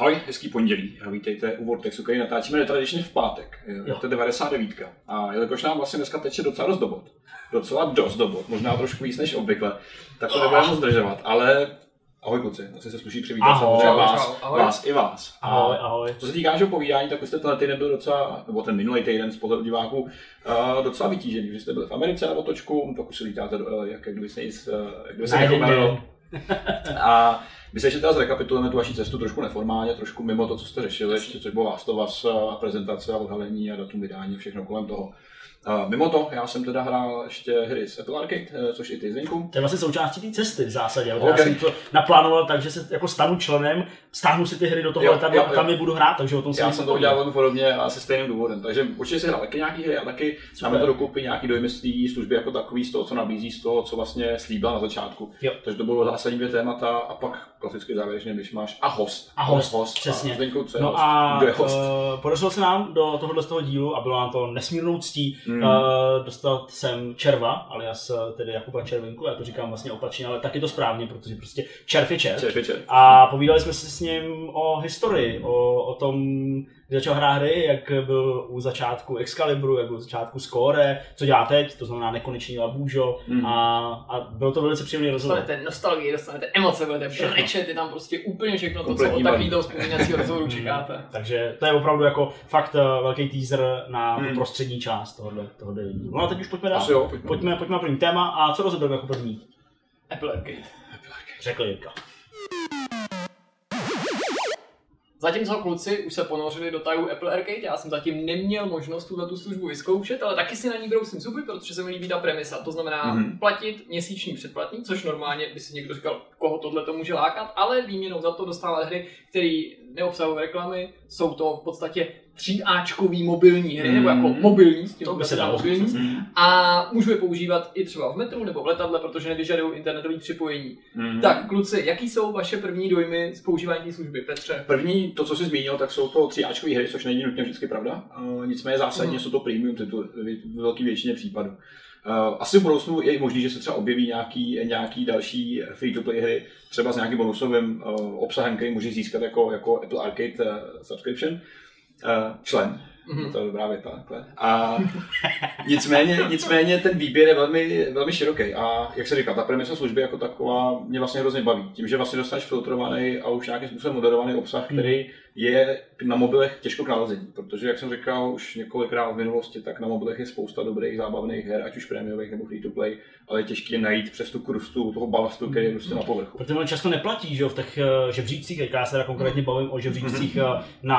Ahoj, hezký pondělí. Vítejte u Vortexu, který natáčíme netradičně v pátek. To je 99. A jelikož nám vlastně dneska teče docela dost dobot, docela dost dobot, možná trošku víc než obvykle, tak to nebudeme zdržovat, ale Ahoj kluci, asi se sluší přivítat Ahoj. samozřejmě vás, Ahoj. vás i vás. A Ahoj, ahoj. Co se týká našeho povídání, tak vy jste tenhle týden byl docela, nebo ten minulý týden z pohledu diváků, uh, docela vytížený, že jste byli v Americe na otočku, pak už se lítáte, uh, jak kdyby se nic, uh, jak kdyby se Na jeden nekomelilo. den. A my se ještě teda zrekapitulujeme tu vaši cestu trošku neformálně, trošku mimo to, co jste řešili, ještě, což bylo vás to vás a prezentace a odhalení a datum vydání, všechno kolem toho. A mimo to, já jsem teda hrál ještě hry z Apple Arcade, eh, což i ty Zdeňku. To je vlastně součástí té cesty v zásadě. Ok. Okay. Já jsem to naplánoval tak, že se jako stanu členem, stáhnu si ty hry do toho Jo, letadla jo, a tam jo. je budu hrát, takže o tom si Já jsem to udělal velmi podobně a se stejným důvodem. Takže určitě si hrál taky nějaký hry a taky máme to dokupy nějaký dojmy z té služby jako takový, z toho, co nabízí, z toho, co vlastně slíbila na začátku. Jo. Takže to bylo zásadní dvě témata a pak klasicky závěrečně, když máš a host. A host, host přesně. A Zdeňku, co je No host? a Kdo je host? uh, podařilo se nám do tohohle z toho dílu a bylo nám to nesmírnou ctí Mm. uh, dostat sem Červa, alias uh, tedy Jakuba Červinku, já to říkám vlastně opačně, ale tak je to správně, protože prostě červ je červ. Červ je červ. A povídali jsme si s ním o historii, o, o tom, kdy začal hrát hry, jak byl u začátku Excalibru, jak byl u začátku Score, co dělá teď, to znamená nekonečný labůžo. Mm. A, a byl to velice příjemný rozhovor. Dostanete nostalgii, dostanete emoce, budete brečet, je tam prostě úplně všechno to, co Kompletní od takového vzpomínacího rozhovoru čekáte. Takže to je opravdu jako fakt uh, velký teaser na tu prostřední část tohohle, tohohle dílu. No a teď už pojďme dál. Jo, pojďme. Pojďme, pojďme na první téma a co rozebereme jako první? Apple Arcade. Řekl Jirka. Zatímco kluci už se ponořili do tajů Apple Arcade, já jsem zatím neměl možnost tuhle tu službu vyzkoušet, ale taky si na ní brousím zuby, protože se mi líbí ta premisa. To znamená Mhm. mm-hmm. platit měsíční předplatní, což normálně by si někdo říkal, koho tohle to může lákat, ale výměnou za to dostávat hry, které neobsahují reklamy, jsou to v podstatě 3Ačkový mobilní hry, Mhm. nebo jako mobilní, s tím To by se dalo mobilní. Mm. A můžu je používat i třeba v metru nebo v letadle, protože nevyžadují internetové připojení. Mm. Tak, kluci, jaký jsou vaše první dojmy z používání té služby, Petře? První, to, co jsi zmínil, tak jsou to tři Ačkové hry, což není nutně vždycky pravda. Uh, nicméně zásadně Mhm. jsou to premium tituly v v velké většině případů. Uh, asi v budoucnu je i možný, že se třeba objeví nějaký, nějaký další free-to-play hry, třeba s nějakým bonusovým uh, obsahem, který může získat jako, jako Apple Arcade uh, subscription. Člen. Mhm. To je dobrá věta, takhle. A nicméně, nicméně ten výběr je velmi, velmi široký. A jak se říká, ta premisa služby jako taková mě vlastně hrozně baví. Tím, že vlastně dostaneš filtrovaný a už nějakým způsobem moderovaný obsah, který je na mobilech těžko k nalezení. Protože, jak jsem říkal už několikrát v minulosti, tak na mobilech je spousta dobrých zábavných her, ať už prémiových nebo free to play, ale je těžké najít přes tu krustu toho balastu, který je prostě na povrchu. Protože ono často neplatí, že jo, v těch uh, žebřících, jak já se teda konkrétně bavím o žebřících Mhm. uh, na,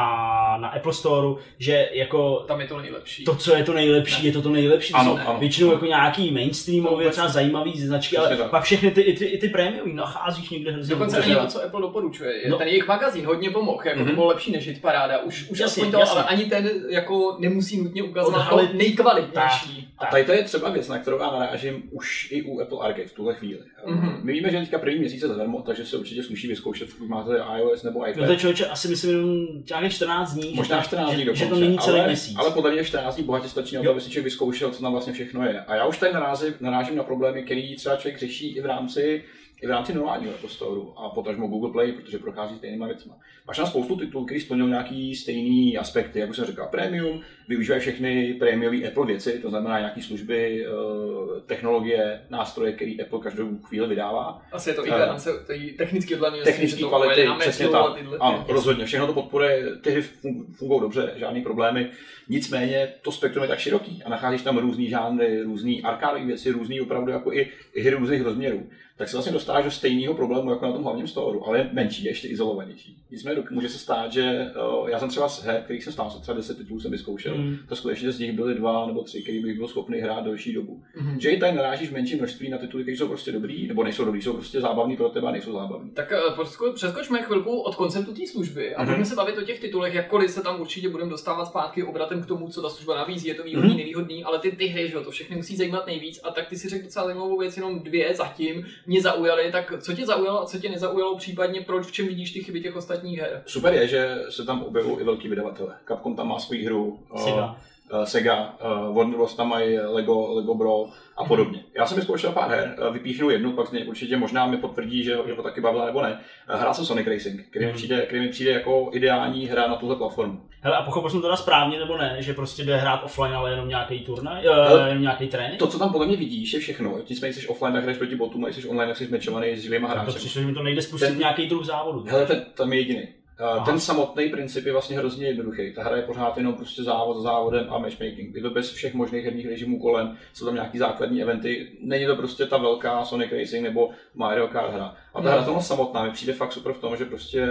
na Apple Storeu, že jako Tam je to nejlepší. to, co je to nejlepší, je to to nejlepší. Ano, ano. většinou jako nějaký mainstreamově, To třeba zajímavý značky, ale tak. pak všechny ty, i ty, i ty prémiový nacházíš někde hrozně Dokonce ani to, co Apple doporučuje. Je No. Ten jejich magazín hodně pomohl, jako Mhm. Bylo lepší než Hitparáda. Už, už Jasně, aspoň to, jasně. ale ani ten jako nemusí nutně ukazovat to nejkvalitnější. A tady to je třeba věc, na kterou já narážím už i u Apple Arcade v tuhle chvíli. Mhm. My víme, že teďka první měsíc je zadarmo, takže se určitě sluší vyzkoušet, pokud máte iOS nebo No iPad. to je člověče asi myslím jenom nějakých 14 dní. Možná že, 14 dní že, dokonce, že to není celý ale, měsíc. ale podle mě 14 dní bohatě stačí na to, Jo. aby si člověk vyzkoušel, co tam vlastně všechno je. A já už tady narážím, narážím na problémy, který třeba člověk řeší i v rámci i v rámci normálního Apple Store a potažmo Google Play, protože prochází stejnýma věcmi. Máš tam spoustu titulů, které splňují nějaký stejný aspekty, jak už jsem říkal, premium, využívají všechny prémiové Apple věci, to znamená nějaké služby, eh, technologie, nástroje, které Apple každou chvíli vydává. Asi je to i Eh, garance to je technický odladění. technické kvality, přesně tak. Ano, rozhodně, všechno to podporuje, ty hry fun- fungují dobře, žádný problémy. Nicméně to spektrum je tak široký a nacházíš tam různý žánry, různý arkádové věci, různý opravdu jako i, i hry různých rozměrů. Tak se vlastně dostáváš do stejného problému jako na tom hlavním storu, ale je menší, ještě izolovanější. Nicméně může se stát, že uh, já jsem třeba z her, kterých jsem stál, třeba 10 titulů jsem vyzkoušel, Mm. to skutečně z nich byly dva nebo tři, který bych byl schopný hrát delší dobu. Mhm. Že i tady narážíš v menším množství na tituly, které jsou prostě dobrý, nebo nejsou dobrý, jsou prostě zábavný pro tebe a nejsou zábavný. Tak posko- přeskočme chvilku od konceptu té služby a Mhm. budeme se bavit o těch titulech, jakkoliv se tam určitě budeme dostávat zpátky obratem k tomu, co ta služba nabízí, je to výhodný, Mhm. nevýhodný, ale ty, ty hry, že to všechny musí zajímat nejvíc a tak ty si řekl docela zajímavou věc, jenom dvě zatím mě zaujaly, tak co tě zaujalo a co tě nezaujalo, případně proč, v čem vidíš ty chyby těch ostatních her? Super je, že se tam objevují i velký vydavatele. Capcom tam má svou hru, Sega. uh, Sega, uh, Warner Bros. tam mají Lego, Lego Bro a podobně. Já jsem vyzkoušel pár her, vypíchnu jednu, pak něj určitě možná mi potvrdí, že, že to taky bavila nebo ne. Hrál jsem Sonic Racing, který, mi Mhm. přijde, který mi přijde jako ideální hra na tuhle platformu. Hele, a pochopil jsem to teda správně nebo ne, že prostě jde hrát offline, ale jenom nějaký turnaj, uh, jenom nějaký trénink? To, co tam podle mě vidíš, je všechno. Nicméně jsi offline, tak hraješ proti botům, a jsi online, tak jsi zmečovaný s živýma to hráči. přišlo, že mi to nejde spustit Ten- nějaký druh závodu. Hele, ten, tam je jediný. Aha. ten samotný princip je vlastně hrozně jednoduchý. Ta hra je pořád jenom prostě závod za závodem a matchmaking. Je to bez všech možných herních režimů kolem, jsou tam nějaký základní eventy. Není to prostě ta velká Sonic Racing nebo Mario Kart hra. A ta Hmm. hra tomu samotná mi přijde fakt super v tom, že prostě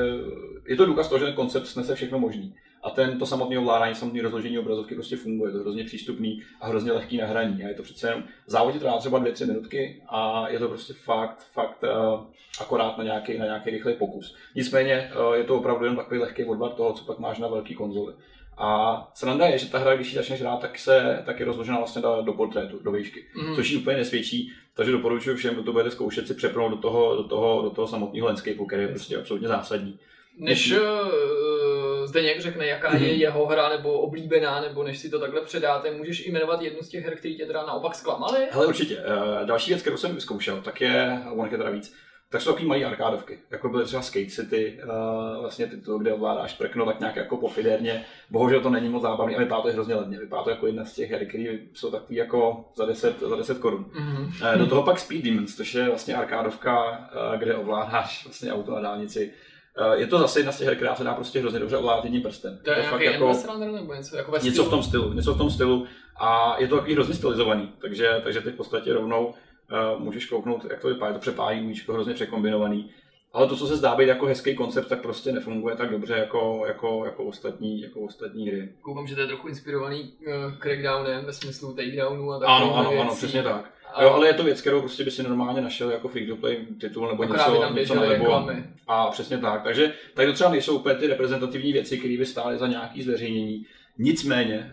je to důkaz toho, že ten koncept snese všechno možný. A ten, to samotné ovládání, samotné rozložení obrazovky prostě funguje. Je to hrozně přístupný a hrozně lehký na hraní. A je to přece jenom závodě trvá třeba 2-3 minutky a je to prostě fakt, fakt uh, akorát na nějaký, na nějaký rychlý pokus. Nicméně uh, je to opravdu jen takový lehký odvar toho, co pak máš na velký konzoli. A sranda je, že ta hra, když ji začneš hrát, tak, se, tak je rozložena vlastně do, do portrétu, do výšky. Mhm. Což ji úplně nesvědčí, takže doporučuji všem, kdo to budete zkoušet, si přepnout do toho, do toho, do toho samotného landscapeu, který je prostě absolutně zásadní. Než uh, Zdeněk řekne, jaká Mhm. je jeho hra nebo oblíbená, nebo než si to takhle předáte, můžeš i jmenovat jednu z těch her, které tě teda naopak zklamaly? Hele, určitě. Uh, další věc, kterou jsem vyzkoušel, tak je, a ono je teda víc, tak jsou takový malý arkádovky, jako byly třeba Skate City, uh, vlastně titul, kde ovládáš prkno tak nějak jako pofiderně. Bohužel to není moc zábavný a vypadá to hrozně levně. Vypadá to jako jedna z těch her, které jsou takový jako za 10, za 10 korun. Mhm. Eh, Do toho pak Speed Demons, což je vlastně arkádovka, eh, kde ovládáš vlastně auto na dálnici. Eh, Je to zase jedna z těch her, která se dá prostě hrozně dobře ovládat jedním prstem. To je fakt nějaký jako... Nebo něco jako ve něco v tom stylu, něco v tom stylu. A je to takový hrozně stylizovaný, takže, takže ty v podstatě rovnou uh, můžeš kouknout, jak to vypadá, je to přepálí ujíčko, hrozně překombinovaný. Ale to, co se zdá být jako hezký koncept, tak prostě nefunguje tak dobře jako, jako, jako, ostatní, jako ostatní hry. Koukám, že to je trochu inspirovaný uh, crackdownem ve smyslu takedownu a Ano, takových ano, věcí. ano, přesně tak. A Jo, ale je to věc, kterou prostě by si normálně našel jako free to play titul nebo akorát něco, něco na webu. A přesně tak. Takže tady to třeba nejsou úplně ty reprezentativní věci, které by stály za nějaký zveřejnění. Nicméně,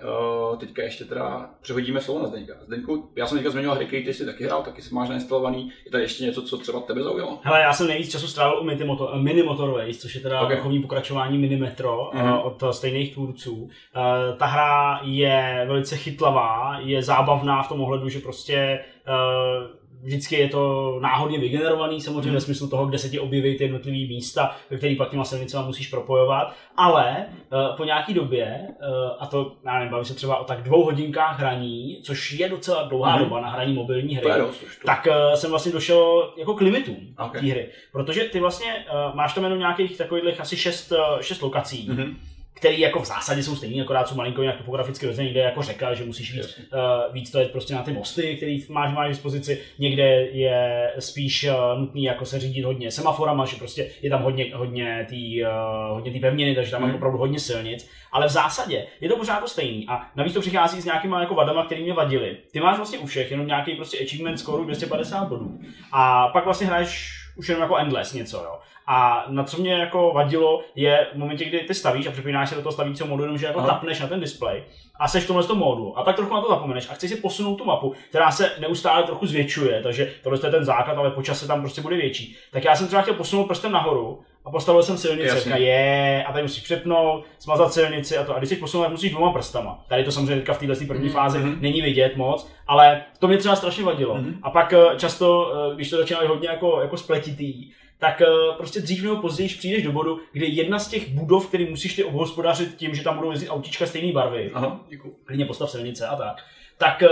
uh, teďka ještě teda přehodíme slovo na Zdeňka. Zdeňku, já jsem teďka zmiňoval hry, které ty jsi taky hrál, taky si máš nainstalovaný. Je tady ještě něco, co třeba tebe zaujalo? Hele, já jsem nejvíc času strávil u Mini, Motor, Mini Motorways, což je teda Ok. okay. vrcholní pokračování Minimetro Mhm. mm. od stejných tvůrců. Ta hra je velice chytlavá, je zábavná v tom ohledu, že prostě vždycky je to náhodně vygenerovaný, samozřejmě Mhm. ve smyslu toho, kde se ti objeví ty jednotlivé místa, ve kterých pak těma silnicema musíš propojovat, ale uh, po nějaký době, uh, a to, já nevím, bavím se třeba o tak dvou hodinkách hraní, což je docela dlouhá Mhm. doba na hraní mobilní hry, To dost tak uh, jsem vlastně došel jako k limitům Ok. té hry. Protože ty vlastně uh, máš tam jenom nějakých takových asi šest, uh, šest lokací, Mhm. Které jako v zásadě jsou stejné, akorát jsou malinko jinak topograficky rozdělené, někde je jako řeka, že musíš víc, uh, víc to je prostě na ty mosty, který máš, máš k dispozici, někde je spíš uh, nutný jako se řídit hodně semaforama, že prostě je tam hodně, hodně té uh, hodně tý pevniny, takže tam máš Mhm. opravdu hodně silnic, ale v zásadě je to pořád to stejný a navíc to přichází s nějakýma jako vadama, které mě vadily. Ty máš vlastně u všech jenom nějaký prostě achievement score 250 bodů a pak vlastně hraješ už jenom jako endless něco, jo. A na co mě jako vadilo, je v momentě, kdy ty stavíš a přepínáš se do toho stavícího modu, jenom že jako Aha. tapneš na ten displej a seš v tomhle tom módu a tak trochu na to zapomeneš a chceš si posunout tu mapu, která se neustále trochu zvětšuje, takže tohle je ten základ, ale počas se tam prostě bude větší. Tak já jsem třeba chtěl posunout prstem nahoru a postavil jsem silnici, Jasně. Říká, je, a tady musíš přepnout, smazat silnici a to. A když chceš posunout, tak musíš dvěma prstama. Tady to samozřejmě teďka v této první Mhm, fázi není vidět moc, ale to mě třeba strašně vadilo. Mhm. A pak eh, často, eh, když to začíná být hodně jako, jako spletitý, tak eh, prostě dřív nebo později přijdeš do bodu, kdy jedna z těch budov, který musíš ty obhospodařit tím, že tam budou jezdit autíčka stejné barvy, Aha. Děkuju. klidně postav silnice a tak, tak eh,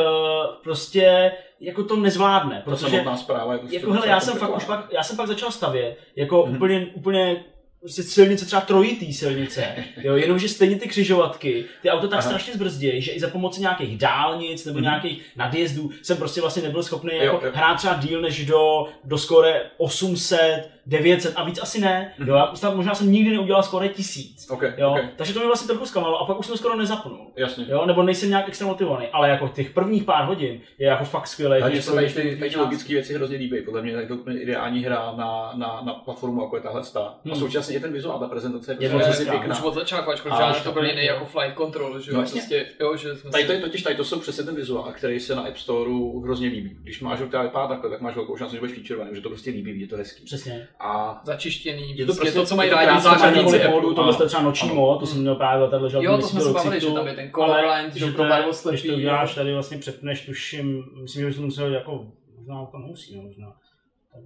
prostě jako to nezvládne, To protože samotná zpráva je prostě jako hele, já jsem fakt už pak, já jsem pak začal stavět, jako Mhm. úplně, úplně prostě silnice, třeba trojitý silnice, jo, jenomže stejně ty křižovatky, ty auto tak Aha. strašně zbrzdějí, že i za pomoci nějakých dálnic nebo Mhm. nějakých nadjezdů jsem prostě vlastně nebyl schopný Jo, jako jo. hrát třeba díl než do, do skore 800, 900 a víc asi ne, Mhm. jo, já snad možná jsem nikdy neudělal skore 1000, OK, jo, OK, takže to mě vlastně trochu zklamalo a pak už jsem to skoro nezapnul. jasně. Jo, nebo nejsem nějak extra motivovaný, ale jako těch prvních pár hodin je jako fakt skvělé. Když se tady projdeš ty, ty tady logické věci hrozně líbí. Podle mě je to úplně ideální hra na, na, na platformu, jako je tahle sta. A Hmm. současně i ten vizuál, ta prezentace je Je prostě pěkná. Už od začátku, ačkoliv A žádný to byl jiný jako flight control, že jo, No prostě, jo, že jsme Tady je totiž, tady to jsou přesně ten vizuál, který se na App Store hrozně líbí. Když máš ho která vypadá takhle, tak máš velkou šanci, že budeš featurovaný, že to prostě líbí, je to hezký. Přesně. A Začištěný, Je to prostě prostě- to, co mají je to rádi zářadníci máte Apple. módu, tohle je třeba noční mod, to jsem měl právě tady ležel Jo, to jsme se bavili, že tam je ten Colorblind, že že pro to je, barvu když to uděláš tady vlastně přepneš, tuším, myslím, že bys to musel jako, možná to nemusí, no, možná.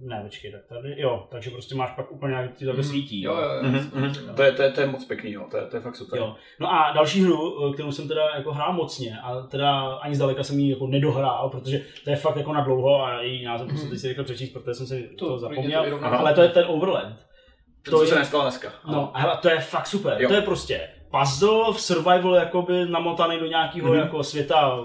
Ne, počkej, tak tady, jo, takže prostě máš pak úplně jak ti takhle svítí. Jo, jo, jo. Mhm, mhm. to, je, to, je, to je moc pěkný, jo. To, je, to je fakt super. Jo. No a další hru, kterou jsem teda jako hrál mocně a teda ani zdaleka jsem ji jako nedohrál, protože to je fakt jako na dlouho a její název Mhm. musím teď si rychle přečíst, protože jsem si to, To zapomněl. to. Ale to je ten Overland. To, To je- se nestalo dneska. No, hele, to je fakt super. Jo. To je prostě puzzle v survival jakoby namotaný do nějakého Mhm. jako světa,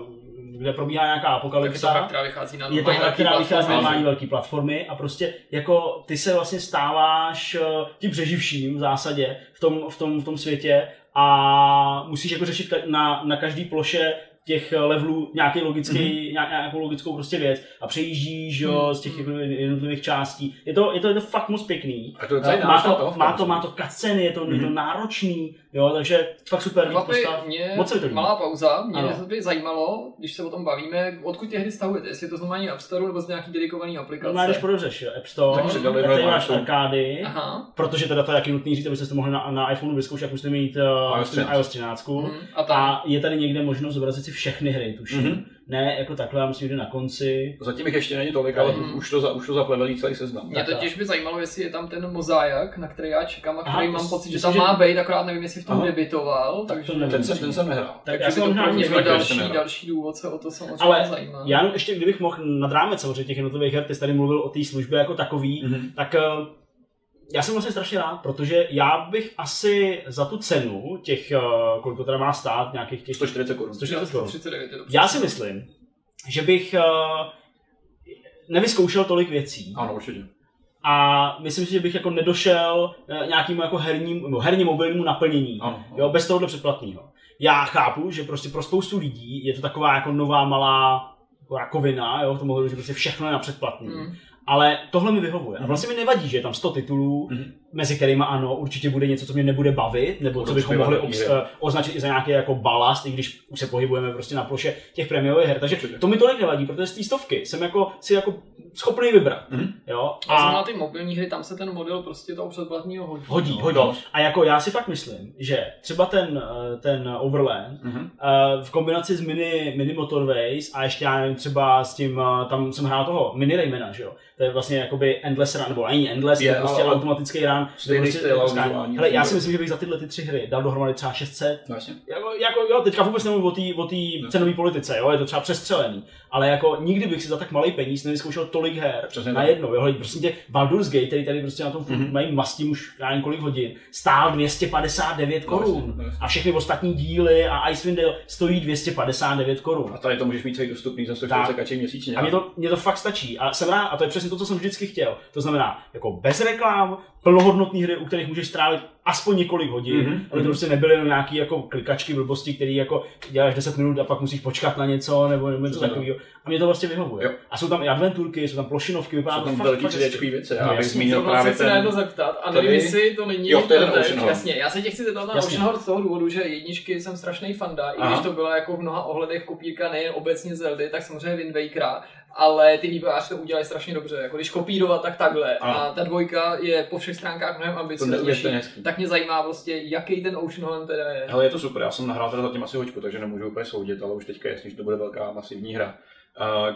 kde probíhá nějaká Tak je to apokalypsa. která vychází na Je to normální hra, která vychází na normální velké platformy a prostě jako ty se vlastně stáváš eh, tím přeživším v zásadě v tom, v tom, v tom světě a musíš jako řešit na, na každý ploše těch levelů nějaký logický, mm-hmm. nějakou logickou prostě věc a přejíždíš jo, z těch jako jednotlivých částí. Je to, je to, je to fakt moc pěkný. A to je docela má, to, tahovka, má, to, musím má to cutsceny, je to, je to Mhm. náročný, jo, takže fakt super, Chlapi, postav. mě Moc se to líbí. malá pauza, mě Ano. by zajímalo, když se o tom bavíme, odkud ty hry stahujete, jestli je to z normální App Store nebo z nějaký dedikovaný aplikace. No, když podevřeš App Store, Tak tak přidali tady máš arkády, Aha. protože teda to je taky nutný říct, abyste to mohli na, na iPhoneu vyzkoušet, jak musíte mít uh, iOS 13. iOS 13. Mhm. A tam, A je tady někde možnost zobrazit si všechny hry, tuším. Mhm. Ne jako takhle, já myslím, že na konci. Zatím jich ještě není tolik, ale Mhm. už to, za, už to zaplevelí celý seznam. mě tak, totiž by zajímalo, jestli je tam ten mozaik, na který já čekám a Aha, který to mám pocit, že tam má že- být, akorát nevím, jestli v tom Aha. debitoval, Tak takže to nevím. Ten, jsem, ten jsem nehrál. Tak takže já jsem to možná mě další, další důvod se o to samozřejmě Ale zajímá. Já jenom ještě, kdybych mohl nad rámec samozřejmě těch jednotlivých her, ty jsi tady mluvil o té službě jako takový, Mhm. tak eh, já jsem vlastně strašně rád, protože já bych asi za tu cenu těch, eh, kolik to teda má stát, nějakých těch 140 korun. 140 korun. 139 je to Já si myslím, že bych uh, nevyzkoušel tolik věcí Ano, určitě. a myslím si, že bych jako nedošel uh, nějakému jako herním, nebo herně mobilnímu naplnění, Ano. jo, bez tohohle předplatného. Já chápu, že prostě pro spoustu lidí je to taková jako nová malá jako rakovina, jo, v tom ohledu, že prostě všechno je na předplatný. Mm. Ale tohle mi vyhovuje. A vlastně mi nevadí, že je tam 100 titulů, Mhm. Mezi kterými ano, určitě bude něco, co mě nebude bavit, nebo co bychom mohli obs- eh, označit i za nějaký jako balast, i když už se pohybujeme prostě na ploše těch prémiových her. Takže to mi tolik nevadí, protože z té stovky jsem jako si jako schopný vybrat. Mhm. Jo? A A ty mobilní hry, tam se ten model prostě toho předplatného hodí. hodí, no. hodí. A jako já si fakt myslím, že třeba ten, eh, ten Overland Mhm. eh, v kombinaci s mini, mini Motorways a ještě já nevím, třeba s tím, tam jsem hrál toho mini Raymana, že jo? To je vlastně jakoby endless run, nebo ani endless, Je, je, prostě ale- automatický run. Kde Stejný styl, vizuální Hele, já si myslím, že bych za tyhle ty tři hry dal dohromady třeba 600. No. Jako, jako jo, teďka vůbec nemluvím o té o tý No. cenové politice, jo, je to třeba přestřelený, ale jako nikdy bych si za tak malý peníz nevyzkoušel tolik her Přesně na jedno, jo, prostě tě Baldur's Gate, který tady prostě na tom Mhm. mm-hmm. mají mastím už já nevím kolik hodin, stál 259 No, korun no, jasně. a všechny ostatní díly a Icewind Dale stojí 259 korun. A tady to můžeš mít celý dostupný za 140 Tak. kačí měsíčně. A mě to, mě to fakt stačí. A jsem rád, a to je přesně to, co jsem vždycky chtěl. To znamená, jako bez reklam, plnohodnotné hry, u kterých můžeš strávit aspoň několik hodin, Mhm, mm-hmm. aby to mhm. prostě nebyly jenom nějaký jako klikačky, blbosti, které jako děláš 10 minut a pak musíš počkat na něco nebo, něco takového. A mě to vlastně vyhovuje. Jo. A jsou tam i adventurky, jsou tam plošinovky, vypadá Jsou to tam fakt, velký fakt 3 hezky. věci. No, Já bych zmínil právě se chci na jedno ten... zeptat a nevím, jestli to není Jo, to je ten totéž. Oceanhorn. Jasně, já se tě chci zeptat na. Oceanhorn z toho důvodu, že jedničky jsem strašný fanda, i když to byla jako v mnoha ohledech kopírka nejen obecně Zeldy, tak samozřejmě Wind Wakera, ale ty vývojáři to udělali strašně dobře. Jako když kopírovat, tak takhle. Ano. A ta dvojka je po všech stránkách mnohem ambicioznější. Tak mě zajímá prostě, jaký ten Oceanhorn teda je. Hele, je to super, já jsem nahrál teda zatím asi hoďku, takže nemůžu úplně soudit, ale už teďka je jasný, že to bude velká masivní hra.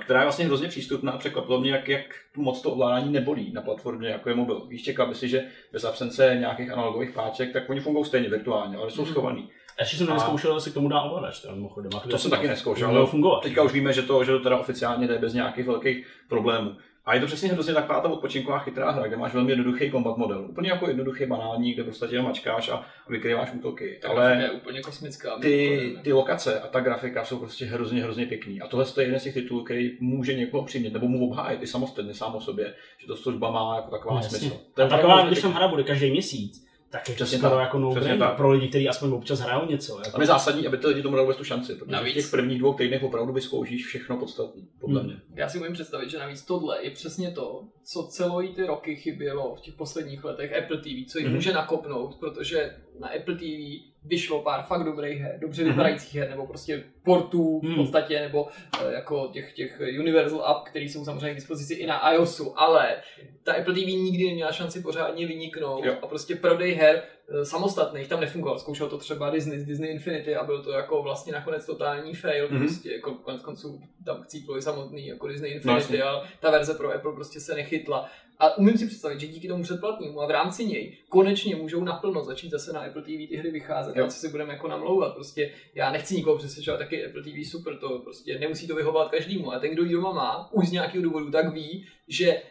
Která je vlastně hrozně přístupná, překvapilo mě, jak, jak moc to ovládání nebolí na platformě, jako je mobil. Víš, čekal by si, že bez absence nějakých analogových páček, tak oni fungují stejně virtuálně, ale jsou Mhm. schovaný. Ještě jsem nevyzkoušel, jestli k tomu dá ovladač, teda mimochodem. To jsem taky neskoušel, ale fungovat. teďka už víme, že to, že to teda oficiálně jde bez nějakých velkých problémů. A je to přesně hrozně taková ta odpočinková chytrá hra, kde máš velmi jednoduchý kombat model. Úplně jako jednoduchý banální, kde prostě jenom mačkáš a vykrýváš útoky. Ta Ale je úplně kosmická. ty, ty lokace a ta grafika jsou prostě hrozně, hrozně pěkný. A tohle je jeden z těch titulů, který může někoho přimět, nebo mu obhájit i samostatně sám o sobě, že to služba má jako taková No, smysl. Taková, když tam hra bude každý měsíc, tak je to Přesně skoro tak. jako no tak. pro lidi, kteří aspoň občas hrajou něco. Jako. Tam je zásadní, aby ty lidi tomu dali vůbec tu šanci, protože Navíc- v těch prvních dvou týdnech opravdu vyzkoušíš všechno podstatné, podle Hmm. mě. Já si umím představit, že navíc tohle je přesně to, co celý ty roky chybělo v těch posledních letech Apple TV, co jim Mhm. může nakopnout, protože na Apple TV vyšlo pár fakt dobrých her, dobře Mhm. vypadajících her, nebo prostě portů v Mhm. podstatě, nebo eh, jako těch, těch Universal App, které jsou samozřejmě k dispozici i na iOSu, ale ta Apple TV nikdy neměla šanci pořádně vyniknout Jo. a prostě prodej her samostatných tam nefungoval. Zkoušel to třeba Disney z Disney Infinity a byl to jako vlastně nakonec totální fail, Mhm. prostě jako konec konců tam chcíplo i samotný jako Disney No, Infinity, jasně. ale ta verze pro Apple prostě se nechytla. A umím si představit, že díky tomu předplatnému a v rámci něj konečně můžou naplno začít zase na Apple TV ty hry vycházet. Jo. A co si budeme jako namlouvat. Prostě já nechci nikoho přesvědčovat, taky Apple TV super, to prostě nemusí to vyhovovat každému. A ten, kdo ji doma má, už z nějakého důvodu, tak ví, že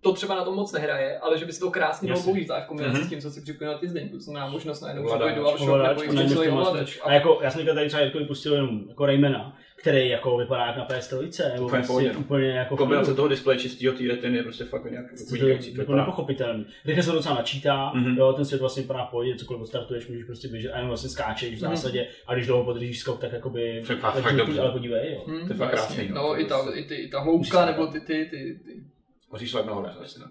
to třeba na tom moc nehraje, ale že by si to krásně mohl Jasně. použít a v kombinaci Mhm. s tím, co si připojil na ty zdeň. To znamená možnost najednou připojit shock ovladač, nebo najednou celý ovladač. A jako, já jsem tady třeba vypustil jenom jako Raymana, který jako vypadá jak na PS3, nebo Úplně prostě pohodě, no. úplně jako Kombinace toho displeje čistého té retiny je prostě fakt nějak To je vynikající. To jako nepochopitelný. Rychle se to docela načítá, Mhm. jo, ten svět vlastně vypadá v pohodě, cokoliv odstartuješ, můžeš prostě běžet a jenom vlastně skáčeš v Mhm. zásadě a když dlouho podržíš skok, tak jakoby... Fakt- fakt dobře. ale podívej, jo. Hmm, To je fakt krásný, no. No, i ta, i, ty, ta hloubka, nebo ty, ty, ty, ty. Swipe nahoru. vlastně.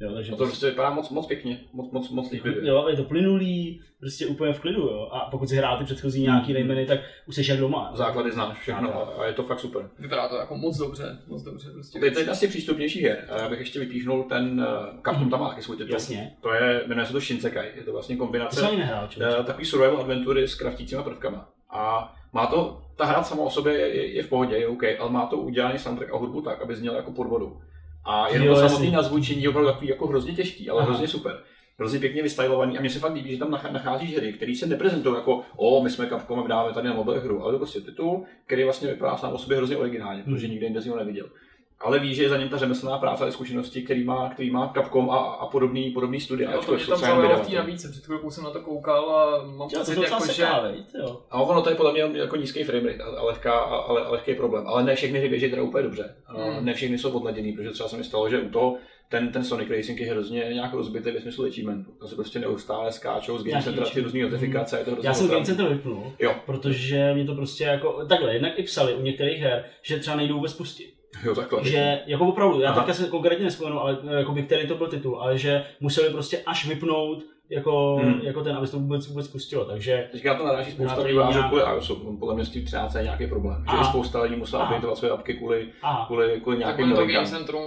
jo takže No to prostě vypadá moc, moc pěkně, moc, moc, moc líbivě. Jo, je to plynulý, prostě úplně v klidu, jo. A pokud si hrál ty předchozí nějaký Raymany, tak už jsi jak doma. Základy znáš všechno a, a je to fakt super. Vypadá to jako moc dobře, moc dobře. Prostě. Teď je asi přístupnější her. A Já bych ještě vypíchnul ten uh, Capcom tam má taky svůj titul. Jasně. To je, jmenuje se to Shinsekai. Je to vlastně To kombinace ani nehrál, uh, takový survival adventury s kraftícíma prvkama. A má to, ta hra sama o sobě je, je v pohodě, je OK, ale má to udělaný soundtrack a hudbu tak, aby zněl jako pod vodou. A jenom Jo, to samotné nazvučení je opravdu takový jako hrozně těžký, ale Aha. hrozně super. Hrozně pěkně vystylovaný a mně se fakt líbí, že tam nach- nacházíš hry, které se neprezentují jako o, my jsme Capcom a dáme tady na mobil hru, ale to je prostě titul, který vlastně vypadá sám o sobě hrozně originálně, Hmm. protože nikde jinde si ho neviděl. Ale ví, že je za ním ta řemeslná práce a zkušenosti, který má, který má Capcom a, a podobný, podobný studia. Jo, to jsou tam zaujalo v té nabídce, před chvilkou jsem na to koukal a mám to pocit, jako, že... jo. A ono to je podle mě jako nízký framerate a, a, lehká, a, ale, a lehký problém. Ale ne všechny hry běží teda úplně dobře. Hmm. Hmm. Ne všechny jsou odladěný, protože třeba se mi stalo, že u toho ten, ten Sonic Racing je hrozně nějak rozbitý ve smyslu achievementu. To se prostě neustále skáčou z Game Centra ty různé notifikace, je to hrozně Já jsem Game. Center vypnul, Jo, protože mě to prostě jako, takhle, jednak i psali u některých her, že třeba nejdou vůbec pustit. Jo, takhle. Že jako opravdu, já Aha. teďka se konkrétně nespomenu, ale eh, jako by který to byl titul, ale že museli prostě až vypnout jako, Hmm. jako ten, aby se to vůbec, vůbec pustilo, takže Teďka to naráží spousta vývářů nějak- kvůli iOSu. On Podle mě s tím 13 je nějaký problém. Že spousta lidí musela updateovat své apky kvůli, aha, kvůli, kvůli Tak nějakým novinkám. Game Centrum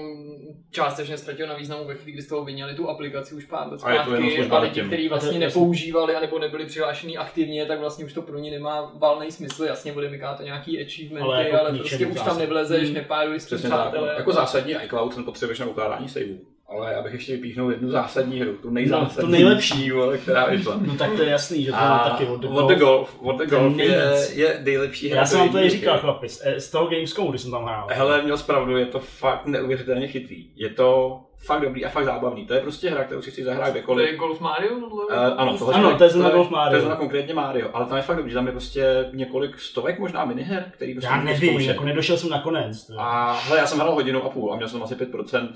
částečně ztratilo na významu ve chvíli, kdy z toho vyněli tu aplikaci už pár let A je to jenom zpátky služba a lidi, kteří vlastně A nepoužívali anebo nebyli přihlášení aktivně, tak vlastně už to pro ně nemá valný smysl. Jasně bude vyká to nějaký achievementy, Ale jako ale prostě už tam nevlezeš, Hmm. nepáruješ s přátelé. Jako zásadní iCloud ten potřebuješ na ukládání saveů. Ale já bych ještě vypíchnul jednu zásadní hru, tu No, nejzásadnější, tu nejlepší. vole, která vyšla. no tak to je jasný, že to má taky od the What the Golf, What the Golf je, je nejlepší hra. Já jsem vám to i říkal, chlapi, z, eh, z toho Gamescomu, když jsem tam hrál. Hele, měl zpravdu, je to fakt neuvěřitelně chytrý. Je to fakt dobrý a fakt zábavný. To je prostě hra, kterou si chci zahrát To kdekoliv. je Golf Mario? Uh, ano, tohle Ano, to je zrovna Golf Mario. To je zrovna konkrétně Mario, ale tam je fakt dobrý, tam je prostě několik stovek možná miniher, který prostě Já nevím, zkoušet. jako nedošel jsem nakonec. to- A hele, já jsem hrál hodinu a půl a měl jsem asi 5%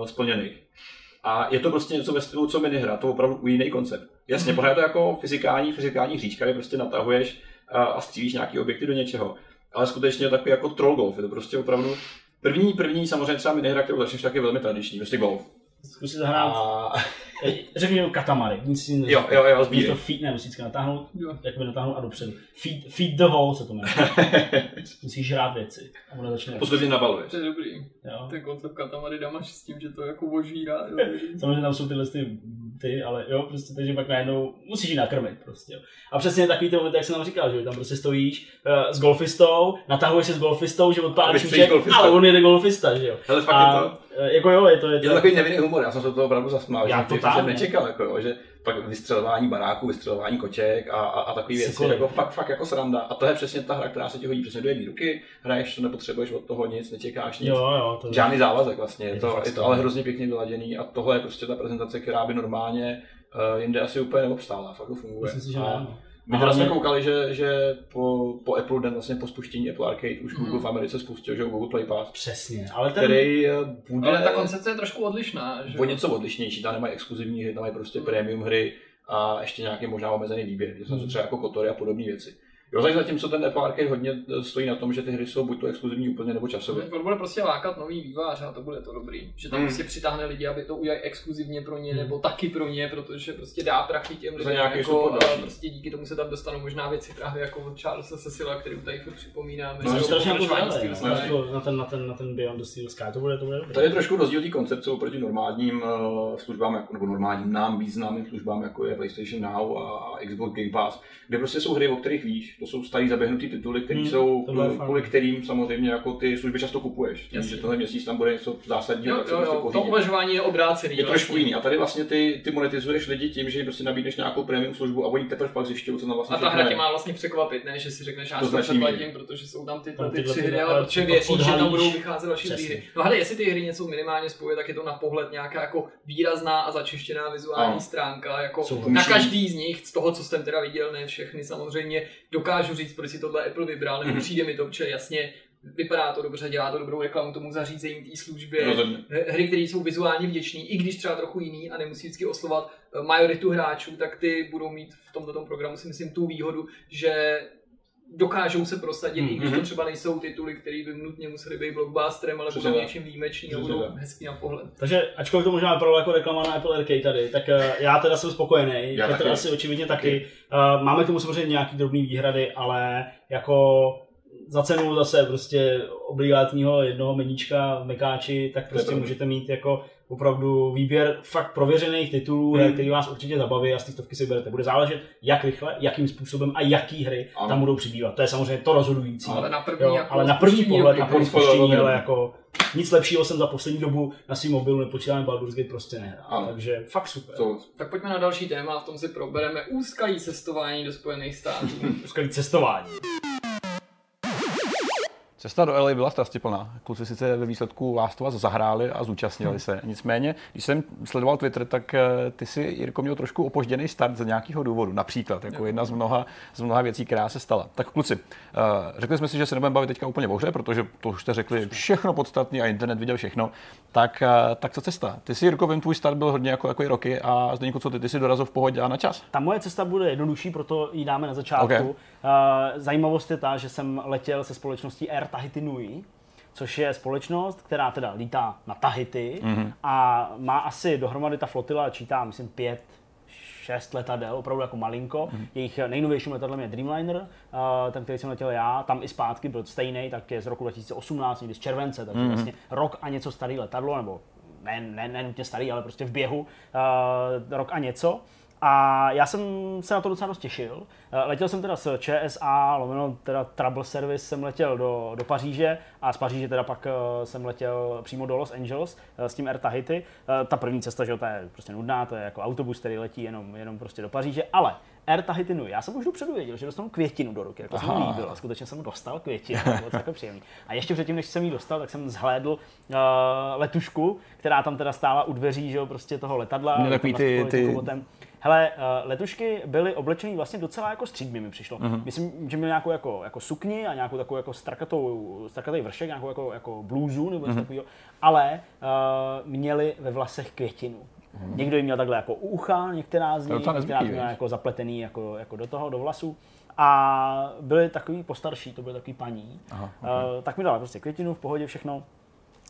uh, splněných. A je to prostě něco ve stylu, co minihra, to opravdu jiný koncept. Jasně, Mhm. pořád je to jako fyzikální, fyzikální hříčka, kde prostě natahuješ a, a střílíš nějaký objekty do něčeho. Ale skutečně je takový jako troll golf, je to prostě opravdu První, první samozřejmě třeba minihra, kterou začneš, tak je velmi tradiční, prostě golf. Zkusit zahrát, A řekni mi katamary, nic si jo, jo, jo, Místo sbírej. feed, ne, musíš vždycky natáhnout, Jo. jakoby natáhnout a dopředu. Feed, feed the hole se to jmenuje. Musíš hrát věci. A ono začne. Postupně nabaluješ. To je dobrý. Jo. Ten koncept Katamari Damaš s tím, že to jako ožírá. Samozřejmě tam jsou tyhle ty, ty, ale jo, prostě takže pak najednou musíš ji nakrmit prostě. Jo. A přesně takový ten moment, jak jsem tam říkal, že tam prostě stojíš uh, s golfistou, natahuješ se s golfistou, že odpálíš golfista. ale on jede golfista, že jo. Hele, fakt A, je to, eh, jako jo, je to, je to, je to takový nevinný humor, já jsem se toho opravdu zasmál, Já že totálně. jsem nečekal, jako, jo, že pak vystřelování baráků, vystřelování koček a, a, a takový věci, jako fakt, fakt jako sranda. A to je přesně ta hra, která se ti hodí přesně do jedné ruky, hraješ to, nepotřebuješ od toho nic, nečekáš nic. jo, jo, to Žádný závazek vlastně, je Je to fakt je to ale hrozně pěkně vyladěný a tohle je prostě ta prezentace, která by normálně uh, jinde asi úplně neobstála, fakt to funguje. Myslím si, že A no. My teda jsme hlavně- koukali, že, že po, po Apple den, vlastně po spuštění Apple Arcade, už Google Mhm. v Americe spustil, že Google Play Pass, Přesně, ale ten, který eh, bude Ale ta koncepce je trošku odlišná. Že? o něco odlišnější, tam nemají exkluzivní hry, tam mají prostě Mhm. premium hry a ještě nějaký možná omezený výběr, že jsou to Mhm. třeba jako kotory a podobné věci. Jo, takže zatímco ten Apple Arcade hodně stojí na tom, že ty hry jsou buď to exkluzivní úplně nebo časově. To bude prostě lákat nový vývář a to bude to dobrý. Že tam Hmm. prostě přitáhne lidi, aby to udělali exkluzivně pro ně, Hmm. nebo taky pro ně, protože prostě dá prachy těm Za lidem. Jako, další. prostě díky tomu se tam dostanou možná věci právě jako od Charlesa Cecila, který tady furt připomínáme. No, strašně Steel na, ten, na, ten, na ten Beyond the Steel Sky, to bude, to bude. To je trošku rozdíl té koncepce oproti normálním uh, službám, jako, nebo normálním nám významným službám, jako je PlayStation Now a Xbox Game Pass, kde prostě jsou hry, o kterých víš, to jsou starý zaběhnutý tituly, které Hmm, jsou, je kvůli- kterým samozřejmě jako ty služby často kupuješ. Tím, že tohle měsíc tam bude něco zásadního, Jo, tak se jo, prostě jo, to uvažování je obrácený. Je trošku vlastně. jiný. A tady vlastně ty, ty monetizuješ lidi tím, že jim prostě nabídneš nějakou premium službu a oni teprve pak zjišťují, co tam vlastně A ta hra tě má vlastně překvapit, ne? Že si řekneš, já To předplatím, protože jsou tam ty, ty tři hry, ale protože pak věříš, že tam budou vycházet další hry. No ale jestli ty hry něco minimálně spojuje, tak je to na pohled nějaká jako výrazná a začištěná vizuální stránka. Jako na každý z nich, z toho, co jsem teda viděl, ne všechny samozřejmě, dokážu říct, proč si tohle Apple vybral, nebo Mhm. přijde mi to, protože jasně vypadá to dobře, dělá to dobrou reklamu tomu zařízení, té službě. Rozhodně. Hry, které jsou vizuálně vděčný, i když třeba trochu jiný a nemusí vždycky oslovat eh, majoritu hráčů, tak ty budou mít v tomto programu si myslím tu výhodu, že dokážou se prosadit, Mhm. i když to třeba nejsou tituly, které by nutně museli být blockbusterem, ale budou něčím výjimečný a budou hezký na pohled. Takže ačkoliv to možná vypadalo jako reklama na Apple Arcade tady, tak eh, já teda jsem spokojený, Já Petr taky. asi očividně taky. Eh, Máme k tomu samozřejmě nějaký drobný výhrady, ale jako za cenu zase prostě obligátního jednoho meníčka v Mekáči, tak prostě můžete mít jako opravdu výběr fakt prověřených titulů, Hmm. který vás určitě zabaví a z těch stovky si berete. Bude záležet, jak rychle, jakým způsobem a jaký hry Ano. tam budou přibývat. To je samozřejmě to rozhodující. Ale na první, Jo, jako ale na první pohled, na první spuštění, ale jako nic lepšího jsem za poslední dobu na svým mobilu nepočítám Baldur's Gate prostě nehrál. Ano. Takže fakt super. To, Tak pojďme na další téma, v tom si probereme úskalý cestování do Spojených států. Skvělý cestování. Cesta do LA byla strastiplná. Kluci sice ve výsledku Last of Us zahráli a zúčastnili se. Nicméně, když jsem sledoval Twitter, tak eh, ty si, Jirko, měl trošku opožděný start z nějakého důvodu. Například, jako jedna z mnoha, z mnoha věcí, která se stala. Tak kluci, eh, řekli jsme si, že se nebudeme bavit teďka úplně o hře, protože to už jste řekli všechno podstatné a internet viděl všechno. Tak, eh, tak co cesta? Ty si, Jirko, vím, tvůj start byl hodně jako, jako i roky a Zdeňku, co ty, ty si dorazil v pohodě a na čas. Ta moje cesta bude jednodušší, proto ji dáme na začátku. Okay. Zajímavost je ta, že jsem letěl se společností Air Tahiti Nui, což je společnost, která teda lítá na Tahiti mm-hmm. a má asi dohromady ta flotila, čítá, myslím, pět, šest letadel, opravdu jako malinko. Mm-hmm. Jejich nejnovějším letadlem je Dreamliner, uh, ten, který jsem letěl já, tam i zpátky byl stejný, tak je z roku 2018, někdy z července, takže mm-hmm. vlastně rok a něco starý letadlo, nebo ne, ne, ne nutně starý, ale prostě v běhu, uh, rok a něco. A já jsem se na to docela dost těšil. Eh, Letěl jsem teda s ČSA, lomeno teda Trouble Service, jsem letěl do, do Paříže a z Paříže teda pak eh, jsem letěl přímo do Los Angeles eh, s tím Air Tahiti. Ta první cesta, že jo, ta je prostě nudná, to je jako autobus, který letí jenom, jenom prostě do Paříže, ale Air Tahiti Nui. Já jsem už dopředu věděl, že dostanu květinu do ruky, jako jsem líbil a skutečně jsem dostal květinu, to bylo jako příjemný. A ještě předtím, než jsem ji dostal, tak jsem zhlédl uh, letušku, která tam teda stála u dveří, že jo, prostě toho letadla. Měli takový ty- ty-. Hele, uh, letušky byly oblečený vlastně docela jako střídmi mi přišlo. Mhm. Uh-huh. Myslím, že měli nějakou jako, jako sukni a nějakou takovou jako strakatou, strakatý vršek, nějakou jako, jako blůzu nebo něco uh-huh. takového, ale uh, měli ve vlasech květinu. Uh-huh. Někdo jim měl takhle jako u ucha, některá z nich, některá měla viď? jako zapletený jako, jako do toho, do vlasu. A byli takový postarší, to byly takový paní. Aha, Uh, tak mi dala prostě květinu, v pohodě všechno.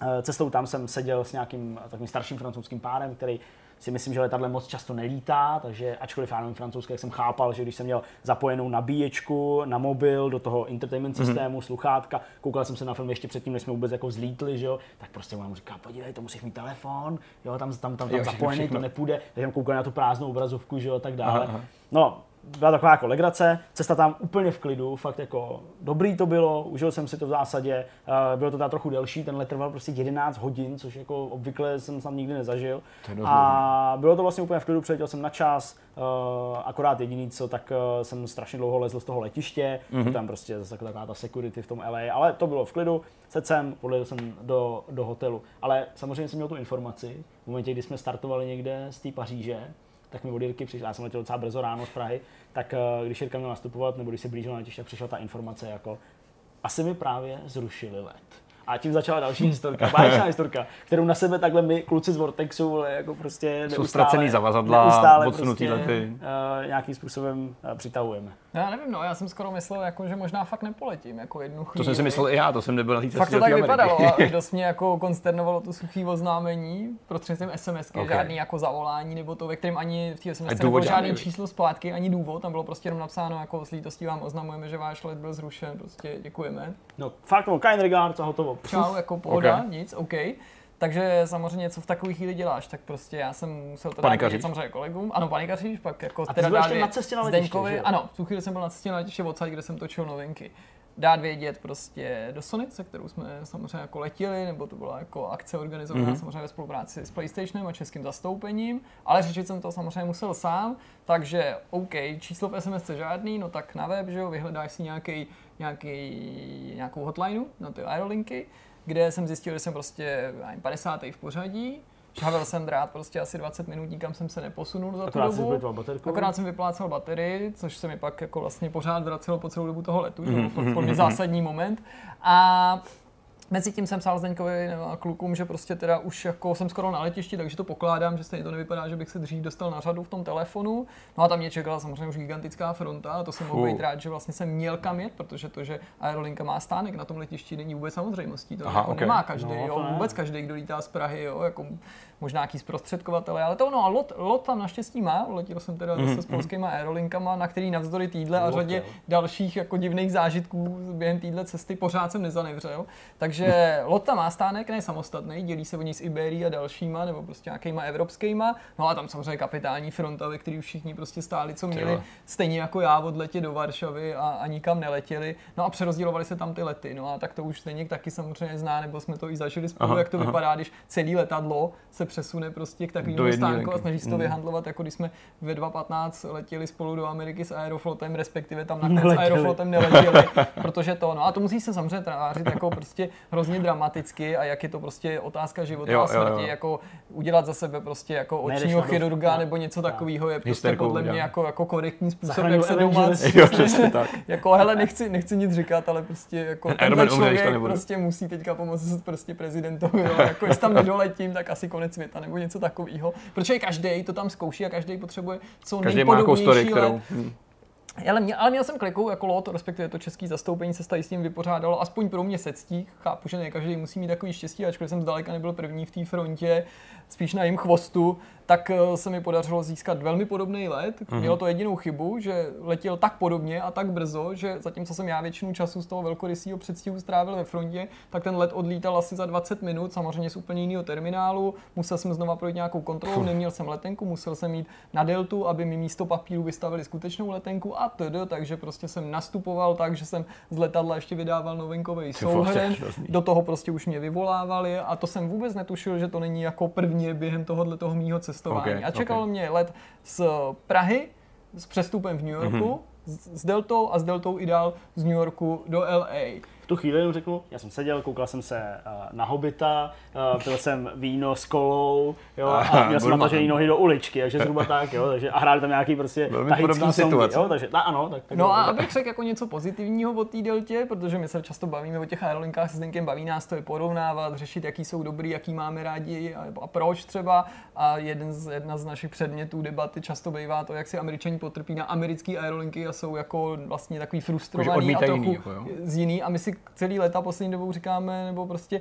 Eh, Cestou tam jsem seděl s nějakým takovým starším francouzským párem, který si myslím, že letadlem moc často nelítá, takže ačkoliv já nevím francouzsky, jak jsem chápal, že když jsem měl zapojenou nabíječku na mobil do toho entertainment systému, mm-hmm. sluchátka, koukal jsem se na film ještě předtím, než jsme vůbec jako zlítli, že jo, tak prostě mu říká, podívej, to musíš mít telefon, jo, tam, tam, tam, tam Jo, zapojený, všechno. to nepůjde, takže jsem koukal na tu prázdnou obrazovku, že jo, tak dále. Aha, aha. No, byla taková jako legrace, cesta tam úplně v klidu, fakt jako dobrý to bylo, užil jsem si to v zásadě, eh, bylo to teda trochu delší, ten let trval prostě 11 hodin, což jako obvykle jsem tam nikdy nezažil. A bylo to vlastně úplně v klidu, přiletěl jsem na čas, eh, akorát jediný co, tak eh, jsem strašně dlouho lezl z toho letiště, mm-hmm. tam prostě zase taková ta security v tom LA, ale to bylo v klidu, sedl jsem, podlejil jsem do, do hotelu, ale samozřejmě jsem měl tu informaci, v momentě, kdy jsme startovali někde z té Paříže, tak mi od Jirky přišla, já jsem letěl docela brzo ráno z Prahy, tak eh, když Jirka měl nastupovat, nebo když se blížil na letiště, tak přišla ta informace jako, asi mi právě zrušili let. A tím začala další historka, báječná historka, kterou na sebe takhle my, kluci z Vortexu, ale jako prostě Jsou neustále, ztracený zavazadla, neustále odsunutý prostě, lety. Uh, nějakým způsobem uh, přitahujeme. No, já nevím, no, já jsem skoro myslel, jako, že možná fakt nepoletím, jako jednu chvíli. To jsem si myslel i já, to jsem nebyl na té Fakt to tak vypadalo a dost mě jako konsternovalo to suchý oznámení prostřednictvím SMSky, Ok. okay. žádný jako zavolání nebo to, ve kterém ani v té SMS nebylo žádný, viď? číslo splátky, ani důvod, tam bylo prostě jenom napsáno jako s lítostí vám oznamujeme, že váš let byl zrušen, prostě děkujeme. No, fakt, no, kind regards a hotovo. Čau, jako pohoda, Ok. nic, OK. Takže samozřejmě, co v takové chvíli děláš, tak prostě já jsem musel to dát vědět samozřejmě kolegům. Ano, panikaříš, pak jako A ty jsi byl dát na cestě na letiště, Zdeňkovi, že ano, v tu chvíli jsem byl na cestě na letiště odsaď, kde jsem točil novinky. Dát vědět prostě do Sony, se kterou jsme samozřejmě jako letěli, nebo to byla jako akce organizovaná Mhm. mm-hmm. samozřejmě ve spolupráci s PlayStationem a českým zastoupením, ale řešit jsem to samozřejmě musel sám, takže OK, číslo v SMS žádný, no tak na web, že jo, vyhledáš si nějaký, nějaký, nějakou hotlineu na ty aerolinky, kde jsem zjistil, že jsem prostě já nevím, 50. v pořadí, Šavel jsem drát prostě asi 20 minut, nikam jsem se neposunul za tu Akorát si dobu. baterku. Akorát jsem vyplácel baterii, což se mi pak jako vlastně pořád vracelo po celou dobu toho letu, Mhm, to byl fakt pro mě zásadní moment. A Mezi tím jsem psal Zdeňkovi a klukům, že prostě teda už jako jsem skoro na letišti, takže to pokládám, že stejně to nevypadá, že bych se dřív dostal na řadu v tom telefonu. No a tam mě čekala samozřejmě už gigantická fronta a to jsem mohl být rád, že vlastně jsem měl kam jet, protože to, že Aerolinka má stánek na tom letišti, není vůbec samozřejmostí. To Aha, jako ok. nemá každý, No, jo, ne. vůbec každý, kdo lítá z Prahy, jo, jako možná nějaký zprostředkovatele, ale to no a lot, lot tam naštěstí má, letěl jsem teda Mhm, zase s polskýma aerolinkama, na který navzdory týdle a Lot, řadě jo. dalších jako divných zážitků během téhle cesty pořád jsem nezanevřel. Takže Lota má stánek, ne samostatný, dělí se o ní s Iberí a dalšíma, nebo prostě nějakýma evropskýma. No a tam samozřejmě kapitální fronta, ve který všichni prostě stáli, co měli, stejně jako já odletět do Varšavy a, a nikam neletěli. No a přerozdělovali se tam ty lety. No a tak to už stejně taky samozřejmě zná, nebo jsme to i zažili spolu, Aha, jak to aha. vypadá, když celý letadlo se přesune prostě k takovému stánku a snaží se to Mm. vyhandlovat, jako když jsme ve 2.15 letěli spolu do Ameriky s Aeroflotem, respektive tam nakonec s Neletěli. Aeroflotem neletěli, protože to, no a to musí se samozřejmě tvářit jako prostě hrozně dramaticky a jak je to prostě otázka života Jo, a jo, smrti, jo. jako udělat za sebe prostě jako Nejdeš očního dov- chirurga na- nebo něco takového je prostě Hysterku podle mě jako, jako korektní způsob, jak se doma Avengers. Jo, přesně tak. jako hele, nechci, nechci nic říkat, ale prostě jako Iron tenhle umře, člověk nebudu. prostě musí teďka pomoct prostě prezidentovi, jo, jako jestli tam nedoletím, tak asi konec světa nebo něco takového. Protože každý to tam zkouší a každý potřebuje co Každý má nějakou story, nejpodobnější kterou... Ale, mě, ale měl jsem kliku jako lot, respektive to český zastoupení se tady s tím vypořádalo, aspoň pro mě se ctí. Chápu, že ne každý musí mít takový štěstí, ačkoliv jsem zdaleka nebyl první v té frontě, spíš na jejím chvostu, tak eh, se mi podařilo získat velmi podobný let. Mhm. Mělo to jedinou chybu, že letěl tak podobně a tak brzo, že zatímco jsem já většinu času z toho velkorysého předstihu strávil ve frontě, tak ten let odlítal asi za 20 minut, samozřejmě z úplně jiného terminálu. Musel jsem znova projít nějakou kontrolu, neměl jsem letenku, musel jsem jít na deltu, aby mi místo papíru vystavili skutečnou letenku a td. Takže prostě jsem nastupoval tak, že jsem z letadla ještě vydával novinkový souhrn. Do toho prostě už mě vyvolávali a to jsem vůbec netušil, že to není jako první během tohohle toho mýho cestování. Ok, a čekal ok. mě let z Prahy s přestupem v New Yorku, Mhm. s, s Deltou a s Deltou i dál z New Yorku do LA. V tu chvíli jenom řeknu, já jsem seděl, koukal jsem se uh, na Hobita, uh, pil jsem víno s kolou, jo, a měl jsem natažený nohy do uličky, takže zhruba tak, jo, takže, a hráli tam nějaký prostě Velmi tahický situace. jo, takže, ta, ano, tak, tak No a abych řekl jako něco pozitivního o té deltě, protože my se často bavíme o těch aerolinkách se Zdenkem, baví nás to je porovnávat, řešit, jaký jsou dobrý, jaký máme rádi a, a proč třeba. A jeden z, jedna z našich předmětů debaty často bývá to, jak si američani potrpí na americké aerolinky a jsou jako vlastně takový frustrovaný a trochu jiný, jako jo. z jiný. A my si celý leta poslední dobou říkáme, nebo prostě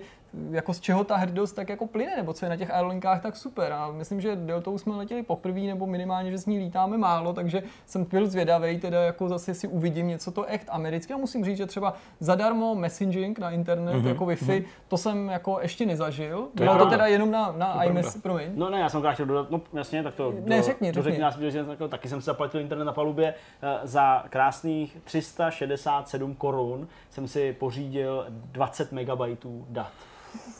jako z čeho ta hrdost tak jako plyne, nebo co je na těch aerolinkách tak super. A myslím, že Deltou jsme letěli poprvé, nebo minimálně, že s ní lítáme málo, takže jsem byl zvědavý, teda jako zase si uvidím něco to echt amerického. Musím říct, že třeba zadarmo messaging na internet, mm-hmm. jako Wi-Fi, to jsem jako ještě nezažil. je Bylo to pravda. teda jenom na, na pravda. iMess, promiň. No ne, já jsem chtěl dodat, no jasně, tak to Ne, do- řekni, dořekni řekni. nás, že jako, taky jsem si zaplatil internet na palubě eh, za krásných 367 korun jsem si pořídil 20 megabajtů dat.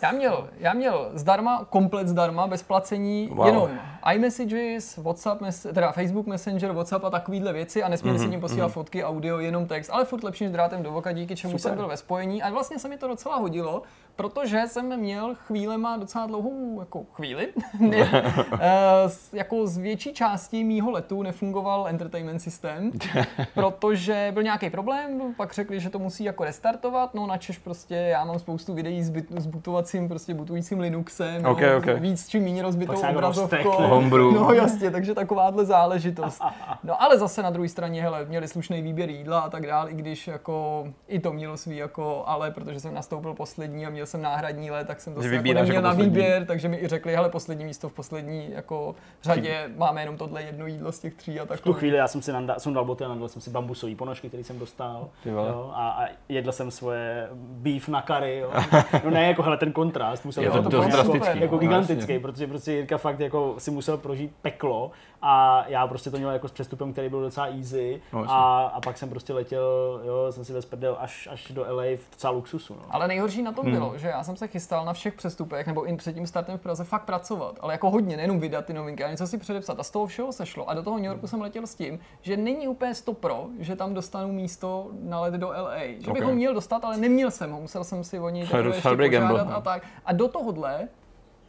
Já měl, já měl zdarma, komplet zdarma, bez placení, Wow. jenom iMessages, WhatsApp, teda Facebook Messenger, WhatsApp a takovýhle věci a nesměli Mhm, mm-hmm, si tím posílat mm-hmm. fotky, audio, jenom text, ale furt lepší než drátem do voka, díky čemu Super. jsem byl ve spojení a vlastně se mi to docela hodilo, protože jsem měl chvílema docela dlouhou jako chvíli, ne, eh, jako z větší části mýho letu nefungoval entertainment systém, protože byl nějaký problém, pak řekli, že to musí jako restartovat, no načež prostě já mám spoustu videí s, byt, s butovacím, prostě butujícím Linuxem, Ok, no, ok. víc či méně rozbitou Pak jako obrazovkou. No jasně, takže takováhle záležitost. No ale zase na druhé straně, hele, měli slušný výběr jídla a tak dále, i když jako i to mělo svý jako ale, protože jsem nastoupil poslední a měl jsem náhradní let, tak jsem to Že jako neměl jako na výběr, takže mi i řekli, hele, poslední místo v poslední jako řadě, máme jenom tohle jedno jídlo z těch tří a tak. V tu chvíli já jsem si nanda, sundal boty a nadal jsem si bambusový ponožky, který jsem dostal. Jo, a, a, jedl jsem svoje beef na curry. Jo. No ne, jako hele, ten kontrast musel Je to být dost jako- drastický, Jako no, gigantický, protože prostě Jirka fakt jako si musel prožít peklo a já prostě to měl jako s přestupem, který byl docela easy No, a, a pak jsem prostě letěl, jo, jsem si vesprdel až, až do LA v docela luxusu. No. Ale nejhorší na Hmm. tom bylo, že já jsem se chystal na všech přestupech, nebo i před tím startem v Praze fakt pracovat, ale jako hodně, nejenom vydat ty novinky, ale něco si předepsat. A z toho všeho sešlo. A do toho New Yorku jsem letěl s tím, že není úplně 100 pro, že tam dostanu místo na let do LA. Že bych Ok. ho měl dostat, ale neměl jsem ho. Musel jsem si o něj ještě požádat a tak. A do tohohle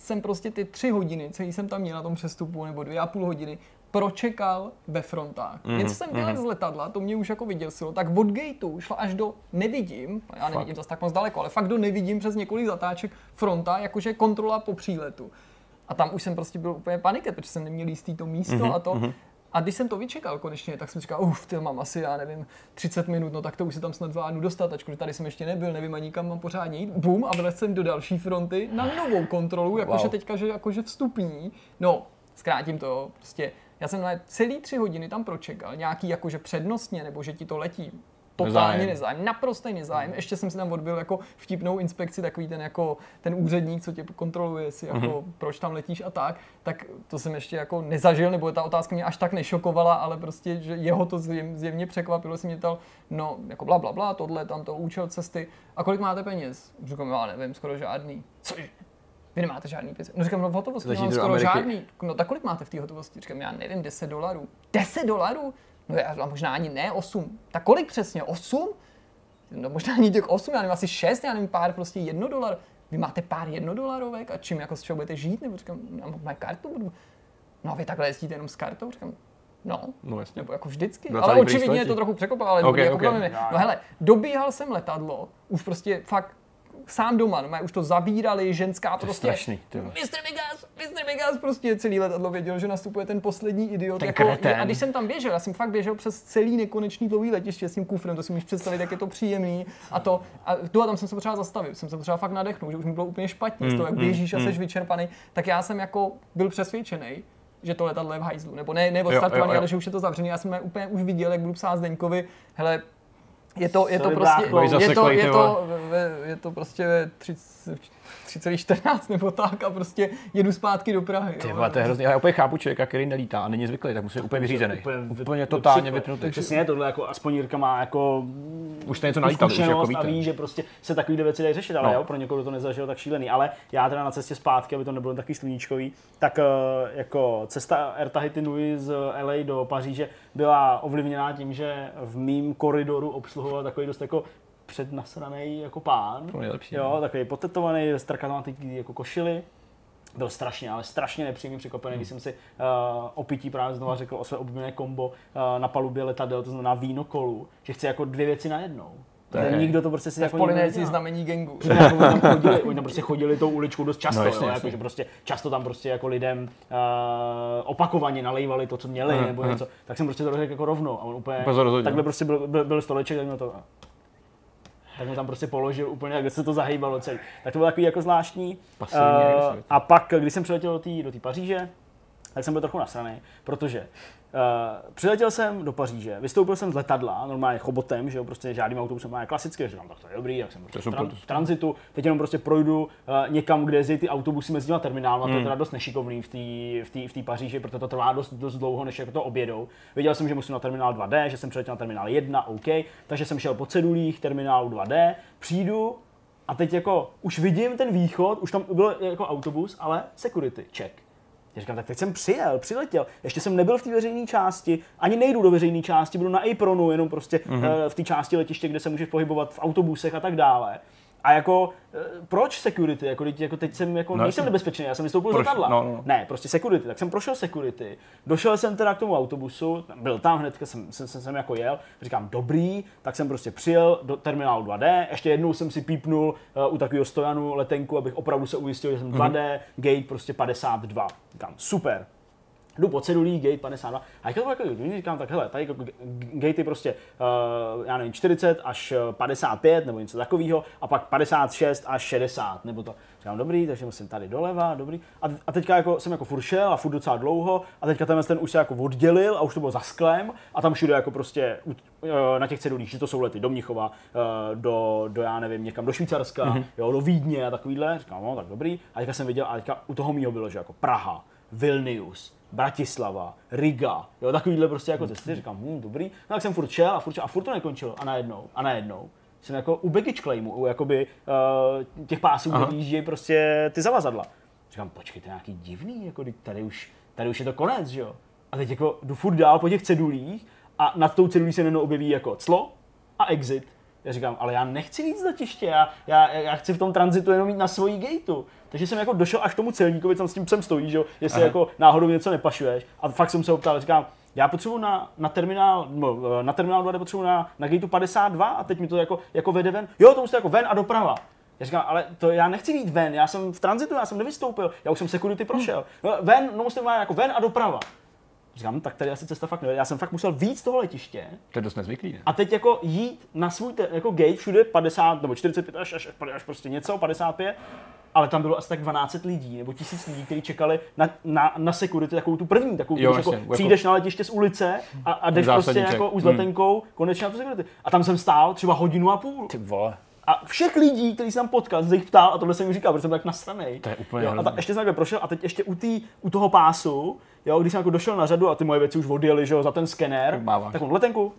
jsem prostě ty tři hodiny, celý jsem tam měl na tom přestupu, nebo dvě a půl hodiny, pročekal ve frontách. Mm, Něco jsem dělal z letadla, to mě už jako vyděsilo, tak od gateu šla až do nevidím, já nevidím zase tak moc daleko, ale fakt do nevidím přes několik zatáček fronta, jakože kontrola po příletu. A tam už jsem prostě byl úplně paniky, protože jsem neměl jistý to místo mm-hmm, a to. Mm-hmm. A když jsem to vyčekal konečně, tak jsem říkal, uf, ty mám asi, já nevím, 30 minut, no tak to už si tam snad zvládnu dostat, ačkoliv tady jsem ještě nebyl, nevím ani kam mám pořádně jít. Bum, a vylez jsem do další fronty na novou kontrolu, jakože Wow. teďka, že jakože vstupní. No, zkrátím to, prostě, já jsem na celý tři hodiny tam pročekal, nějaký jakože přednostně, nebo že ti to letí totální Nezájem. naprostý nezájem. Ještě jsem si tam odbil jako vtipnou inspekci, takový ten jako ten úředník, co tě kontroluje, si jako Mhm. proč tam letíš a tak, tak to jsem ještě jako nezažil, nebo ta otázka mě až tak nešokovala, ale prostě, že jeho to zjev, zjevně překvapilo, si mě ptal, no jako bla, bla, bla, tohle, tam to účel cesty, a kolik máte peněz? Říkám, já nevím, skoro žádný. Cože? Vy nemáte žádný peníze. No říkám, no v hotovosti do skoro Ameriky. žádný. No tak kolik máte v té hotovosti? Říkám, já nevím, 10 dolarů. 10 dolarů? No a možná ani ne, 8. Tak kolik přesně? 8? No možná ani těch 8, já nevím, asi 6, já nevím, pár prostě jedno dolar. Vy máte pár jednodolarovek a čím jako z čeho budete žít? Nebo říkám, já mám moje kartu, budu. No a vy takhle jezdíte jenom s kartou? Říkám, no. No jasně. Nebo jako vždycky. Ale očividně století. je to trochu překopalo, ale Ok, dobrý, jako ok. bavíme. No hele, dobíhal jsem letadlo, už prostě fakt sám doma, no, už to zabírali, ženská To prostě. strašný. Mr. Vegas, Mr. Vegas, prostě celý letadlo věděl, že nastupuje ten poslední idiot. Ten jako, a když jsem tam běžel, já jsem fakt běžel přes celý nekonečný dlouhý letiště s tím kufrem, to si můžeš představit, jak je to příjemný. A to, a tu a tam jsem se potřeba zastavit, jsem se potřeba fakt nadechnout, že už mi bylo úplně špatně, z toho, jak běžíš a jsi vyčerpaný, tak já jsem jako byl přesvědčený, že to letadlo je v hajzlu, nebo ne, ne jo, odstartovaný, jo. ale že už je to zavřený. Já jsem úplně už viděl, jak budu psát Zdeňkovi, hele, je to, je to prostě, je to, je to, ve- je to prostě ve 30 3,14 nebo tak a prostě jedu zpátky do Prahy. Ty jo. vole, to je hrozně. Já úplně chápu člověka, který nelítá a není zvyklý, tak musí úplně vyřízený. Úplně, Úplně totálně vypnutý. Přesně tohle, jako aspoň Jirka má jako Už jste něco tu nalítali, už jako víte. a ví, že prostě se takovýhle věci dají řešit, ale No. jo, pro někoho, kdo to nezažil, tak šílený. Ale já teda na cestě zpátky, aby to nebylo takový sluníčkový, tak eh, jako cesta Air Tahiti Nui z LA do Paříže byla ovlivněná tím, že v mým koridoru obsluhoval takový dost jako přednasraný jako pán. To nejlepší, Jo, no. takový potetovaný, strkaná ty jako košily. Byl strašně, ale strašně nepříjemný překvapený, když jsem si uh, o pití právě znova řekl o své oblíbené kombo uh, na palubě letadel, to znamená víno kolu, že chci jako dvě věci na jednou. je- Okay. Nikdo to prostě si jako nedělá. znamení gengu. Jako oni, tam chodili, oni tam prostě chodili tou uličkou dost často, No, no, jasně, jo, jasně. jako, že prostě často tam prostě jako lidem uh, opakovaně nalejvali to, co měli, Aha, nebo aha. něco, tak jsem prostě to řekl jako rovnou a on úplně, Úplně rozhodně. takhle prostě byl, byl, byl stoleček, tak měl to, tak mě tam prostě položil úplně, jak se to zahýbalo celý. Tak to bylo takový jako zvláštní. Pasivní Eh, agresivita. a pak, když jsem přiletěl do té do té Paříže, tak jsem byl trochu nasraný, protože uh, přiletěl jsem do Paříže, vystoupil jsem z letadla, normálně chobotem, že jo, prostě žádným autobusem, normálně klasicky, že tam tak to je dobrý, jak jsem prostě tran- v tranzitu, teď jenom prostě projdu uh, někam, kde jezdí ty autobusy mezi těma terminálama, to je teda dost nešikovný v té v té v té Paříži, protože to trvá dost, dost dlouho, než jako to objedou. Věděl jsem, že musím na terminál 2D, že jsem přiletěl na terminál 1, OK, takže jsem šel po cedulích terminálu 2D, přijdu a teď jako už vidím ten východ, už tam byl jako autobus, ale security check. Já říkám, tak teď jsem přijel, přiletěl, ještě jsem nebyl v té veřejné části, ani nejdu do veřejné části, budu na apronu, jenom prostě mm-hmm. v té části letiště, kde se můžeš pohybovat v autobusech a tak dále. A jako, eh, proč security? Jako, teď, jako teď jsem, jako, No, nejsem nebezpečný, já jsem vystoupil z letadla. No, no. Ne, prostě security. Tak jsem prošel security, došel jsem teda k tomu autobusu, byl tam hned, jsem, jsem, jsem, jsem jako jel, říkám dobrý, tak jsem prostě přijel do terminálu 2D, ještě jednou jsem si pípnul uh, u takového stojanu letenku, abych opravdu se ujistil, že jsem 2D, gate prostě 52. Říkám super, jdu po cedulí, gate 52, a jak to jako, říkám, tak hele, tady jako gatey prostě, uh, já nevím, 40 až eh, 55 nebo něco takového, a pak 56 až 60, nebo to. Říkám, dobrý, takže musím tady doleva, dobrý. A, a teďka jako jsem jako furt šel a furt docela dlouho, a teďka tenhle ten už se jako oddělil a už to bylo za sklem, a tam všude jako prostě u- eh, na těch cedulích, že to jsou lety do Mnichova, eh, do, do já nevím, někam do Švýcarska, mm-hmm. jo, do Vídně a takovýhle. Říkám, no tak dobrý. A teďka jsem viděl, a teďka u toho mýho bylo, že jako Praha, Vilnius, Bratislava, Riga, jo, takovýhle prostě jako cesty, říkám, hm, dobrý. No tak jsem furt šel a furt, šel a furt to nekončilo a najednou, a najednou jsem jako u baggage claimu, u jakoby uh, těch pásů, kde vyjíždějí prostě ty zavazadla. Říkám, počkej, to je nějaký divný, jako tady už, tady už je to konec, že jo. A teď jako jdu furt dál po těch cedulích a nad tou cedulí se najednou objeví jako clo a exit. Já říkám, ale já nechci víc letiště, já, já, já chci v tom tranzitu jenom mít na svojí gateu. Takže jsem jako došel až k tomu celníkovi, tam s tím psem stojí, že jo, jestli Aha. jako náhodou něco nepašuješ. A fakt jsem se ho ptal, říkám, já potřebuji na, na terminál, no, na terminál 2 potřebuji na, na gateu 52 a teď mi to jako, jako vede ven. Jo, to musíte jako ven a doprava. Já říkám, ale to já nechci jít ven, já jsem v tranzitu, já jsem nevystoupil, já už jsem security prošel. No, ven, no musíte jít jako ven a doprava. Říkám, "No, tak tady asi cesta fakt nevede. Já jsem fakt musel víc toho letiště To je dost nezvyklý, ne? a teď jako jít na svůj te, jako gate všude 50 nebo 45 až, až, až prostě něco, 55, ale tam bylo asi tak 12 lidí nebo tisíc lidí, kteří čekali na, na, na security, takovou tu první, takovou, Jo, když jako, jako- přijdeš na letiště z ulice a, a jdeš prostě jako už Hmm. letenkou konečně na tu security. A tam jsem stál třeba hodinu a půl. Ty vole. A všech lidí, kteří jsem tam potkal, se jich ptal, a tohle jsem jim říkal, protože jsem byl tak nasranej. To je úplně jo, A ta, ještě jsem takhle prošel a teď ještě u, tý, u toho pásu, jo, když jsem jako došel na řadu a ty moje věci už odjeli, že jo, za ten skener, Tak máváš. tak on letenku.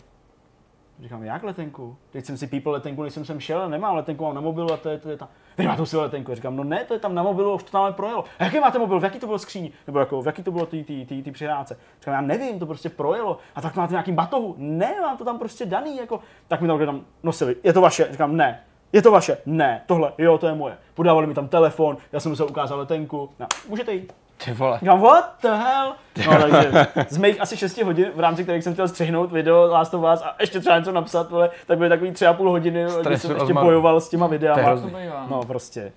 Říkám, jak letenku? Teď jsem si pípl letenku, než jsem sem šel, nemám letenku, mám na mobilu a to je, to je tam. Vy máte si letenku. Říkám, no ne, to je tam na mobilu, už to tam projelo. A jaký máte mobil, v jaký to bylo skříni? Nebo jako, v jaký to bylo ty, ty, ty, ty přihrádce? Říkám, já nevím, to prostě projelo. A tak to máte v nějakým batohu? Ne, mám to tam prostě daný, jako. Tak mi tam tam nosili, je to vaše? Říkám, ne. Je to vaše? Ne. Tohle, jo, to je moje. Podávali mi tam telefon, já jsem musel ukázat letenku. No, můžete jít. Ty vole. Říkám, what the hell? No, takže z mých asi 6 hodin, v rámci kterých jsem chtěl střihnout video Last of Us a ještě třeba něco napsat, vole, tak byly takový tři a půl hodiny, kdy jsem ještě zmaru. bojoval s těma To je videama. To. No, prostě.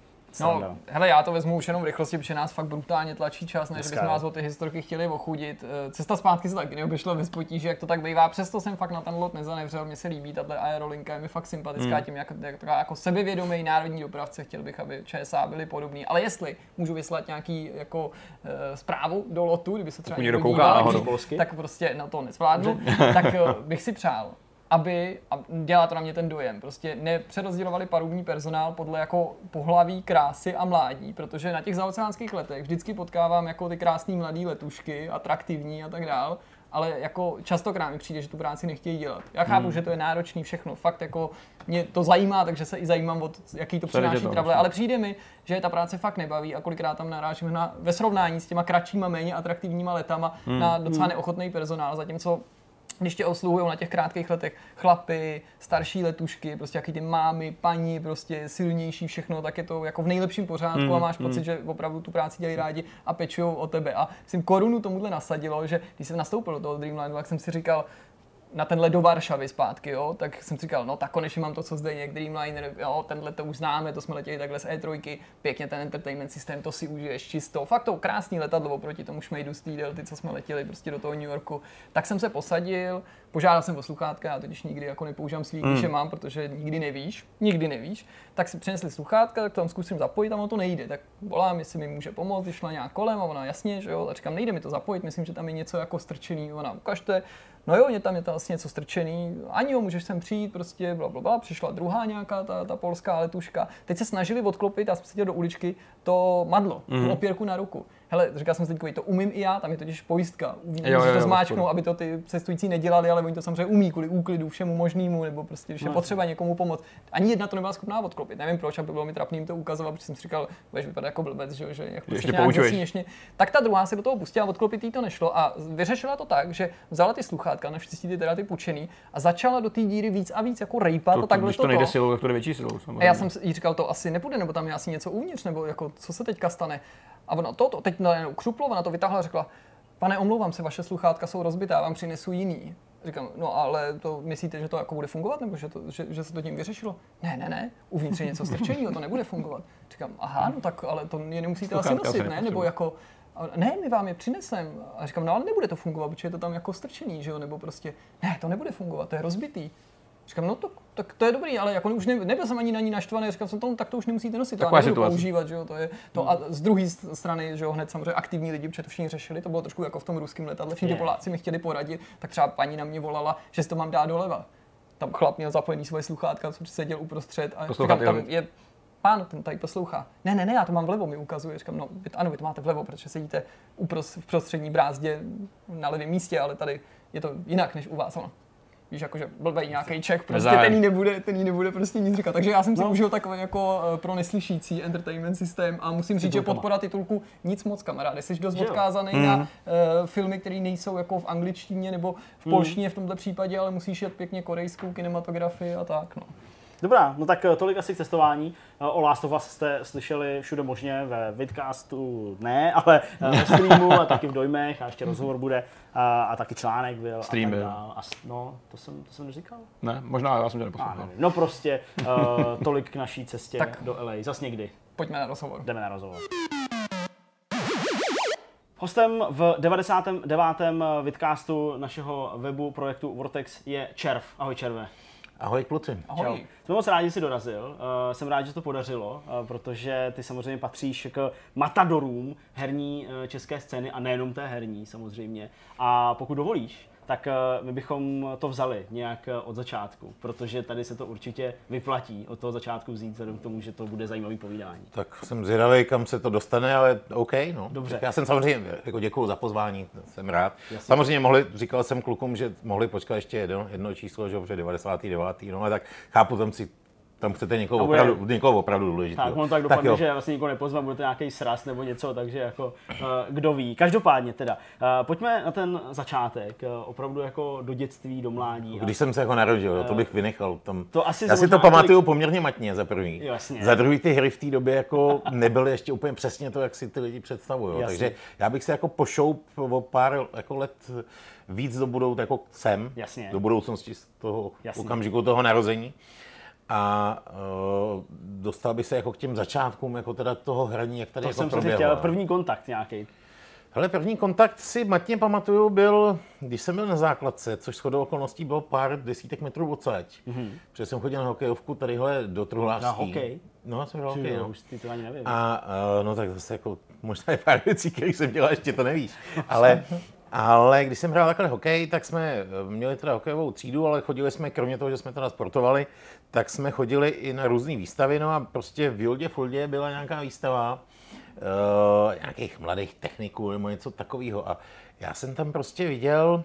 No, hele, já to vezmu už jenom v rychlosti, protože nás fakt brutálně tlačí čas, než bychom vás o ty historky chtěli ochudit. Eh, Cesta zpátky se taky neobešla bez potíže, jak to tak bývá. Přesto jsem fakt na ten lot nezanevřel, mně se líbí tato aerolinka, je mi fakt sympatická Hmm. tím, jak, jak, taková jako sebevědomý národní dopravce, chtěl bych, aby ČSA byli podobní. Ale jestli můžu vyslat nějaký jako uh, zprávu do lotu, kdyby se třeba někdo díval, tak prostě na to nezvládnu, tak eh, bych si přál, aby, a dělá to na mě ten dojem, prostě nepřerozdělovali parubní personál podle jako pohlaví, krásy a mládí, protože na těch zaoceánských letech vždycky potkávám jako ty krásný mladý letušky, atraktivní a tak dál, ale jako častokrát mi přijde, že tu práci nechtějí dělat. Já chápu, Hmm. že to je náročný všechno, fakt jako mě to zajímá, takže se i zajímám, od jaký to přináší to, trable, ale přijde mi, že ta práce fakt nebaví a kolikrát tam narážím na, ve srovnání s těma kratšíma, méně atraktivníma letama Hmm. na docela neochotný personál, zatímco když tě obsluhují na těch krátkých letech chlapy, starší letušky, prostě jaký ty mámy, paní, prostě silnější všechno, tak je to jako v nejlepším pořádku Hmm, a máš pocit, že opravdu tu práci dělají rádi a pečují o tebe. A myslím, korunu tomuhle nasadilo, že když jsem nastoupil do toho Dreamlinu, tak jsem si říkal, na tenhle do Varšavy zpátky, jo, tak jsem si říkal, no tak konečně mám to, co zde je, Dreamliner, jo, tenhle to už známe, to jsme letěli takhle z E3, pěkně ten entertainment systém, to si užiješ čisto. Fakt to krásný letadlo oproti tomu šmejdu z té delty, co jsme letěli prostě do toho New Yorku. Tak jsem se posadil, požádal jsem o sluchátka, já totiž nikdy jako nepoužívám svý, když je mám, protože nikdy nevíš, nikdy nevíš. Tak si přinesli sluchátka, tak to tam zkusím zapojit a ono to nejde. Tak volám, jestli mi může pomoct, když šla nějak kolem a ona jasně, že jo, a říkám, nejde mi to zapojit, myslím, že tam je něco jako strčený, ona ukažte. No jo, je tam je tam vlastně něco strčený, ani jo, můžeš sem přijít, prostě bla, bla, bla. přišla druhá nějaká ta, ta polská letuška. Teď se snažili odklopit, já jsem do uličky, to madlo, mm-hmm. opěrku na ruku. Hele, říkal jsem si teď, to umím i já, tam je totiž pojistka. Že jo, to zmáčknou, aby to ty cestující nedělali, ale oni to samozřejmě umí kvůli úklidu, všemu možnému, nebo prostě, když je potřeba někomu pomoct. Ani jedna to nebyla schopná odklopit. Nevím proč, aby bylo mi trapným to ukazovat, protože jsem si říkal, budeš vypadat jako blbec, že, že jak prostě nějak zesměšně. Tak ta druhá se do toho pustila, odklopit jí to nešlo a vyřešila to tak, že vzala ty sluchátka, naštěstí ty teda ty pučený, a začala do té díry víc a víc jako rejpat To, a to, takhle když to, to nejde silou, tak to jde větší silou. Samozřejmě. A já jsem si- jí říkal, to asi nepůjde, nebo tam je asi něco uvnitř, nebo jako, co se teďka stane. A ona to, to teď najednou křuplo, ona to vytáhla a řekla, pane, omlouvám se, vaše sluchátka jsou rozbitá, já vám přinesu jiný. Říkám, no ale to myslíte, že to jako bude fungovat, nebo že, to, že, že se to tím vyřešilo? Ne, ne, ne, uvnitř je něco strčeného, to nebude fungovat. Říkám, aha, no tak ale to je nemusíte asi Sluchátka asi nosit, ne? Nebo jako, ne, my vám je přinesem. A říkám, no ale nebude to fungovat, protože je to tam jako strčený, že jo, nebo prostě, ne, to nebude fungovat, to je rozbitý. Říkám, no to, tak to je dobrý, ale jako už ne, nebyl jsem ani na ní naštvaný, říkal jsem tomu, tak to už nemusíte nosit, to já Taková situace. používat, že jo, to je to. A z druhé strany, že jo, hned samozřejmě aktivní lidi, protože to všichni řešili, to bylo trošku jako v tom ruském letadle, všichni Je. Poláci mi chtěli poradit, tak třeba paní na mě volala, že si to mám dát doleva. Tam chlap měl zapojený svoje sluchátka, jsem seděl uprostřed a říkám, tam je pán, ten tady poslouchá. Ne, ne, ne, já to mám vlevo, mi ukazuje. Říkám, no, vy, ano, vy to máte vlevo, protože sedíte upros, v prostřední brázdě na levém místě, ale tady je to jinak než u vás. Ono. Víš, jakože blbej nějaký Čech, prostě ten jí nebude, ten jí nebude prostě nic říkat. Takže já jsem si No. užil takový jako eh, pro neslyšící entertainment systém a musím říct, že podpora titulku nic moc kamaráde. Jsi dost odkázaný Mhm. na uh, filmy, které nejsou jako v angličtině nebo v Mhm. polštině v tomto případě, ale musíš jet pěkně korejskou kinematografii a tak. No. Dobrá, no tak eh, tolik asi k testování. Eh, O Last of Us jste slyšeli všude možně ve vidcastu, ne, ale eh, ve streamu a taky v dojmech a ještě rozhovor bude a, a taky článek byl. Stream a tak byl. dál. A, s- no, to jsem, to jsem neříkal. Ne, možná já jsem tě neposlouchal. No prostě uh, tolik k naší cestě Tak. do LA. Zas někdy. Pojďme na rozhovor. Jdeme na rozhovor. Hostem v 99. vidcastu našeho webu projektu Vortex je Červ. Ahoj Červe. Ahoj kluci. Ahoj. Jsme moc rádi, že jsi dorazil. Uh, jsem rád, že to podařilo, uh, protože ty samozřejmě patříš k matadorům herní uh, české scény a nejenom té herní samozřejmě. A pokud dovolíš, tak uh, my bychom to vzali nějak uh, od začátku, protože tady se to určitě vyplatí od toho začátku vzít, vzhledem k tomu, že to bude zajímavý povídání. Tak jsem zvědavý, kam se to dostane, ale OK, no. Dobře. Tak já jsem samozřejmě, jako děkuju za pozvání, jsem rád. Jasně. Samozřejmě mohli, říkal jsem klukům, že mohli počkat ještě jedno, jedno číslo, že jo, protože 99. No ale tak chápu, tam si tam chcete někoho A bude- opravdu, někoho opravdu důležitého. Tak ono tak dopadne, jo. že vlastně nikoho nepozveme, bude to nějaký sraz nebo něco, takže jako uh, kdo ví. Každopádně teda, uh, pojďme na ten začátek, uh, opravdu jako do dětství, do mládí. a- Když jsem se jako narodil, to bych vynechal. Tam, To asi já si to pamatuju tolik- poměrně matně za první. Jasně. Za druhý ty hry v té době jako nebyly ještě úplně přesně to, jak si ty lidi představují. Takže já bych se jako pošoup o pár jako let víc do budoucna, jako sem, Jasně. do budoucnosti z toho Jasně. okamžiku toho narození. A uh, dostal bych se jako k těm začátkům jako teda toho hraní, jak tady To jako jsem se proběhlo. chtěl, první kontakt nějaký. Hele, první kontakt si matně pamatuju byl, když jsem byl na základce, což shodou okolností bylo pár desítek metrů odsaď. Mm-hmm. Protože jsem chodil na hokejovku tadyhle do Truhlářský. Na hokej? No, jsem hrál hokej, no. už ty to ani nevím. A uh, no tak zase jako možná je pár věcí, které jsem dělal, ještě to nevíš. Ale, ale když jsem hrál takhle hokej, tak jsme eh, měli teda hokejovou třídu, ale chodili jsme, kromě toho, že jsme teda sportovali, tak jsme chodili i na různé výstavy, no a prostě v Joldě Foldě byla nějaká výstava uh, nějakých mladých techniků nebo něco takového. A já jsem tam prostě viděl,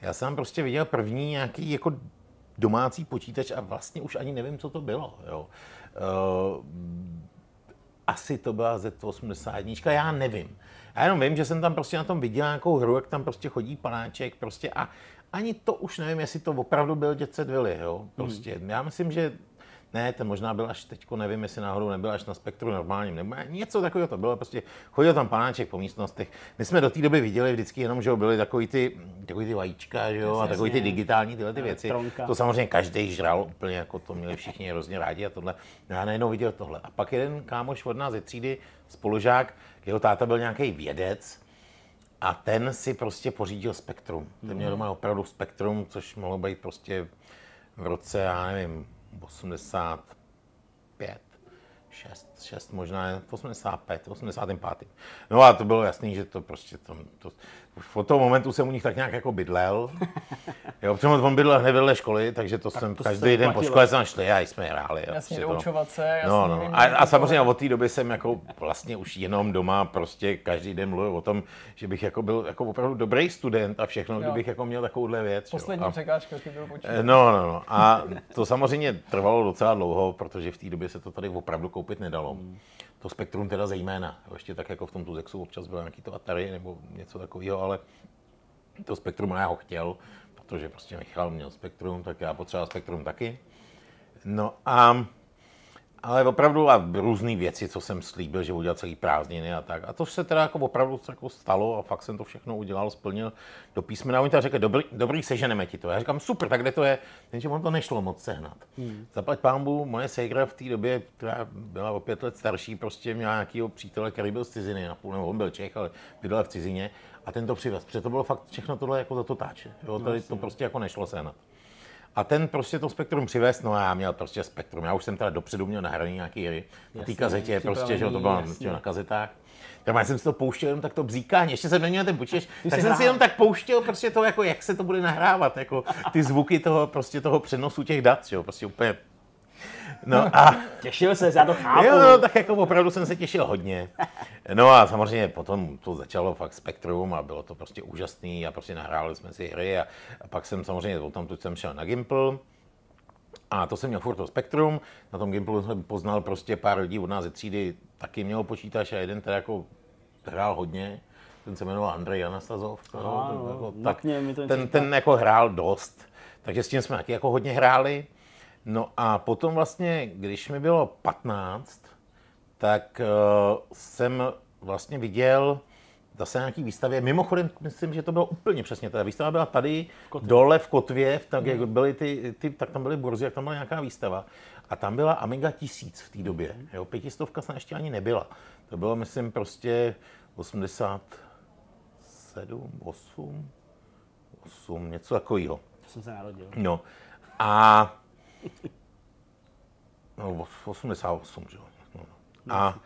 já jsem tam prostě viděl první nějaký jako domácí počítač a vlastně už ani nevím, co to bylo. Jo. Uh, asi to byla Z81, já nevím. Já jenom vím, že jsem tam prostě na tom viděl nějakou hru, jak tam prostě chodí panáček prostě a ani to už nevím, jestli to opravdu byl Jet Set Willy, jo, prostě. Já myslím, že ne, ten možná byl až teďko, nevím, jestli náhodou nebyl až na spektru normálním, nebo něco takového to bylo, prostě chodil tam panáček po místnostech. My jsme do té doby viděli vždycky jenom, že byly takový ty, takový ty vajíčka, že jo, a takový ty digitální tyhle ty věci. Elektronka. To samozřejmě každý žral úplně, jako to měli všichni hrozně rádi a tohle. No já najednou viděl tohle. A pak jeden kámoš od nás ze třídy, spolužák, jeho táta byl nějaký vědec, a ten si prostě pořídil Spektrum. Ten měl doma opravdu Spektrum, což mohlo být prostě v roce, já nevím, 85, 6, 6 možná, 85, 85. No a to bylo jasný, že to prostě tam, to, od toho momentu jsem u nich tak nějak jako bydlel. Jo, protože on bydlel hned vedle školy, takže to jsem to každý den po škole jsme šli a jsme hráli. jo, Jasně, prostě to- se, jasně. No, no. A, a samozřejmě od té doby jsem jako vlastně už jenom doma prostě každý den mluvil o tom, že bych jako byl jako opravdu dobrý student a všechno, kdybych jako měl takovouhle věc. jo. Poslední a, překážka ti byl počítač. Eh, No, no, no. A to samozřejmě trvalo docela dlouho, protože v té době se to tady opravdu koupit nedalo. To spektrum teda zejména. Ještě tak jako v tom Tuzexu občas bylo nějaký to Atari nebo něco takového, ale to spektrum já ho chtěl, protože prostě Michal měl spektrum, tak já potřeboval spektrum taky. No a, ale opravdu a různé věci, co jsem slíbil, že udělal celý prázdniny a tak. A to se teda jako opravdu jako stalo a fakt jsem to všechno udělal, splnil do písmena. Oni to řekli, dobrý, dobrý, seženeme ti to. Já říkám, super, tak kde to je? Jenže on to nešlo moc sehnat. Hmm. Zaplať pámbu, moje ségra v té době, která byla o pět let starší, prostě měla nějakého přítele, který byl z ciziny, na půl, nebo on byl Čech, ale bydlel v cizině. A ten to přivez, protože to bylo fakt všechno tohle jako za to táče. Jo, tady to prostě jako nešlo sehnat. A ten prostě to spektrum přivez, no a já měl prostě spektrum. Já už jsem teda dopředu měl nahraný nějaký hry. Na té kazetě prostě, že to bylo jasně. na kazetách. Já jsem si to pouštěl jenom tak to bzíkání, ještě jsem neměl ten počítač, tak jsem si jenom tak pouštěl prostě to, jako jak se to bude nahrávat, jako ty zvuky toho, prostě toho přenosu těch dat, jo, prostě úplně. No a Těšil se, já to chápu. jo, no, tak jako opravdu jsem se těšil hodně. No a samozřejmě potom to začalo fakt Spektrum a bylo to prostě úžasný a prostě nahráli jsme si hry a, a pak jsem samozřejmě o tom tu jsem šel na Gimple. A to jsem měl furt to Spektrum, na tom Gimplu jsem poznal prostě pár lidí od nás ze třídy, taky měl počítač a jeden teda jako hrál hodně, ten se jmenoval Andrej Anastazov. to- Ano, to jako, no, tak, ten, ten jako hrál dost, takže s tím jsme taky jako hodně hráli. No a potom vlastně, když mi bylo 15, tak uh, jsem vlastně viděl zase nějaký výstavě. Mimochodem, myslím, že to bylo úplně přesně. Ta výstava byla tady v dole v Kotvě, v- tak jak byly ty, ty, tak tam byly burzy, jak tam byla nějaká výstava. A tam byla Amiga 1000 v té době. Jo, pětistovka snad ještě ani nebyla. To bylo, myslím, prostě 87, 8, 8, něco takového. To jsem se narodil. No a no, 88, že jo. No. A,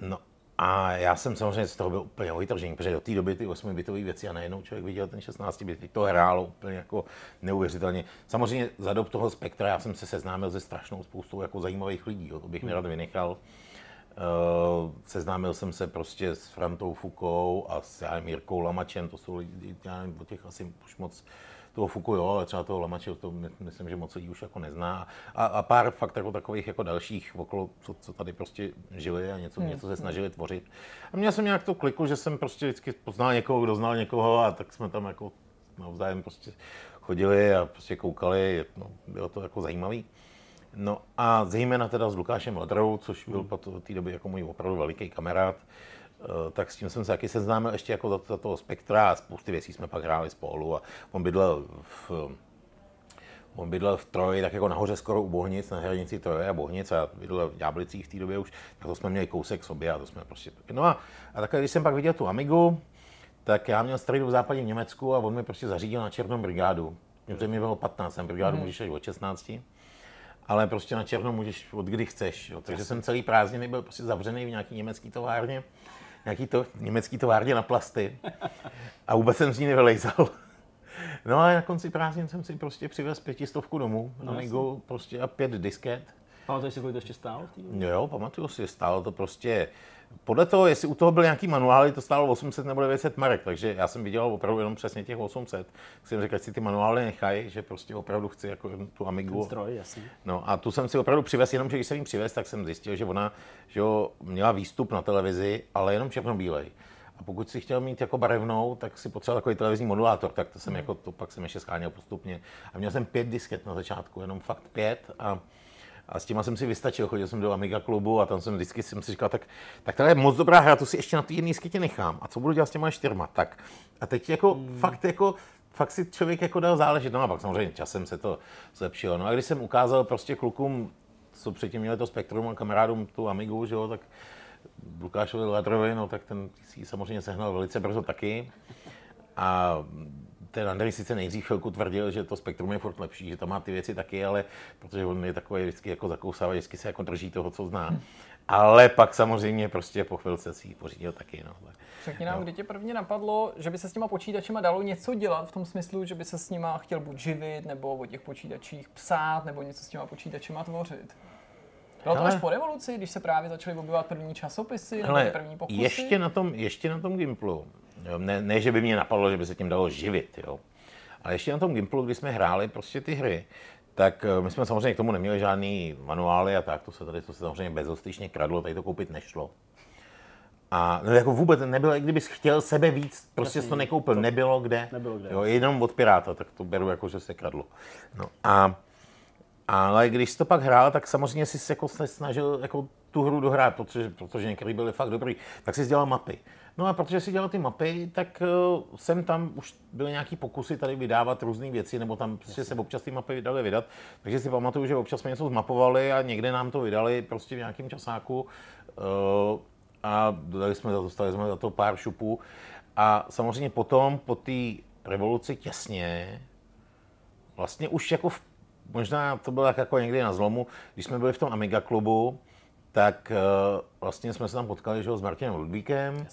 no, a já jsem samozřejmě z toho byl úplně vytržený, protože do té doby ty 8-bitové věci a najednou člověk viděl ten 16 bit, to hrálo úplně jako neuvěřitelně. Samozřejmě za dob toho spektra já jsem se seznámil se strašnou spoustou jako zajímavých lidí, jo, to bych nerad vynechal. Uh, seznámil jsem se prostě s Frantou Fukou a s já nevím, Jirkou Lamačem, to jsou lidi, já nevím, o těch asi už moc toho Fuku, jo, ale třeba toho Lamače, to my- myslím, že moc lidí už jako nezná. A, a pár fakt jako takových jako dalších okolo, co, co tady prostě žili a něco, něco se snažili tvořit. A měl jsem nějak to kliku, že jsem prostě vždycky poznal někoho, kdo znal někoho a tak jsme tam jako navzájem prostě chodili a prostě koukali, no, bylo to jako zajímavý. No a zejména teda s Lukášem Ladrou, což byl hmm. v té době jako můj opravdu veliký kamarád, tak s tím jsem se taky seznámil ještě jako za, za toho spektra a spousty věcí jsme pak hráli spolu a on bydlel v, on bydlel v Troji, tak jako nahoře skoro u Bohnic, na hranici Troje a Bohnic a bydlel v Ďáblicích v té době už, tak to jsme měli kousek sobě a to jsme prostě. No a, a takhle, když jsem pak viděl tu Amigu, tak já měl strejdu v západním Německu a on mi prostě zařídil na černou brigádu. Protože mi bylo 15, jsem brigádu mm. můžeš jít od 16 ale prostě na černo můžeš od kdy chceš. Jo. Takže jsem celý prázdniny byl prostě zavřený v nějaký německý továrně, nějaký to, německý továrně na plasty a vůbec jsem z ní nevylejzal. No a na konci prázdnin jsem si prostě přivez pětistovku domů, na Amigu, prostě a pět disket. Pamatuješ si, kolik to ještě stálo? Jo, pamatuju si, stálo to prostě, podle toho, jestli u toho byl nějaký manuály, to stálo 800 nebo 900 marek, takže já jsem viděl opravdu jenom přesně těch 800. Tak jsem řekl, ať si ty manuály nechají, že prostě opravdu chci jako tu Amigu. Stroj, jasně. No a tu jsem si opravdu přivez, jenom že když jsem ji přivez, tak jsem zjistil, že ona že jo, měla výstup na televizi, ale jenom černobílej. A pokud si chtěl mít jako barevnou, tak si potřeboval takový televizní modulátor, tak to jsem jako, to pak jsem ještě scháněl postupně. A měl jsem pět disket na začátku, jenom fakt pět a a s těma jsem si vystačil, chodil jsem do Amiga klubu a tam jsem vždycky jsem si říkal, tak, tak tohle je moc dobrá hra, to si ještě na té jedné skitě nechám. A co budu dělat s těma čtyřma? Tak a teď jako hmm. fakt jako fakt si člověk jako dal záležet. No a pak samozřejmě časem se to zlepšilo. No a když jsem ukázal prostě klukům, co předtím měli to Spektrum a kamarádům tu Amigu, že jo, tak Lukášovi Ladrovi, no tak ten si samozřejmě sehnal velice brzo taky. A ten Andrej sice nejdřív chvilku tvrdil, že to spektrum je furt lepší, že tam má ty věci taky, ale protože on je takový vždycky jako zakousává, vždycky se jako drží toho, co zná. Ale pak samozřejmě prostě po chvilce si ji pořídil taky. No. Řekni nám, kdy tě prvně napadlo, že by se s těma počítačema dalo něco dělat v tom smyslu, že by se s nima chtěl buď živit, nebo o těch počítačích psát, nebo něco s těma počítačema tvořit? Bylo to Hele. až po revoluci, když se právě začaly objevovat první časopisy, Ale první pokusy? ještě na tom, ještě na tom Gimplu, ne, ne, že by mě napadlo, že by se tím dalo živit, jo. ale ještě na tom Gimplu, kdy jsme hráli prostě ty hry, tak eh, my jsme samozřejmě k tomu neměli žádný manuály a tak, to se tady to se samozřejmě bezostyšně kradlo, tady to koupit nešlo. A no jako vůbec nebylo, i kdybys chtěl sebe víc, prostě jsi to nekoupil, nebylo kde. nebylo kde. Jo, jenom od Piráta, tak to beru jako, že se kradlo. No a Ale když jsi to pak hrál, tak samozřejmě si jako se snažil jako tu hru dohrát, protože, protože některý byli fakt dobrý, tak si dělal mapy. No a protože si dělal ty mapy, tak jsem tam už byly nějaký pokusy tady vydávat různé věci, nebo tam prostě se občas ty mapy dali vydat. Takže si pamatuju, že občas jsme něco zmapovali a někde nám to vydali prostě v nějakém časáku. Uh, a dodali jsme, dostali jsme za to pár šupů. A samozřejmě potom, po té revoluci těsně, vlastně už jako v, možná to bylo tak jako někdy na zlomu, když jsme byli v tom Amiga klubu, tak uh, vlastně jsme se tam potkali že, s Martinem Ludvíkem,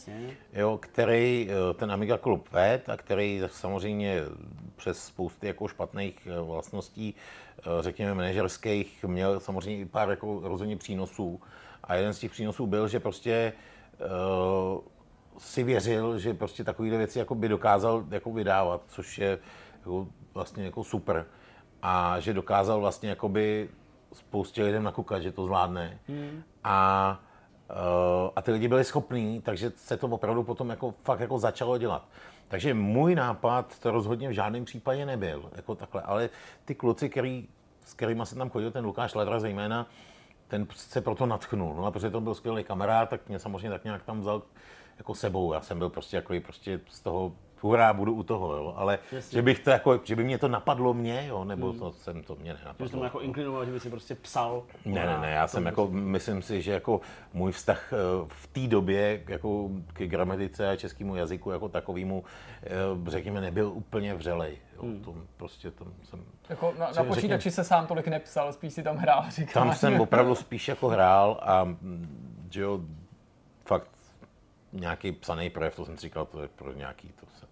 jo, který uh, ten Amiga klub ved a který samozřejmě přes spousty jako špatných uh, vlastností, řekněme manažerských, měl samozřejmě i pár jako rozhodně přínosů. A jeden z těch přínosů byl, že prostě uh, si věřil, že prostě takovéhle věci jako by dokázal jako vydávat, což je jako vlastně jako super. A že dokázal vlastně jakoby spoustě lidem nakukat, že to zvládne. Hmm. A, uh, a ty lidi byli schopní, takže se to opravdu potom jako fakt jako začalo dělat. Takže můj nápad to rozhodně v žádném případě nebyl, jako takhle. Ale ty kluci, který, s kterými jsem tam chodil, ten Lukáš Ledra zejména, ten se proto natchnul. No a protože to byl skvělý kamarád, tak mě samozřejmě tak nějak tam vzal jako sebou. Já jsem byl prostě jako prostě z toho hurá, budu u toho, jo. ale že, bych to jako, že by mě to napadlo mě, jo, nebo hmm. to jsem to mě nenapadlo. Že jsi to jako inklinoval, že by si prostě psal. Ne, ne, ne, já jsem jako, myslím si, že jako můj vztah eh, v té době jako k gramatice a českému jazyku jako takovému, eh, řekněme, nebyl úplně vřelej. Jo, hmm. to prostě tam jsem... Jako na, na počítači řekněme, se sám tolik nepsal, spíš si tam hrál, říkáš. Tam jsem opravdu spíš jako hrál a mm, že jo, nějaký psaný projev, to jsem si říkal, to je pro nějaký, to se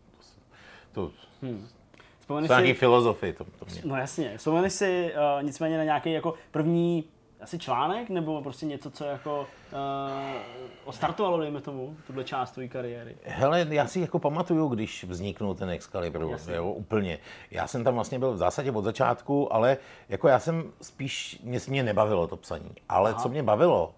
to, hmm. Vzpomeneš si... nějaký filozofii. To, to mě. No jasně. Vzpomeneš si uh, nicméně na nějaký jako první asi článek, nebo prostě něco, co jako uh, ostartovalo, dejme tomu, tuhle část tvojí kariéry? Hele, já si jako pamatuju, když vzniknul ten Excalibur, jo, úplně. Já jsem tam vlastně byl v zásadě od začátku, ale jako já jsem spíš, mě, mě nebavilo to psaní. Ale Aha. co mě bavilo,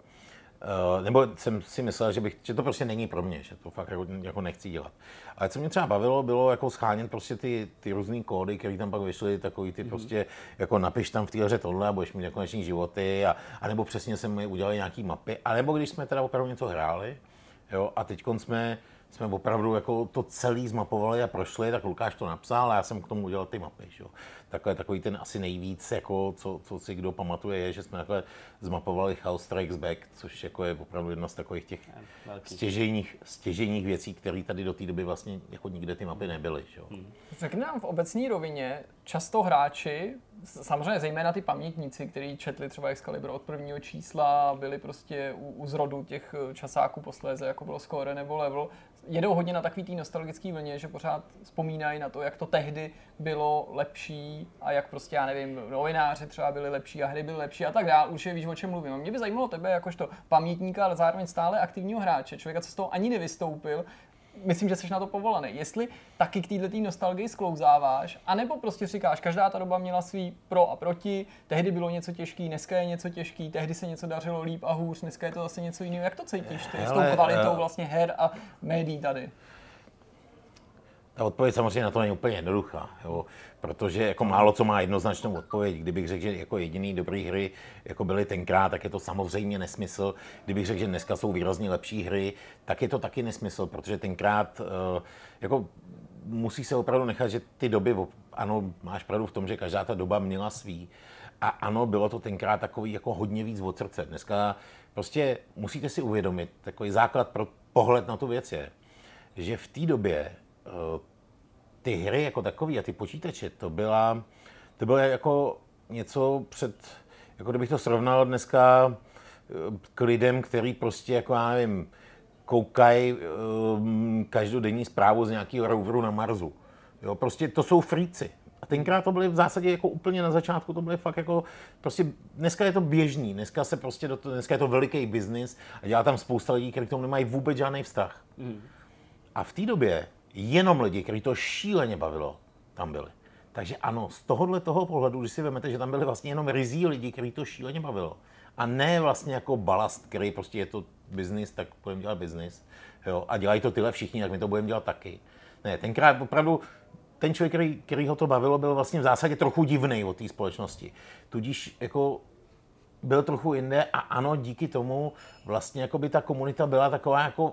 Uh, nebo jsem si myslel, že, bych, že to prostě není pro mě, že to fakt jako, jako nechci dělat. Ale co mě třeba bavilo, bylo jako schánět prostě ty, ty různé kódy, které tam pak vyšly, takový ty mm-hmm. prostě, jako napiš tam v té hře tohle a budeš mít nekoneční životy, a, a nebo přesně jsme udělali nějaký mapy, a nebo když jsme teda opravdu něco hráli, jo, a teď jsme jsme opravdu jako to celý zmapovali a prošli, tak Lukáš to napsal a já jsem k tomu udělal ty mapy. Že? Takhle takový ten asi nejvíc, jako, co, co si kdo pamatuje, je, že jsme takhle zmapovali House Strikes Back, což jako je opravdu jedna z takových těch stěžejních, stěžejních věcí, které tady do té doby vlastně jako nikde ty mapy nebyly. Že? Hmm. Řekni nám v obecní rovině, často hráči, samozřejmě zejména ty pamětníci, kteří četli třeba Excalibur od prvního čísla, byli prostě u, u zrodu těch časáků posléze, jako bylo Score nebo Level, jedou hodně na takový tý nostalgický vlně, že pořád vzpomínají na to, jak to tehdy bylo lepší a jak prostě, já nevím, novináři třeba byli lepší a hry byly lepší a tak dále. Už je víš, o čem mluvím. A mě by zajímalo tebe, jakožto pamětníka, ale zároveň stále aktivního hráče, člověka, co z toho ani nevystoupil, myslím, že jsi na to povolaný. Jestli taky k této nostalgii sklouzáváš, anebo prostě říkáš, každá ta doba měla svý pro a proti, tehdy bylo něco těžký, dneska je něco těžký, tehdy se něco dařilo líp a hůř, dneska je to zase něco jiného. Jak to cítíš ty Hele, s tou kvalitou uh, vlastně her a médií tady? Ta odpověď samozřejmě na to není úplně jednoduchá, jo? Protože jako málo co má jednoznačnou odpověď. Kdybych řekl, že jako jediný dobrý hry jako byly tenkrát, tak je to samozřejmě nesmysl. Kdybych řekl, že dneska jsou výrazně lepší hry, tak je to taky nesmysl, protože tenkrát eh, jako musí se opravdu nechat, že ty doby, ano, máš pravdu v tom, že každá ta doba měla svý. A ano, bylo to tenkrát takový jako hodně víc od srdce. Dneska prostě musíte si uvědomit, takový základ pro pohled na tu věc je, že v té době Eh, ty hry jako takové a ty počítače, to byla, to bylo jako něco před, jako kdybych to srovnal dneska eh, k lidem, který prostě, jako já nevím, koukají um, každodenní zprávu z nějakého roveru na Marsu. Jo, prostě to jsou fríci. A tenkrát to byly v zásadě jako úplně na začátku, to byly fakt jako, prostě dneska je to běžný, dneska se prostě, do to, dneska je to veliký biznis a dělá tam spousta lidí, kteří k tomu nemají vůbec žádný vztah. Mm. A v té době jenom lidi, kteří to šíleně bavilo, tam byli. Takže ano, z tohohle toho pohledu, když si vezmete, že tam byli vlastně jenom rizí lidi, kteří to šíleně bavilo, a ne vlastně jako balast, který prostě je to biznis, tak budeme dělat biznis, a dělají to tyhle všichni, tak my to budeme dělat taky. Ne, tenkrát opravdu ten člověk, který, který ho to bavilo, byl vlastně v zásadě trochu divný od té společnosti. Tudíž jako byl trochu jinde a ano, díky tomu vlastně jako by ta komunita byla taková jako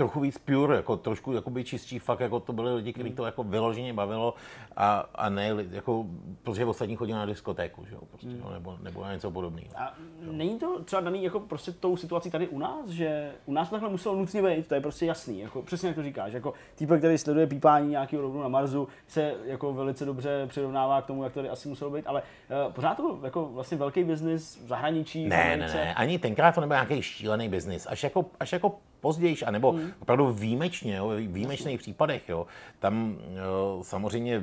trochu víc pure, jako trošku jakoby čistší, fakt jako to byli lidi, kteří to jako vyloženě bavilo a, a ne, jako, protože ostatní chodili na diskotéku, že jo, prostě, mm. nebo, nebo na něco podobného. A není to třeba daný jako prostě tou situací tady u nás, že u nás to takhle muselo nutně být, to je prostě jasný, jako přesně jak to říkáš, jako týpek, který sleduje pípání nějakého rovnu na Marsu, se jako velice dobře přirovnává k tomu, jak to tady asi muselo být, ale uh, pořád to byl jako vlastně velký biznis v zahraničí. Ne, ne, ne, ani tenkrát to nebyl nějaký šílený biznis, až jako, až jako později, anebo hmm. opravdu výjimečně, jo, výjimečných případech. Jo. Tam jo, samozřejmě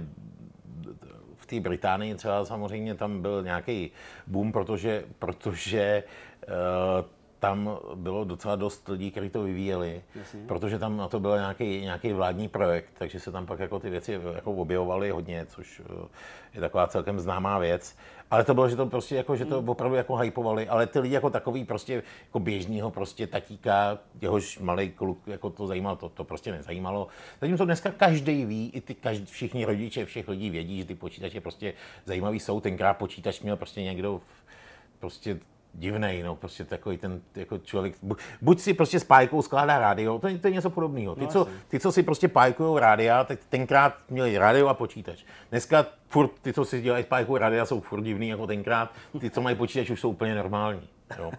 v té Británii třeba samozřejmě tam byl nějaký boom, protože, protože uh, tam bylo docela dost lidí, kteří to vyvíjeli, Jasně. protože tam na to byl nějaký, nějaký vládní projekt, takže se tam pak jako ty věci jako objevovaly hodně, což eh, je taková celkem známá věc. Ale to bylo, že to prostě jako, že to hmm. opravdu jako hypovali, ale ty lidi jako takový prostě jako běžného prostě tatíka, jehož malý kluk jako to zajímalo, to, to prostě nezajímalo. Zatímco dneska každý ví, i ty každý, všichni rodiče všech lidí vědí, že ty počítače prostě zajímavý jsou. Tenkrát počítač měl prostě někdo prostě divný, no, prostě takový ten jako člověk, buď si prostě s pájkou skládá rádio, to, to je něco podobného. Ty, no, co, ty, co si prostě pájkují rádia, tak tenkrát měli rádio a počítač. Dneska furt ty, co si dělají s pájkou rádia, jsou furt divný jako tenkrát, ty, co mají počítač, už jsou úplně normální. Jo.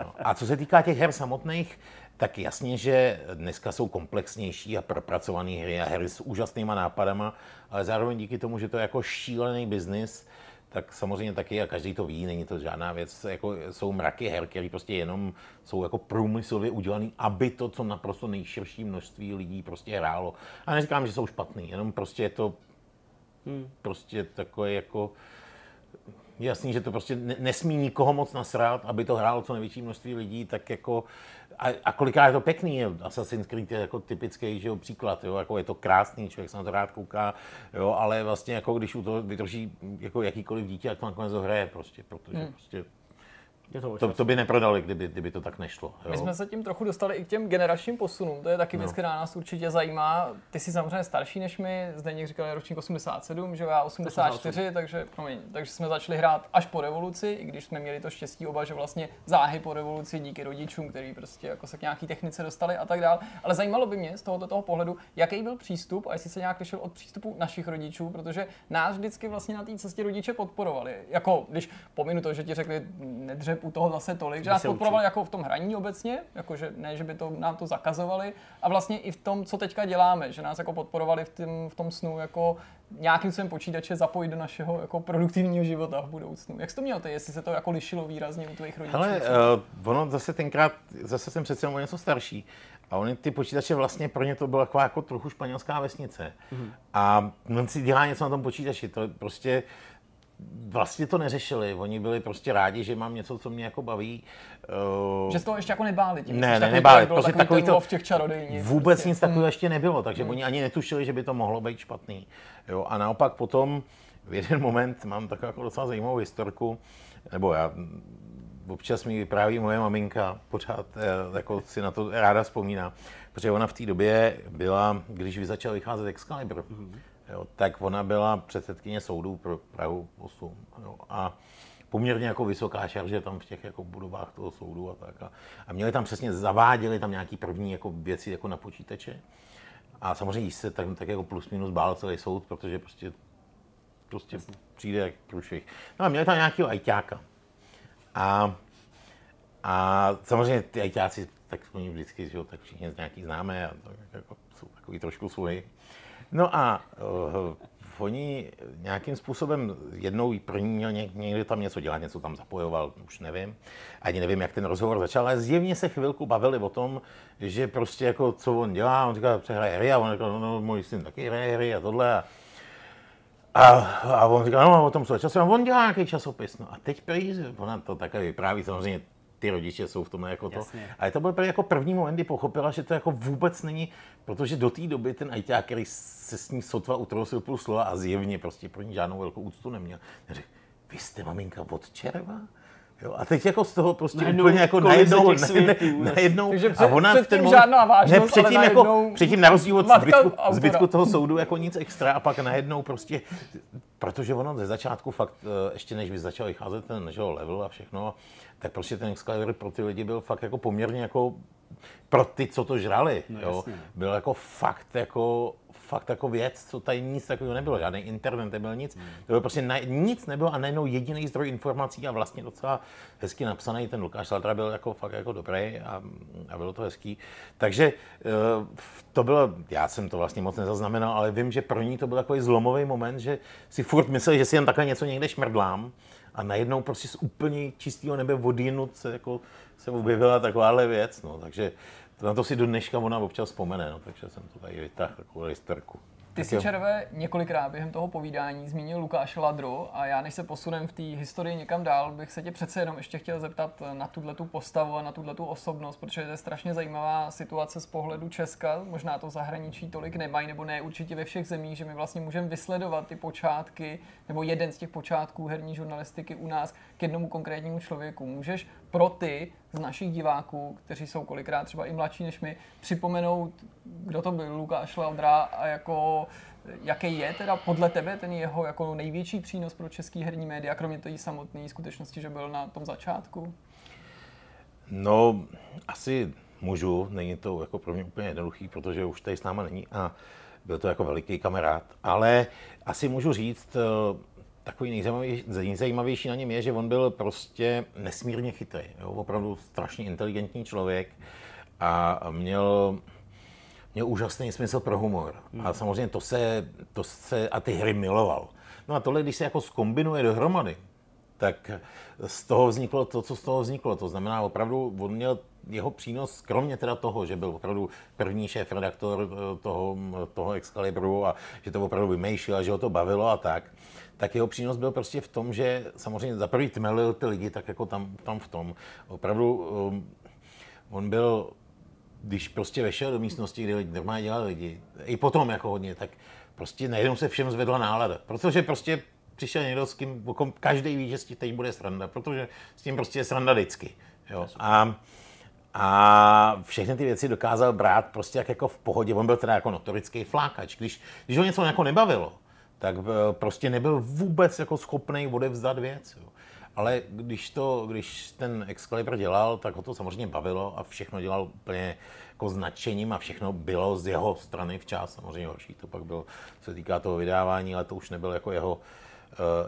No. A co se týká těch her samotných, tak jasně, že dneska jsou komplexnější a propracované hry a hry s úžasnýma nápadama, ale zároveň díky tomu, že to je jako šílený biznis, tak samozřejmě taky, a každý to ví, není to žádná věc, jako jsou mraky her, které prostě jenom jsou jako průmyslově udělané, aby to, co naprosto nejširší množství lidí prostě hrálo. A neříkám, že jsou špatný, jenom prostě je to hmm. prostě takové jako jasný, že to prostě nesmí nikoho moc nasrát, aby to hrálo co největší množství lidí, tak jako a, a kolikrát je to pěkný, je, Assassin's Creed je jako typický že jo, příklad, jo, jako je to krásný, člověk se na to rád kouká, jo, ale vlastně jako když u toho vydrží jako jakýkoliv dítě, jak to nakonec hraje prostě, protože hmm. prostě je to, to, to, by neprodali, kdyby, kdyby to tak nešlo. Jo? My jsme se tím trochu dostali i k těm generačním posunům. To je taky věc, no. která nás určitě zajímá. Ty jsi samozřejmě starší než my, Zdeněk říkal ročník 87, že já 84, 88. takže, promiň, takže jsme začali hrát až po revoluci, i když jsme měli to štěstí oba, že vlastně záhy po revoluci díky rodičům, který prostě jako se k nějaký technice dostali a tak dále. Ale zajímalo by mě z tohoto toho pohledu, jaký byl přístup a jestli se nějak lišil od přístupu našich rodičů, protože nás vždycky vlastně na té cestě rodiče podporovali. Jako když pominu to, že ti řekli, nedře u toho zase tolik, že nás podporovali jako v tom hraní obecně, jakože ne, že by to, nám to zakazovali, a vlastně i v tom, co teďka děláme, že nás jako podporovali v, tým, v tom snu jako nějakým svým počítače zapojit do našeho jako produktivního života v budoucnu. Jak jsi to měl ty, jestli se to jako lišilo výrazně u tvých rodičů? Ale uh, ono zase tenkrát, zase jsem přece o něco starší, a oni ty počítače vlastně pro ně to byla taková jako trochu španělská vesnice. Mm-hmm. A on si dělá něco na tom počítači, to prostě vlastně to neřešili. Oni byli prostě rádi, že mám něco, co mě jako baví. Uh, že z toho ještě jako nebáli? Tím, ne, ne, nebáli. Prostě takový, takový to, v těch čarodejních. Vůbec prostě. nic takového hmm. ještě nebylo, takže hmm. oni ani netušili, že by to mohlo být špatný. Jo, a naopak potom v jeden moment mám takovou jako docela zajímavou historku, nebo já občas mi vypráví moje maminka, pořád eh, jako si na to ráda vzpomíná, protože ona v té době byla, když začal vycházet Excalibur, mm-hmm jo, tak ona byla předsedkyně soudu pro Prahu 8. Jo, a poměrně jako vysoká šarže tam v těch jako budovách toho soudu a tak. A, a měli tam přesně, zaváděli tam nějaký první jako věci jako na počítače. A samozřejmě se tak, tak jako plus minus bál celý soud, protože prostě, prostě přijde jak průšvih. No a měli tam nějakého ajťáka. A, a samozřejmě ty ajťáci, tak oni vždycky, že jo, tak všichni nějaký známe a to, jako, jsou takový trošku svoji. No a uh, oni nějakým způsobem jednou první měl někdy tam něco dělat, něco tam zapojoval, už nevím. Ani nevím, jak ten rozhovor začal, ale zjevně se chvilku bavili o tom, že prostě jako co on dělá, on říká, přehraje hry a on říká, no, no můj syn taky hraje hry a tohle. A, a, a on říká, no o tom co časopis, a on dělá nějaký časopis. No a teď prý, ona to také vypráví, samozřejmě ty rodiče jsou v tom jako to. Jasně. Ale to byl jako první moment, kdy pochopila, že to jako vůbec není, protože do té doby ten ajťák, který se s ní sotva utrosil půl slova a zjevně prostě pro ní žádnou velkou úctu neměl, řekl, vy jste maminka od červa? Jo, a teď jako z toho prostě Najednou úplně jako najednou, najednou, najednou Takže a před- ona v ten předtím moment, žádná vážnost, ne, předtím, jako, předtím na rozdíl od zbytku, autora. zbytku toho soudu jako nic extra a pak najednou prostě, protože ono ze začátku fakt, eh, ještě než by začal vycházet ten že level a všechno, tak prostě ten Excalibur pro ty lidi byl fakt jako poměrně jako pro ty, co to žrali, No, jo, jasně. byl jako fakt jako fakt jako věc, co tady nic takového nebylo, žádný internet nebyl nic, Hmm. to bylo prostě na, nic nebylo a najednou jediný zdroj informací a vlastně docela hezky napsaný, ten Lukáš Saltra byl jako fakt jako dobrý a, a bylo to hezký. Takže eh, to bylo, já jsem to vlastně moc nezaznamenal, ale vím, že pro ní to byl takový zlomový moment, že si furt myslel, že si jen takhle něco někde šmrdlám a najednou prostě z úplně čistého nebe vodinut se, jako, se objevila takováhle věc, no, takže na to si do dneška ona občas vzpomene, no, takže jsem to tady vytáhl, takovou historku. Ty si červe několikrát během toho povídání zmínil Lukáše Ladro a já než se posunem v té historii někam dál, bych se tě přece jenom ještě chtěl zeptat na tuhle tu postavu a na tuhle tu osobnost, protože to je strašně zajímavá situace z pohledu Česka, možná to zahraničí tolik nemají, nebo ne určitě ve všech zemích, že my vlastně můžeme vysledovat ty počátky, nebo jeden z těch počátků herní žurnalistiky u nás k jednomu konkrétnímu člověku. Můžeš pro ty z našich diváků, kteří jsou kolikrát třeba i mladší než my, připomenout, kdo to byl Lukáš Laudra a jako jaký je teda podle tebe ten jeho jako největší přínos pro český herní média, kromě té samotné skutečnosti, že byl na tom začátku? No, asi můžu, není to jako pro mě úplně jednoduchý, protože už tady s náma není a byl to jako veliký kamarád, ale asi můžu říct, eh, takový nejzajímavější, nejzajímavější na něm je, že on byl prostě nesmírně chytrý, jo? opravdu strašně inteligentní člověk a měl, měl úžasný smysl pro humor. A samozřejmě to se, to se, a ty hry miloval. No a tohle, když se jako skombinuje dohromady, tak z toho vzniklo to, co z toho vzniklo. To znamená, opravdu on měl jeho přínos, kromě teda toho, že byl opravdu první šéf redaktor eh, toho, toho Excalibru a že to opravdu vymýšlel a že ho to bavilo a tak, tak jeho přínos byl prostě v tom, že samozřejmě za prvý tmelil ty lidi, tak jako tam, tam v tom. Opravdu um, on byl když prostě vešel do místnosti, kde lidi- normálně dělali lidi, i potom jako hodně, tak prostě najednou se všem zvedla nálada. Protože prostě přišel někdo, s kým každý ví, že s tím teď bude sranda, protože s tím prostě je sranda vždycky. Jo. A, a všechny ty věci dokázal brát prostě jak jako v pohodě. On byl teda jako notorický flákač. Když, když ho něco jako nebavilo, tak eh, prostě nebyl vůbec jako schopný odevzdat věc. Jo. Ale když, to, když ten Excalibur dělal, tak ho to samozřejmě bavilo a všechno dělal úplně jako s nadšením a všechno bylo z jeho strany včas. Samozřejmě horší to pak bylo, co se týká toho vydávání, ale to už nebyl jako jeho, eh,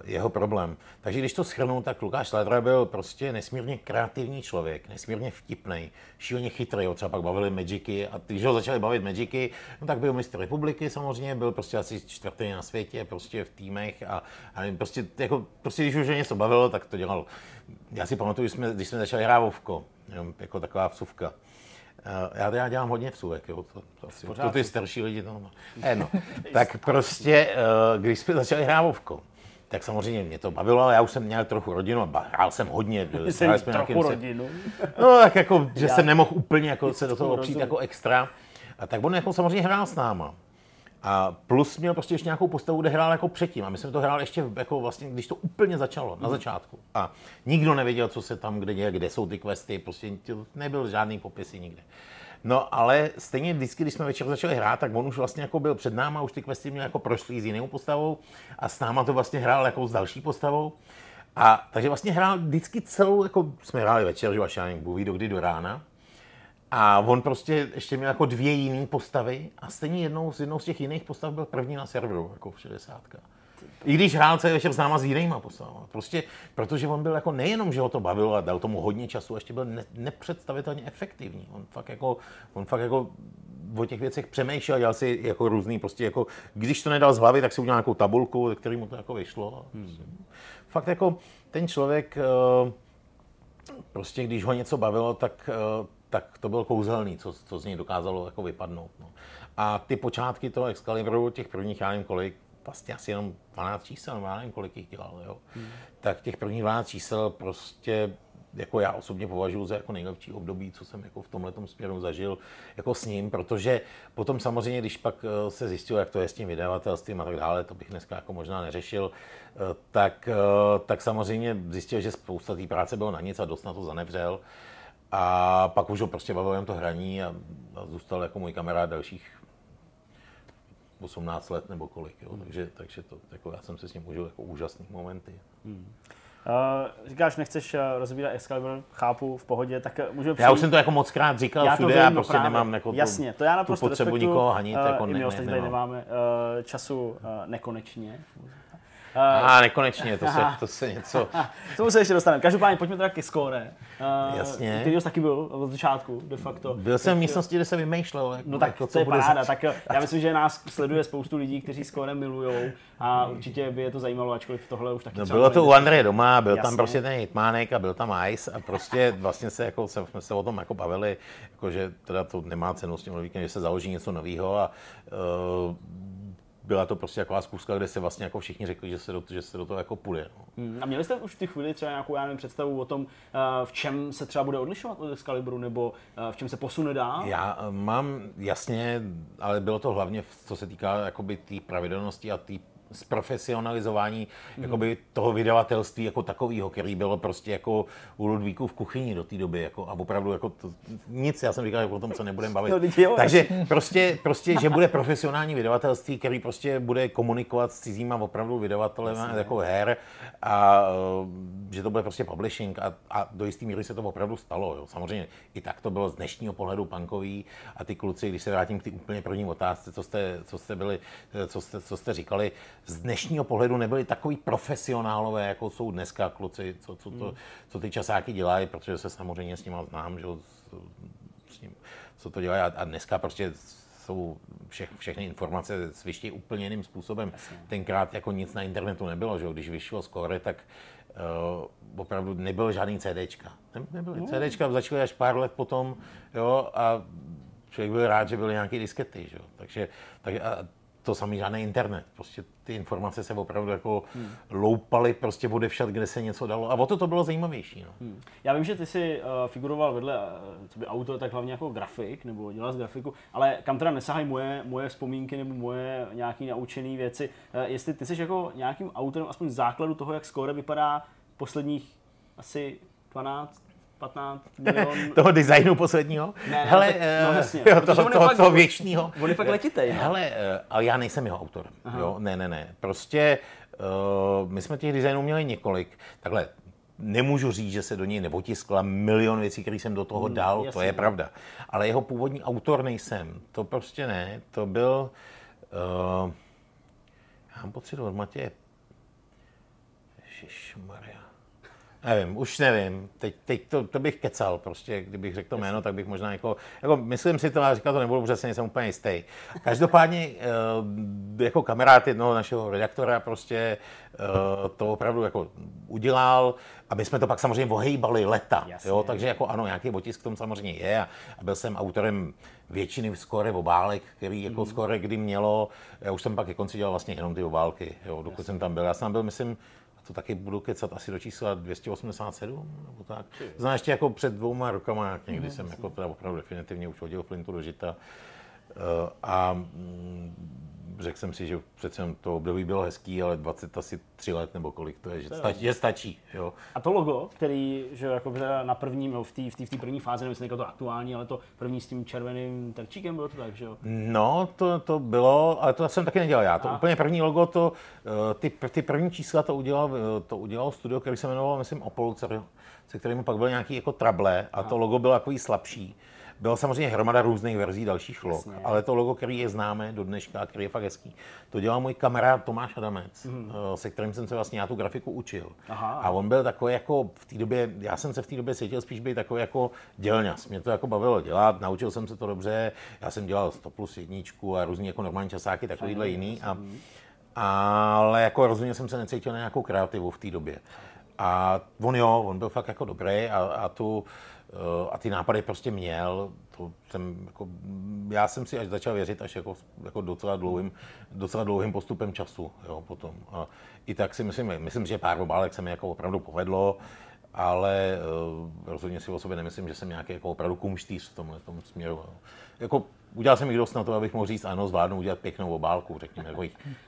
jeho problém. Takže když to schrnu, tak Lukáš Ledra byl prostě nesmírně kreativní člověk, nesmírně vtipný, šíleně chytrý, ho třeba pak bavili Magicy a když ho začali bavit Magicy, no tak byl mistr republiky samozřejmě, byl prostě asi čtvrtý na světě, prostě v týmech a, a nevím, prostě, jako, prostě když už něco bavilo, tak to dělal. Já si pamatuju, když jsme, když jsme začali hrát Vovko, jenom jako taková vsuvka. Eh, Já, já dělám hodně vsuvek, jo, to, to, asi, to ty starší lidi to no. Eh, no. Tak prostě, eh, když jsme začali hrát Vovko, tak samozřejmě mě to bavilo, ale já už jsem měl trochu rodinu hrál jsem hodně. Jsem jsme trochu nějakým rodinu. No, tak jako, že Já jsem nemohl úplně jako se do toho opřít jako extra. A tak on jako samozřejmě hrál s náma. A plus měl prostě ještě nějakou postavu, kde hrál jako předtím. A my jsme to hráli ještě jako vlastně, když to úplně začalo, Mhm. na začátku. A nikdo nevěděl, co se tam kde děje, kde jsou ty questy, prostě nebyl žádný popisy nikde. No ale stejně vždycky, když jsme večer začali hrát, tak on už vlastně jako byl před náma, už ty questy měl jako prošlý s jinou postavou a s náma to vlastně hrál jako s další postavou. A takže vlastně hrál vždycky celou, jako jsme hráli večer, že já nevím, Bůh ví, do kdy do rána. A on prostě ještě měl jako dvě jiné postavy a stejně jednou z jednou z těch jiných postav byl první na serveru, jako v 60. I když hrál celý večer s náma s jinýma postavama. Prostě, protože on byl jako nejenom, že ho to bavilo a dal tomu hodně času, ještě byl ne, nepředstavitelně efektivní. On fakt jako, on fakt jako o těch věcech přemýšlel, dělal si jako různý, prostě jako, když to nedal z hlavy, tak si udělal nějakou tabulku, který mu to jako vyšlo. Hmm. Fakt jako ten člověk, eh, prostě když ho něco bavilo, tak, eh, tak to bylo kouzelný, co, co z něj dokázalo jako vypadnout. No. A ty počátky toho Excaliburu, těch prvních, já nevím kolik, vlastně asi jenom 12 čísel, já nevím, kolik jich dělal, jo. Hmm. Tak těch prvních 12 čísel prostě jako já osobně považuji za jako nejlepší období, co jsem jako v tomhle směru zažil jako s ním, protože potom samozřejmě, když pak eh, se zjistilo, jak to je s tím vydavatelstvím a tak dále, to bych dneska jako možná neřešil, eh, tak, eh, tak samozřejmě zjistil, že spousta té práce bylo na nic a dost na to zanevřel. A pak už ho prostě bavilo jen to hraní a, a zůstal jako můj kamarád dalších 18 let nebo kolik, jo. Takže, takže to, jako já jsem se s ním užil jako úžasný momenty. Hmm. Uh, říkáš, nechceš uh, rozbírat Excalibur, chápu, v pohodě, tak uh, můžeme Já už jsem to jako moc krát říkal já všude, vím, já prostě právě. nemám jako Jasně, to já naprosto tu potřebu respektu. nikoho hanit, uh, jako ne, ne, ne, tady nemáme uh, času uh, nekonečně. Uh, a nekonečně, to se, to se něco... K tomu se ještě dostaneme. Každopádně pojďme teda ke skóre. Uh, Jasně. Který taky byl od začátku, de facto. Byl jsem v místnosti, kde se vymýšlel. Jako, no tak jako, to je paráda. Tak já myslím, že nás sleduje spoustu lidí, kteří skóre milujou a určitě by je to zajímalo, ačkoliv tohle už taky no, Bylo to u Andreje doma, byl Jasně. tam prostě ten hitmánek a byl tam Ice a prostě vlastně se, jako, jsme se o tom jako bavili, jako, že teda to nemá cenu s tím víkendem, že se založí něco nového a uh, byla to prostě taková zkuska, kde se vlastně jako všichni řekli, že se do, že se do toho jako půjde. No. Hmm. A měli jste už v té chvíli třeba nějakou já nevím, představu o tom, v čem se třeba bude odlišovat od Excaliburu, nebo v čem se posune dál? Já mám jasně, ale bylo to hlavně, co se týká jakoby té pravidelnosti a té zprofesionalizování mm. jakoby toho vydavatelství jako takového, který bylo prostě jako u Ludvíku v kuchyni do té doby. Jako, a opravdu jako to, nic, já jsem říkal jako o tom, co nebudeme bavit. No, jo, Takže prostě, prostě, že bude profesionální vydavatelství, který prostě bude komunikovat s cizíma opravdu vydavatelem jako her a eh, že to bude prostě publishing a, a do jisté míry se to opravdu stalo. Jo. Samozřejmě i tak to bylo z dnešního pohledu punkový a ty kluci, když se vrátím k té úplně první otázce, co jste, co jste byli, co jste, co jste říkali, z dnešního pohledu nebyli takový profesionálové, jako jsou dneska kluci, co, co, to, co ty časáky dělají, protože se samozřejmě s nimi znám, že s ním, co to dělají a dneska prostě jsou vše, všechny informace svištějí úplně jiným způsobem. Tenkrát jako nic na internetu nebylo, že když vyšlo skóre, tak uh, opravdu nebyl žádný CDčka. Ne, nebyly. No. CDčka začaly až pár let potom, jo, a člověk byl rád, že byly nějaké diskety, že? Takže tak, a to samý žádný internet. Prostě ty informace se opravdu jako hmm. loupaly prostě všad, kde se něco dalo. A o to to bylo zajímavější. No. Hmm. Já vím, že ty jsi uh, figuroval vedle uh, co by autor, tak hlavně jako grafik, nebo dělal z grafiku, ale kam teda nesahají moje, moje vzpomínky nebo moje nějaké naučené věci. Uh, jestli ty jsi jako nějakým autorem aspoň základu toho, jak skóre vypadá posledních asi 12, 15 milion... toho designu posledního? Ne, Hele, no, tak, no jasně. Jo, toho, toho, toho věčního. On je fakt letitej. No. Hele, uh, ale já nejsem jeho autor. Jo? Ne, ne, ne. Prostě uh, my jsme těch designů měli několik. Takhle, nemůžu říct, že se do něj nepotiskla milion věcí, které jsem do toho hmm, dal, jasně, to je pravda. Ale jeho původní autor nejsem. To prostě ne. To byl... Uh, já mám pocit od Matěje Ježišmarja. Nevím, už nevím. Teď, teď to, to, bych kecal prostě, kdybych řekl to jméno, tak bych možná jako, jako myslím si to, a říkal to nebudu, protože jsem úplně jistý. Každopádně eh, jako kamarád jednoho našeho redaktora prostě eh, to opravdu jako udělal a my jsme to pak samozřejmě ohejbali leta, Jasně. jo, takže jako ano, nějaký otisk v tom samozřejmě je a, a byl jsem autorem většiny skore obálek, který jako mm. skore kdy mělo, já už jsem pak ke konci dělal vlastně jenom ty obálky, jo, dokud Jasně. jsem tam byl. Já jsem tam byl, myslím, to taky budu kecat asi do čísla 287, nebo tak. Znamená ještě jako před dvouma rokama, někdy mm, jsem jako teda opravdu definitivně už hodil flintu do žita. Uh, a mm, řekl jsem si, že přece to období bylo hezký, ale 20 asi 3 let nebo kolik to je, že, to stačí, že stačí. Jo. A to logo, který že jako na prvním, no, v té v v první fázi, nevím, to aktuální, ale to první s tím červeným terčíkem bylo to tak, že jo? No, to, to bylo, ale to jsem taky nedělal já. To a? úplně první logo, to, eh, ty, ty první čísla to udělal, eh, to udělal studio, který se jmenoval, myslím, Opolcer, se kterým pak byl nějaký jako trable a, a to logo bylo takový slabší. Byla samozřejmě hromada různých verzí dalších log, Jasně. ale to logo, který je známé do dneška, který je fakt hezký, to dělal můj kamarád Tomáš Adamec, mm. se kterým jsem se vlastně já tu grafiku učil. Aha. A on byl takový jako v té době, já jsem se v té době cítil spíš být takový jako dělňas. Mě to jako bavilo dělat, naučil jsem se to dobře, já jsem dělal 100 plus jedničku a různý jako normální časáky, takovýhle jiný. A, ale jako rozhodně jsem se necítil na nějakou kreativu v té době. A on jo, on byl fakt jako dobrý a, a tu, a ty nápady prostě měl. To jsem, jako, já jsem si až začal věřit až jako, jako docela, dlouhým, docela dlouhým postupem času jo, potom. A I tak si myslím, myslím, že pár obálek se mi jako opravdu povedlo. ale uh, rozhodně si o sobě nemyslím, že jsem nějaký jako opravdu kumštýř v tomhle tom směru. Jo. Jako, udělal jsem i dost na to, abych mohl říct, ano, zvládnu udělat pěknou obálku, řekněme, jako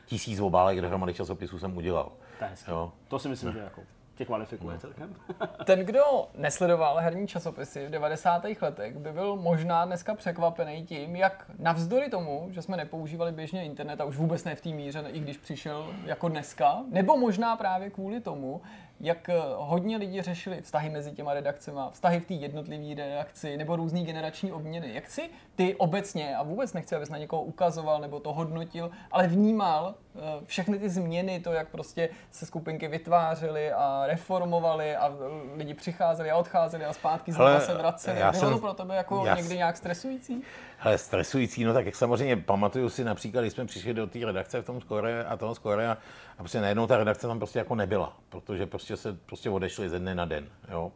tisíc obálek dohromady časopisů jsem udělal. To. Jo. to si myslím, že jako tě kvalifikuje No. celkem. Ten, kdo nesledoval herní časopisy v 90. letech, by byl možná dneska překvapený tím, jak navzdory tomu, že jsme nepoužívali běžně internet a už vůbec ne v té míře, i když přišel jako dneska, nebo možná právě kvůli tomu, jak eh, hodně lidí řešili vztahy mezi těma redakcema, vztahy v té jednotlivé redakci nebo různý generační obměny. Jak si ty obecně, a vůbec nechci, abys na někoho ukazoval nebo to hodnotil, ale vnímal eh, všechny ty změny, to, jak prostě se skupinky vytvářely a reformovaly a lidi přicházeli a odcházeli a zpátky znova Ale se vraceli. já Bylo jsem- to pro tebe jako já- někdy nějak stresující? Ale stresující, no tak jak samozřejmě pamatuju si například, když jsme přišli do té redakce v tom skore a toho skore a, a prostě najednou ta redakce tam prostě jako nebyla, protože prostě se prostě odešli ze dne na den, jo.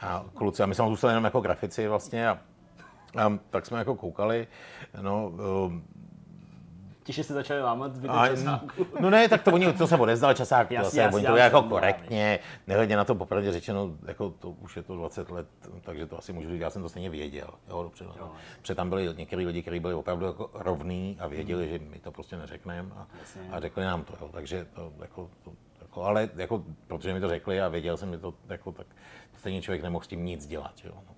A kluci, a my jsme zůstali jenom jako grafici vlastně a, a tak jsme jako koukali, no, um, Tiše se začali lámat zbytek a, časáku. no ne, tak to oni, to se odezdal časák, to Jasně, zase, jasně, oni to už jako korektně, nehledě na to popravdě řečeno, jako to už je to 20 let, takže to asi můžu říct, já jsem to stejně věděl, jo, dobře, jo. Protože tam byli některý lidi, kteří byli opravdu jako rovný a věděli, že my to prostě neřekneme a, a řekli nám to, jo, takže to jako, to, jako, ale jako, protože mi to řekli a věděl jsem, že to jako, tak stejně člověk nemohl s tím nic dělat, jo. No.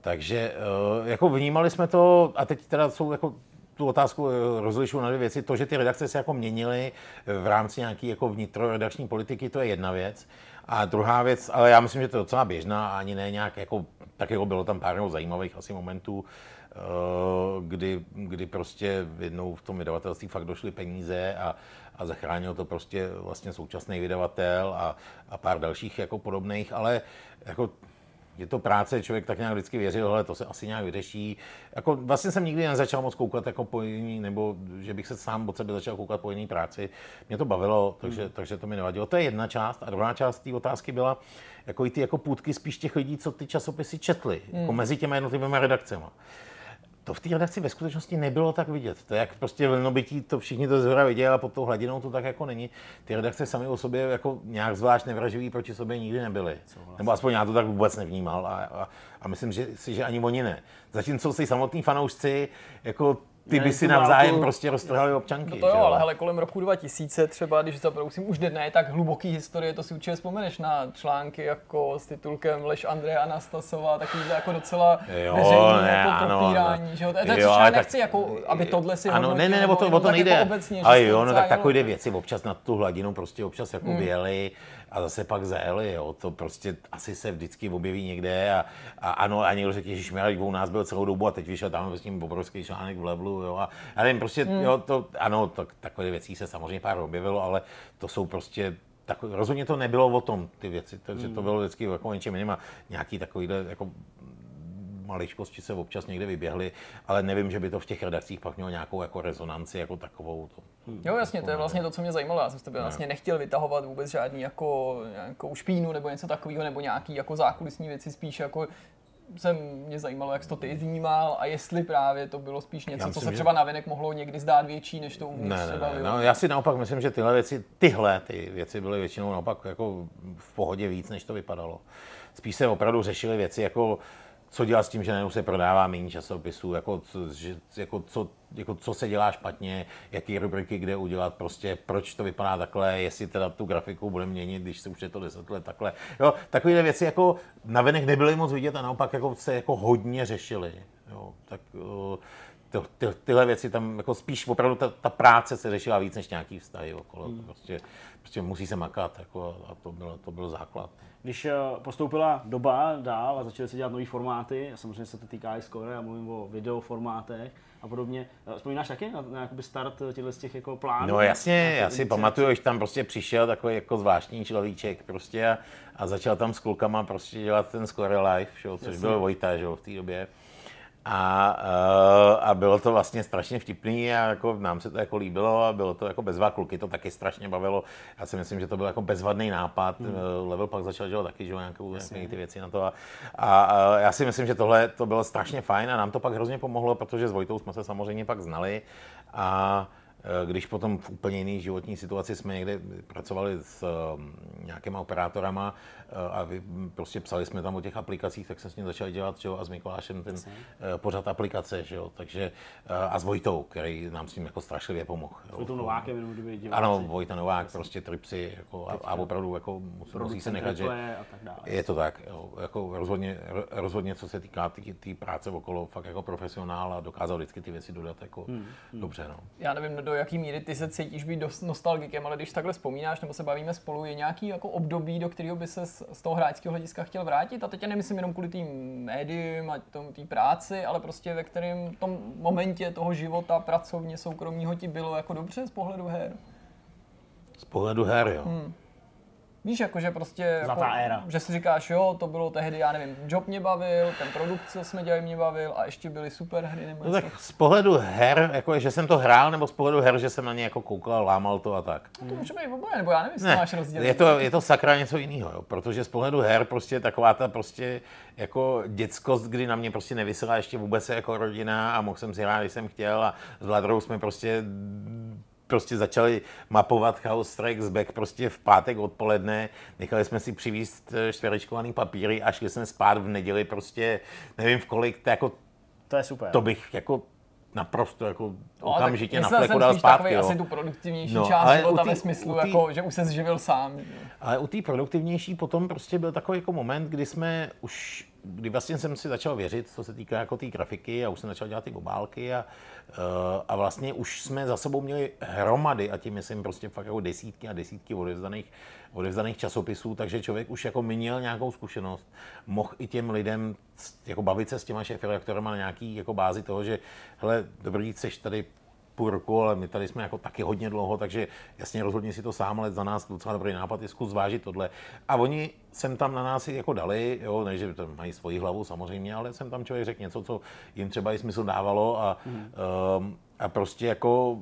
Takže eh, jako vnímali jsme to, a teď teda jsou jako tu otázku eh, rozlišuju na dvě věci. To, že ty redakce se jako měnily eh, v rámci nějaké jako vnitroredakční politiky, to je jedna věc. A druhá věc, ale já myslím, že to je docela běžná, a ani ne nějak jako, tak jako bylo tam pár jako zajímavých asi momentů, eh, kdy, kdy prostě jednou v tom vydavatelství fakt došly peníze a, a zachránil to prostě vlastně současný vydavatel a, a pár dalších jako podobných, ale jako je to práce, člověk tak nějak vždycky věřil, hele, to se asi nějak vyřeší. Jako, vlastně jsem nikdy nezačal moc koukat jako po jiný, nebo že bych se sám od sebe začal koukat po jiný práci. Mě to bavilo, takže, Hmm. takže to mi nevadilo. To je jedna část. A druhá část té otázky byla jako i ty jako půdky spíš těch lidí, co ty časopisy četli, Hmm. jako mezi těma jednotlivými redakcemi. To v té redakci ve skutečnosti nebylo tak vidět. To je jak prostě vlnobytí, to všichni to zhora viděli a pod tou hladinou to tak jako není. Ty redakce sami o sobě jako nějak zvlášť nevraživý proti sobě nikdy nebyly. Nebo aspoň já to tak vůbec nevnímal a, a, a myslím že, si, že ani oni ne. Zatímco si samotní fanoušci, jako ty by si navzájem válku. prostě roztrhali občanky. No to jo, ale hele, kolem roku 2000 třeba, když zabrousím už ne tak hluboký historie, to si určitě vzpomeneš na články jako s titulkem Lež Andreje Anastasová, takovýhle jako docela Jo, veřejný ne, jako ano, propírání, no. že jo? To to, Jo, já ale tak- nechci, jako, aby tohle si Ano, ne, hodnotil, ne, nebo nebo to, o to nejde. Jako obecně, ale to jo, no tak takové věci občas na tu hladinu prostě občas jako Hmm. vyjeli a zase pak zajeli, jo. To prostě asi se vždycky objeví někde a, a ano, a někdo řekl, že u nás byl celou dobu a teď vyšel tam s tím obrovský článek v levelu, jo. A já nevím, prostě, Hmm. jo, to, ano, to, takové věcí se samozřejmě pár objevilo, ale to jsou prostě tak, rozhodně to nebylo o tom, ty věci, takže Hmm. to bylo vždycky jako o něčem jiném a nějaký takovýhle jako maličkosti se občas někde vyběhly, ale nevím, že by to v těch redakcích pak mělo nějakou jako rezonanci jako takovou. To, Jo, jasně, to je vlastně to, co mě zajímalo. Já jsem s tebe vlastně nechtěl vytahovat vůbec žádný jako nějakou špínu nebo něco takového, nebo nějaký jako zákulisní věci, spíš jako jsem mě zajímalo, jak jsi to ty vnímal a jestli právě to bylo spíš něco, co myslím, se že- třeba navenek mohlo někdy zdát větší, než to uvnitř ne, ne, třeba ne, no, já si naopak myslím, že tyhle věci, tyhle ty věci byly většinou naopak jako v pohodě víc, než to vypadalo. Spíš se opravdu řešily věci jako co dělat s tím, že najednou se prodává méně časopisů, jako, co- že, jako, co, jako co se dělá špatně, jaký rubriky kde udělat, prostě proč to vypadá takhle, jestli teda tu grafiku bude měnit, když se už je to 10 let takhle. Jo, takové věci jako navenek nebyly moc vidět a naopak jako se jako hodně řešily. Jo, tak, uh, ty, ty, tyhle věci tam jako spíš opravdu ta, ta, práce se řešila víc než nějaký vztahy okolo. Hmm. Prostě, prostě musí se makat jako, a to byl, to byl základ. Když eh, postoupila doba dál a začaly se dělat nové formáty, a samozřejmě se to týká i Score, já mluvím o videoformátech a podobně. Eh, Vzpomínáš taky na, na jakoby start těchto z těch jako plánů? No jasně, já si pamatuju, že tam prostě přišel takový jako zvláštní človíček prostě a, a začal tam s klukama prostě dělat ten Score Live, což Jasně. byl Vojta že, v té době. A, uh, a bylo to vlastně strašně vtipný a jako nám se to jako líbilo a bylo to jako bezvá, kluky to taky strašně bavilo. Já si myslím, že to byl jako bezvadný nápad. Hmm. Level pak začal dělat taky, že jo, nějakou, nějaké ty věci na to. A, a, a, já si myslím, že tohle to bylo strašně fajn a nám to pak hrozně pomohlo, protože s Vojtou jsme se samozřejmě pak znali a Eh, Když potom v úplně jiné životní situaci jsme někde pracovali s um, nějakýma operátorama eh, a vy, m, prostě psali jsme tam o těch aplikacích, tak jsme s ním začali dělat že jo, a s Mikulášem ten eh, pořad aplikace, že jo, takže eh, a s Vojtou, který nám s tím jako strašlivě pomohl. jo. Jsou to Novákem, jenom kdyby diváci. Ano, Vojta Novák, prostě tripsy, jako, a, a opravdu jako, musí, musí se nechat, že a tak dále. je to tak, jo, jako rozhodně, ro- rozhodně, co se týká té tý práce okolo, fakt jako profesionál a dokázal vždycky ty věci dodat jako Hmm, dobře, no. Já nevím, do jaký míry ty se cítíš být dost nostalgikem, ale když takhle vzpomínáš nebo se bavíme spolu, je nějaký jako období, do kterého by se z toho hráčského hlediska chtěl vrátit? A teď já nemyslím jenom kvůli tým médiím a tomu té práci, ale prostě ve kterém tom momentě toho života pracovně soukromního ti bylo jako dobře z pohledu her. Z pohledu her, jo. Hmm. Víš, jako, že prostě, Zlatá jako, éra. že si říkáš, jo, to bylo tehdy, já nevím, job mě bavil, ten produkt, co jsme dělali, mě bavil a ještě byly super hry nebo No tak z pohledu her, jako že jsem to hrál, nebo z pohledu her, že jsem na ně jako koukal a lámal to a tak. No to může být oboje, nebo já nevím, jestli Ne, máš rozdíl. je to, je to sakra něco jiného, jo, protože z pohledu her prostě taková ta prostě jako dětskost, kdy na mě prostě nevysela ještě vůbec jako rodina a mohl jsem si hrát, když jsem chtěl a s Vladrou jsme prostě prostě začali mapovat Chaos Strikes Back prostě v pátek odpoledne, nechali jsme si přivízt eh, čtverečkovaný papíry a šli jsme spát v neděli prostě, nevím v kolik, to, jako, To je super. to bych jako naprosto jako No, okamžitě na fleku dal zpátky, takovej jo. asi tu produktivnější No, část ale života ve smyslu, tý- jako, že už se zživil sám. Ale u té produktivnější potom prostě byl takový jako moment, kdy jsme už, kdy vlastně jsem si začal věřit, co se týká jako té grafiky a už jsem začal dělat ty obálky a, eh, a vlastně už jsme za sebou měli hromady a tím myslím prostě fakt jako desítky a desítky odevzdaných, odevzdaných časopisů, takže člověk už jako měl nějakou zkušenost, mohl i těm lidem jako bavit se s těma šéf-redaktorama na nějaký jako bázi toho, že hele, dobrý, chceš tady půl roku, ale my tady jsme jako taky hodně dlouho, takže jasně rozhodně si to sám, ale za nás docela dobrý nápad je zkus zvážit tohle. A oni sem tam na nás i jako dali, jo, ne, že to mají svoji hlavu samozřejmě, ale jsem tam člověk řekl něco, co jim třeba i smysl dávalo a, mm. um, a prostě jako,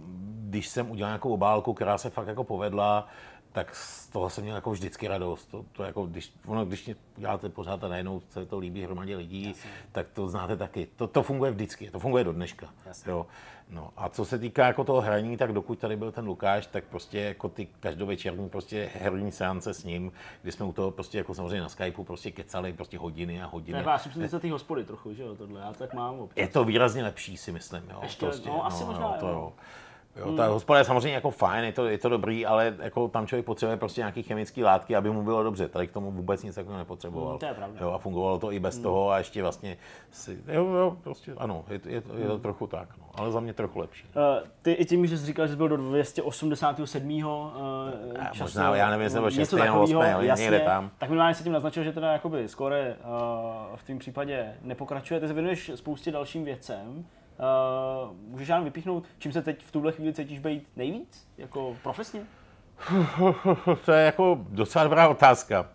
když jsem udělal nějakou obálku, která se fakt jako povedla, tak z toho jsem měl jako vždycky radost. To, to jako, když, ono, když děláte pořád a najednou se to líbí hromadě lidí, Jasně. tak to znáte taky. To, to funguje vždycky, to funguje do dneška. Jo. No, a co se týká jako toho hraní, tak dokud tady byl ten Lukáš, tak prostě jako ty každovečerní prostě herní seance s ním, kdy jsme u toho prostě jako samozřejmě na Skypeu prostě kecali prostě hodiny a To je hodiny. substituce té hospody trochu, že jo, tohle, já tak mám občas. Je to výrazně lepší, si myslím. Jo, Ještě, prostě, no, asi možná, to, jo. jo. Jo, ta hospoda je samozřejmě jako fajn, je to, je to dobrý, ale jako tam člověk potřebuje prostě nějaký chemické látky, aby mu bylo dobře. Tady k tomu vůbec nic takového nepotřeboval. Mm, to je pravda. Jo, a fungovalo to i bez toho a ještě vlastně si, jo, jo, prostě ano, je, to- je, to, je to trochu tak, no, ale za mě trochu lepší. Uh, ty i tím, že jsi říkal, že jsi byl do 287. Uh, času, možná, já nevím, jestli byl něco šestý nebo takovýho, osmý, ale jasně, někde tam. Tak minimálně se tím naznačil, že teda jakoby skore uh, v tom případě nepokračuje. Ty se věnuješ spoustě dalším věcem. Uh, můžeš nám vypíchnout, čím se teď v tuhle chvíli cítíš být nejvíc? Jako profesně? to je jako docela dobrá otázka.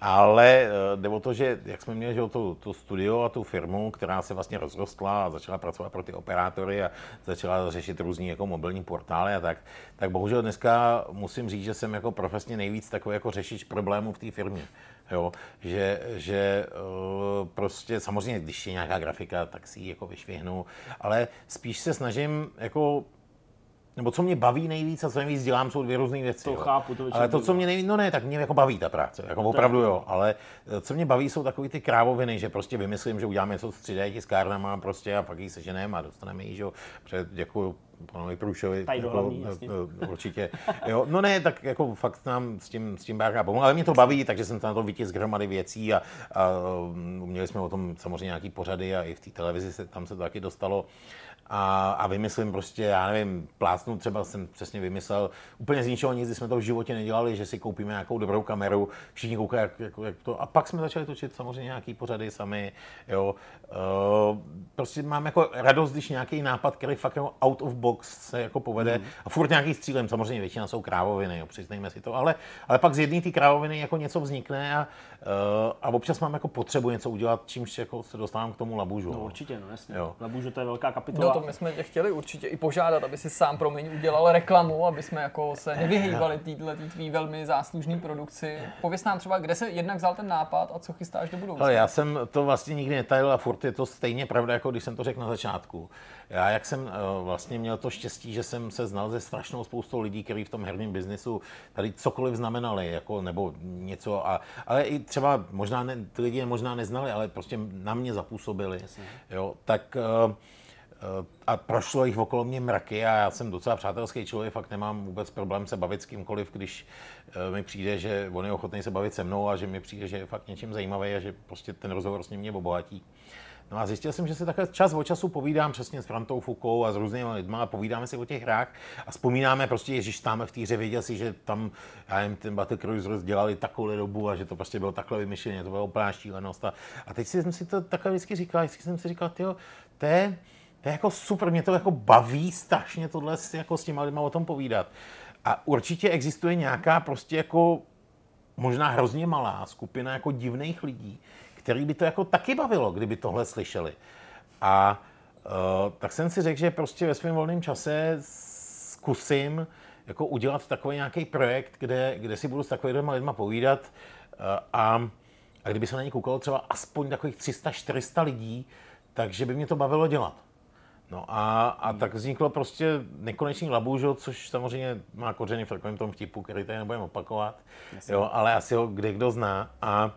Ale eh, jde o to, že jak jsme měli že, to, to studio a tu firmu, která se vlastně rozrostla a začala pracovat pro ty operátory a začala řešit různý jako mobilní portály a tak, tak bohužel dneska musím říct, že jsem jako profesně nejvíc takový jako řešič problémů v té firmě. Jo, že, že eh, prostě samozřejmě, když je nějaká grafika, tak si ji jako vyšvihnu, ale spíš se snažím jako nebo co mě baví nejvíc a co nejvíc dělám, jsou dvě různé věci. To jo. chápu, to Ale to, co mě nejvíc, no ne, tak mě jako baví ta práce, jako opravdu jo, ale eh, co mě baví, jsou takový ty krávoviny, že prostě vymyslím, že uděláme něco s 3D tiskárnama prostě a pak ji seženeme a dostaneme ji, že jo, protože děkuju panovi Průšovi. Tady jako, hlavní, jasně. eh, určitě. Jo, no ne, tak jako fakt nám s tím, s tím Bárka pomohl, ale mě to baví, takže jsem tam na to vytisk hromady věcí a, a mm, měli jsme o tom samozřejmě nějaký pořady a i v té televizi se, tam se to taky dostalo. A, a vymyslím prostě, já nevím, plácnu třeba jsem přesně vymyslel úplně z ničeho nic, jsme to v životě nedělali, že si koupíme nějakou dobrou kameru, všichni koukají, jak, jak, jak to, a pak jsme začali točit samozřejmě nějaký pořady sami, jo. Uh, prostě mám jako radost, když nějaký nápad, který fakt jako out of box se jako povede, mm. a furt nějaký střílem, samozřejmě většina jsou krávoviny, jo, přiznejme si to, ale, ale pak z jedné té krávoviny jako něco vznikne a, uh, a občas mám jako potřebu něco udělat, čímž jako se dostávám k tomu labužu. No no. určitě, no jasně. Jo. Labužo to je velká kapitola. To my jsme tě chtěli určitě i požádat, aby si sám promiň udělal reklamu, aby jsme jako se nevyhýbali této tvý velmi záslužný produkci. Pověz nám třeba, kde se jednak vzal ten nápad a co chystáš do budoucna. Ale já jsem to vlastně nikdy netajil a furt je to stejně pravda, jako když jsem to řekl na začátku. Já, jak jsem uh, vlastně měl to štěstí, že jsem se znal ze strašnou spoustou lidí, kteří v tom herním biznisu tady cokoliv znamenali, jako, nebo něco, a, ale i třeba možná ne, ty lidi možná neznali, ale prostě na mě zapůsobili, jo, tak uh, a prošlo jich okolo mě mraky a já jsem docela přátelský člověk, fakt nemám vůbec problém se bavit s kýmkoliv, když mi přijde, že on je ochotný se bavit se mnou a že mi přijde, že je fakt něčím zajímavý a že prostě ten rozhovor s ním mě obohatí. No a zjistil jsem, že si takhle čas od času povídám přesně s Frantou Fukou a s různými lidmi a povídáme si o těch hrách a vzpomínáme prostě, Ježíš, tam v té hře věděl si, že tam, já nevím, ten Battle Cruiser dělali takovou dobu a že to prostě bylo takhle vymyšlené, to byla úplná šílenost. A, a teď jsem si to takhle vždycky říkal, vždycky jsem si říkal, jo, to je, to je jako super, mě to jako baví strašně tohle jako s těma lidma o tom povídat. A určitě existuje nějaká prostě jako možná hrozně malá skupina jako divných lidí, který by to jako taky bavilo, kdyby tohle slyšeli. A uh, tak jsem si řekl, že prostě ve svém volném čase zkusím jako udělat takový nějaký projekt, kde, kde si budu s takovými lidmi povídat uh, a, a kdyby se na ně koukalo třeba aspoň takových 300-400 lidí, takže by mě to bavilo dělat. No a, a tak vzniklo prostě nekonečný labužo, což samozřejmě má kořeny v takovém tom vtipu, který tady nebudeme opakovat, jo, ale asi ho kde kdo zná. A, uh,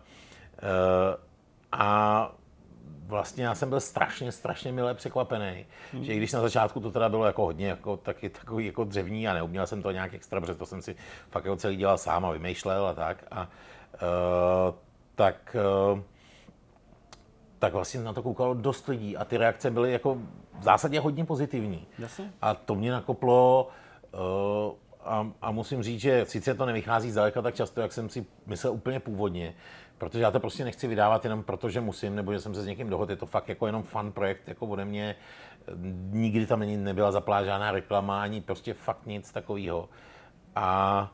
a vlastně já jsem byl strašně, strašně milé překvapený, mm. že i když na začátku to teda bylo jako hodně jako, taky, takový jako dřevní a neuměl jsem to nějak extra, protože to jsem si fakt jako celý dělal sám a vymýšlel a tak. A, uh, tak uh, tak vlastně na to koukalo dost lidí a ty reakce byly jako v zásadě hodně pozitivní. Jasně. A to mě nakoplo uh, a, a musím říct, že sice to nevychází zdaleka tak často, jak jsem si myslel úplně původně, protože já to prostě nechci vydávat jenom proto, že musím, nebo že jsem se s někým dohodl. Je to fakt jako jenom fun projekt, jako ode mě. Nikdy tam není, nebyla zaplá žádná reklama, ani prostě fakt nic takového. A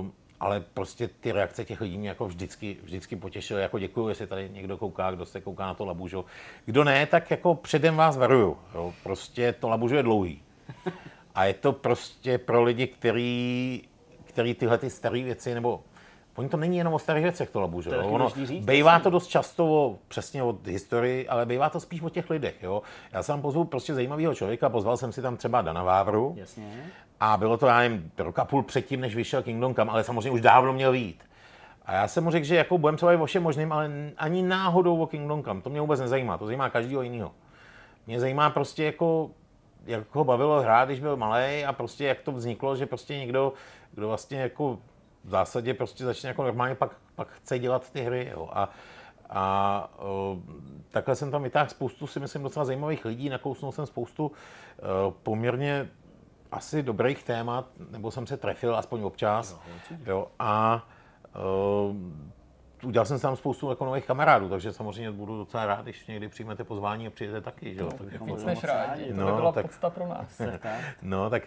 uh, ale prostě ty reakce těch lidí mě jako vždycky, vždycky potěšily. Jako děkuji, jestli tady někdo kouká, kdo se kouká na to labužo. Kdo ne, tak jako předem vás varuju. Jo. Prostě to labužo je dlouhý. A je to prostě pro lidi, který, který tyhle ty staré věci, nebo Oni to není jenom o starých věcech, to labu, že jo? Ono, říct, bejvá to dost často o, přesně o historii, ale bývá to spíš o těch lidech, jo? Já jsem pozval prostě zajímavého člověka, pozval jsem si tam třeba Dana Vávru. Jasně. A bylo to, já nevím, rok a půl předtím, než vyšel Kingdom Come, ale samozřejmě už dávno měl vít. A já jsem mu řekl, že jako budeme třeba o všem možným, ale ani náhodou o Kingdom Come. To mě vůbec nezajímá, to zajímá každého jiného. Mě zajímá prostě jako, jak ho bavilo hrát, když byl malý a prostě jak to vzniklo, že prostě někdo, kdo vlastně jako v zásadě prostě začne jako normálně, pak, pak chce dělat ty hry. Jo. A, a uh, takhle jsem tam vytáhl spoustu, si myslím, docela zajímavých lidí, nakousnul jsem spoustu uh, poměrně asi dobrých témat, nebo jsem se trefil aspoň občas. Jo, jo, a uh, udělal jsem tam spoustu jako nových kamarádů, takže samozřejmě budu docela rád, když někdy přijmete pozvání a přijete taky. Že? No, tak jako, víc než rádi, to no, by byla tak, podsta pro nás. no, tak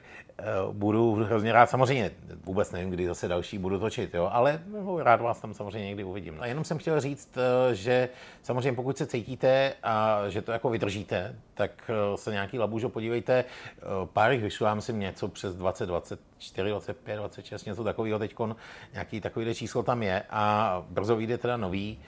uh, budu hrozně rád, samozřejmě vůbec nevím, kdy zase další budu točit, jo, ale no, rád vás tam samozřejmě někdy uvidím. A jenom jsem chtěl říct, uh, že samozřejmě pokud se cítíte a že to jako vydržíte, tak uh, se nějaký labužo podívejte, pár jich vyšlo, já myslím něco přes 20, 24, 25, 26, něco takového teď, nějaký takový číslo tam je a brzo vyjde teda nový,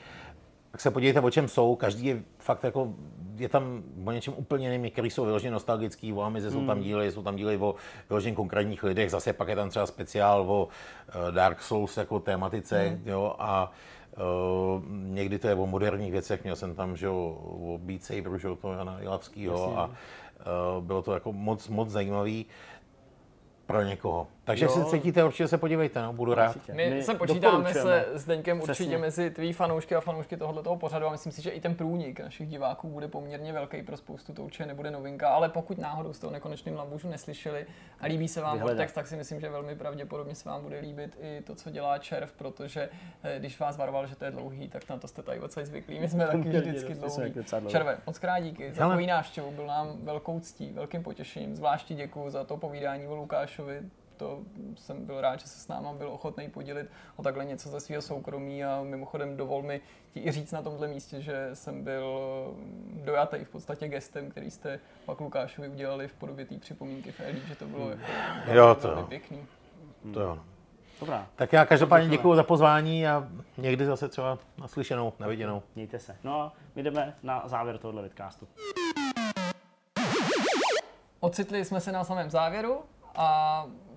tak se podívejte, o čem jsou. Každý je fakt jako, je tam o něčem úplně jiným, některý jsou vyloženě nostalgický, o Amize hmm. jsou tam díly, jsou tam díly o vyloženě konkrétních lidech, zase pak je tam třeba speciál o eh, Dark Souls jako tématice, hmm. jo, a Uh, někdy to je o moderních věcech, měl jsem tam, že jo, o Beat Saberu, že jo, to Jana Ilavskýho a uh, bylo to jako moc, moc zajímavý pro někoho. Takže jo. se cítíte, určitě se podívejte, no, budu rád. My, My se počítáme se s Deňkem určitě mezi tvý fanoušky a fanoušky tohoto pořadu a myslím si, že i ten průnik našich diváků bude poměrně velký pro spoustu, to určitě nebude novinka, ale pokud náhodou z toho nekonečným labužu neslyšeli a líbí se vám text, tak si myslím, že velmi pravděpodobně se vám bude líbit i to, co dělá Červ, protože eh, když vás varoval, že to je dlouhý, tak na to jste tady odsaď zvyklí. My jsme taky vždycky dlouhý. Červe, moc krát díky za tvůj návštěvu, byl nám velkou ctí, velkým potěšením. Zvláště děkuji za to povídání o Lukášovi to jsem byl rád, že se s náma byl ochotný podělit o takhle něco ze svého soukromí a mimochodem dovol mi ti i říct na tomhle místě, že jsem byl dojatý v podstatě gestem, který jste pak Lukášovi udělali v podobě té připomínky v Elí, že to bylo jako Jo, to velmi jo. pěkný. To jo. Dobrá, Tak já každopádně děkuji za pozvání a někdy zase třeba naslyšenou, naviděnou. mějte se. No a my jdeme na závěr tohohle vidcastu. Ocitli jsme se na samém závěru a mm,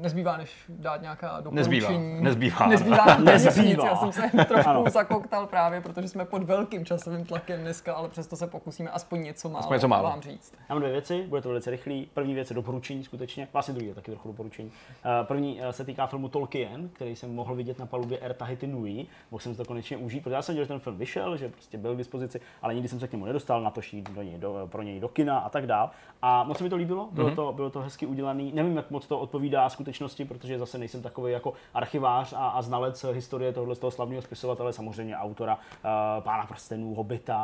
nezbývá, než dát nějaká Nezbývá, doporučení. nezbývá. Nezbývá, Nezbývá. nezbývá. Já jsem se trošku Ano. zakoktal právě, protože jsme pod velkým časovým tlakem dneska, ale přesto se pokusíme aspoň něco málo, Aspoň něco málo. vám říct. Já mám dvě věci, bude to velice rychlý. První věc je doporučení skutečně, vlastně druhý je taky trochu doporučení. Eh, První eh, se týká filmu Tolkien, který jsem mohl vidět na palubě Air Tahiti Nui. Mohl jsem to konečně užít, protože já jsem viděl, že ten film vyšel, že prostě byl k dispozici, ale nikdy jsem se k němu nedostal, na to jít do něj, do, pro něj do kina a tak dál. A moc se mi to líbilo, bylo, to, bylo to hezky udělaný. Nevím, jak moc to odpovídá skutečnosti, protože zase nejsem takový jako archivář a, a znalec historie tohohle z toho slavného spisovatele, samozřejmě autora uh, Pána prstenů, Hobita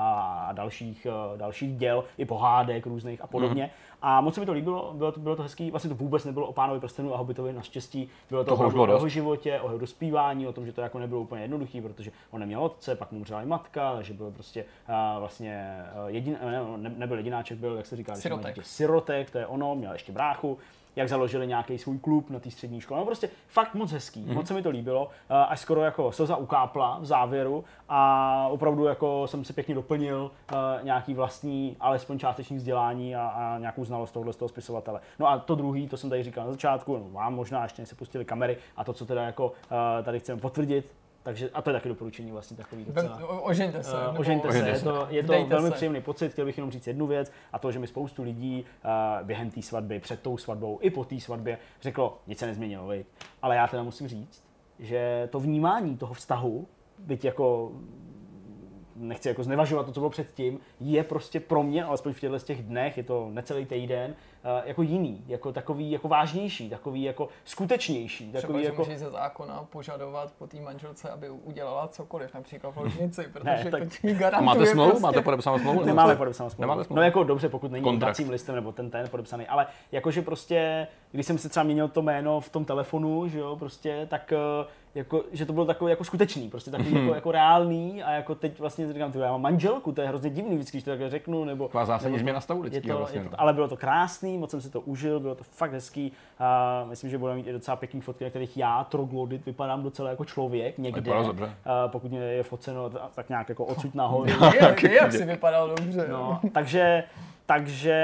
a dalších, uh, dalších děl, i pohádek různých a podobně. A moc se mi to líbilo, bylo to, bylo to hezký. Vlastně to vůbec nebylo o pánovi prstenů a Hobitovi naštěstí. Bylo to bylo o jeho životě, o jeho dospívání, o tom, že to jako nebylo úplně jednoduchý, protože on neměl otce, pak mu umřela i matka, že byl prostě uh, vlastně jedin, ne, ne, nebyl jedináček, byl, jak se říká, Sirotek. dítě, sirotek, to je ono, měl ještě bráchu, jak založili nějaký svůj klub na té střední škole. No prostě fakt moc hezký, mm-hmm. moc se mi to líbilo, až skoro jako slza ukápla v závěru a opravdu jako jsem si pěkně doplnil eh, nějaký vlastní, alespoň částečný vzdělání a, a nějakou znalost tohohle z toho spisovatele. No a to druhý, to jsem tady říkal na začátku, no, vám možná ještě se pustili kamery a to, co teda jako eh, tady chceme potvrdit, takže, a to je taky doporučení vlastně takový docela. Ožeňte se. Uh, nebo- ožeňte se, je to, je to Vdejte velmi se. příjemný pocit. Chtěl bych jenom říct jednu věc, a to, že mi spoustu lidí uh, během té svatby, před tou svatbou i po té svatbě řeklo, nic se nezměnilo, viď? ale já teda musím říct, že to vnímání toho vztahu, byť jako nechci jako znevažovat to, co bylo předtím, je prostě pro mě, alespoň v těchto z těch dnech, je to necelý týden, eh, jako jiný, jako takový jako vážnější, takový jako skutečnější, Třeba, takový že jako... můžeš ze zákona požadovat po té manželce, aby udělala cokoliv, například v ložnici, protože Ne, to tak- ti A garantuje máte smlouvu? prostě. Máte podepsanou smlouvu? Nemáme podepsanou smlouvu. Nemáte smlouvu? No jako dobře, pokud není Kontrakt. kontrakt. listem nebo ten ten podepsaný, ale jakože prostě, když jsem si třeba měnil to jméno v tom telefonu, že jo, prostě, tak eh, jako, že to bylo takové jako skutečný, prostě takový Mhm. jako, jako, reálný a jako teď vlastně říkám, ty, já mám manželku, to je hrozně divný vždycky, když to takhle řeknu, nebo... Taková zásadní změna stavu je lidského to, vlastně, je to, no. ale bylo to krásný, moc jsem si to užil, bylo to fakt hezký. A myslím, že budeme mít i docela pěkný fotky, na kterých já, troglodit, vypadám docela jako člověk někde. A pokud mě je foceno ta- tak nějak jako odsud nahoru. Jak, jak si vypadal dobře. No, takže, takže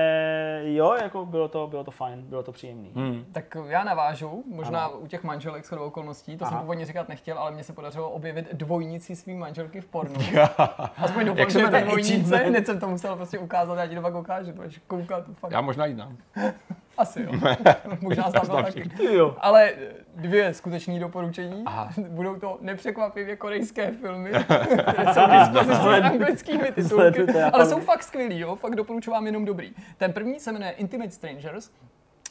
jo, jako bylo to, bylo to fajn, bylo to příjemný. Hmm. Tak já navážu, možná Ano. u těch manželek shodou okolností, to Aha. jsem původně říkat nechtěl, ale mně se podařilo objevit dvojnici svý manželky v pornu. Aspoň doufám, Jak se že je to dvojnice, hned jsem to musel prostě ukázat, já ti to pak ukážu, to budeš koukat, fakt, Já možná jí znám. asi jo. možná znám taky. Jo. Ale dvě skutečné doporučení. Aha. Budou to nepřekvapivě korejské filmy, které jsou dispozici s anglickými titulky, ale jsou fakt skvělý, jo? fakt doporučuji vám jenom dobrý. Ten první se jmenuje Intimate Strangers,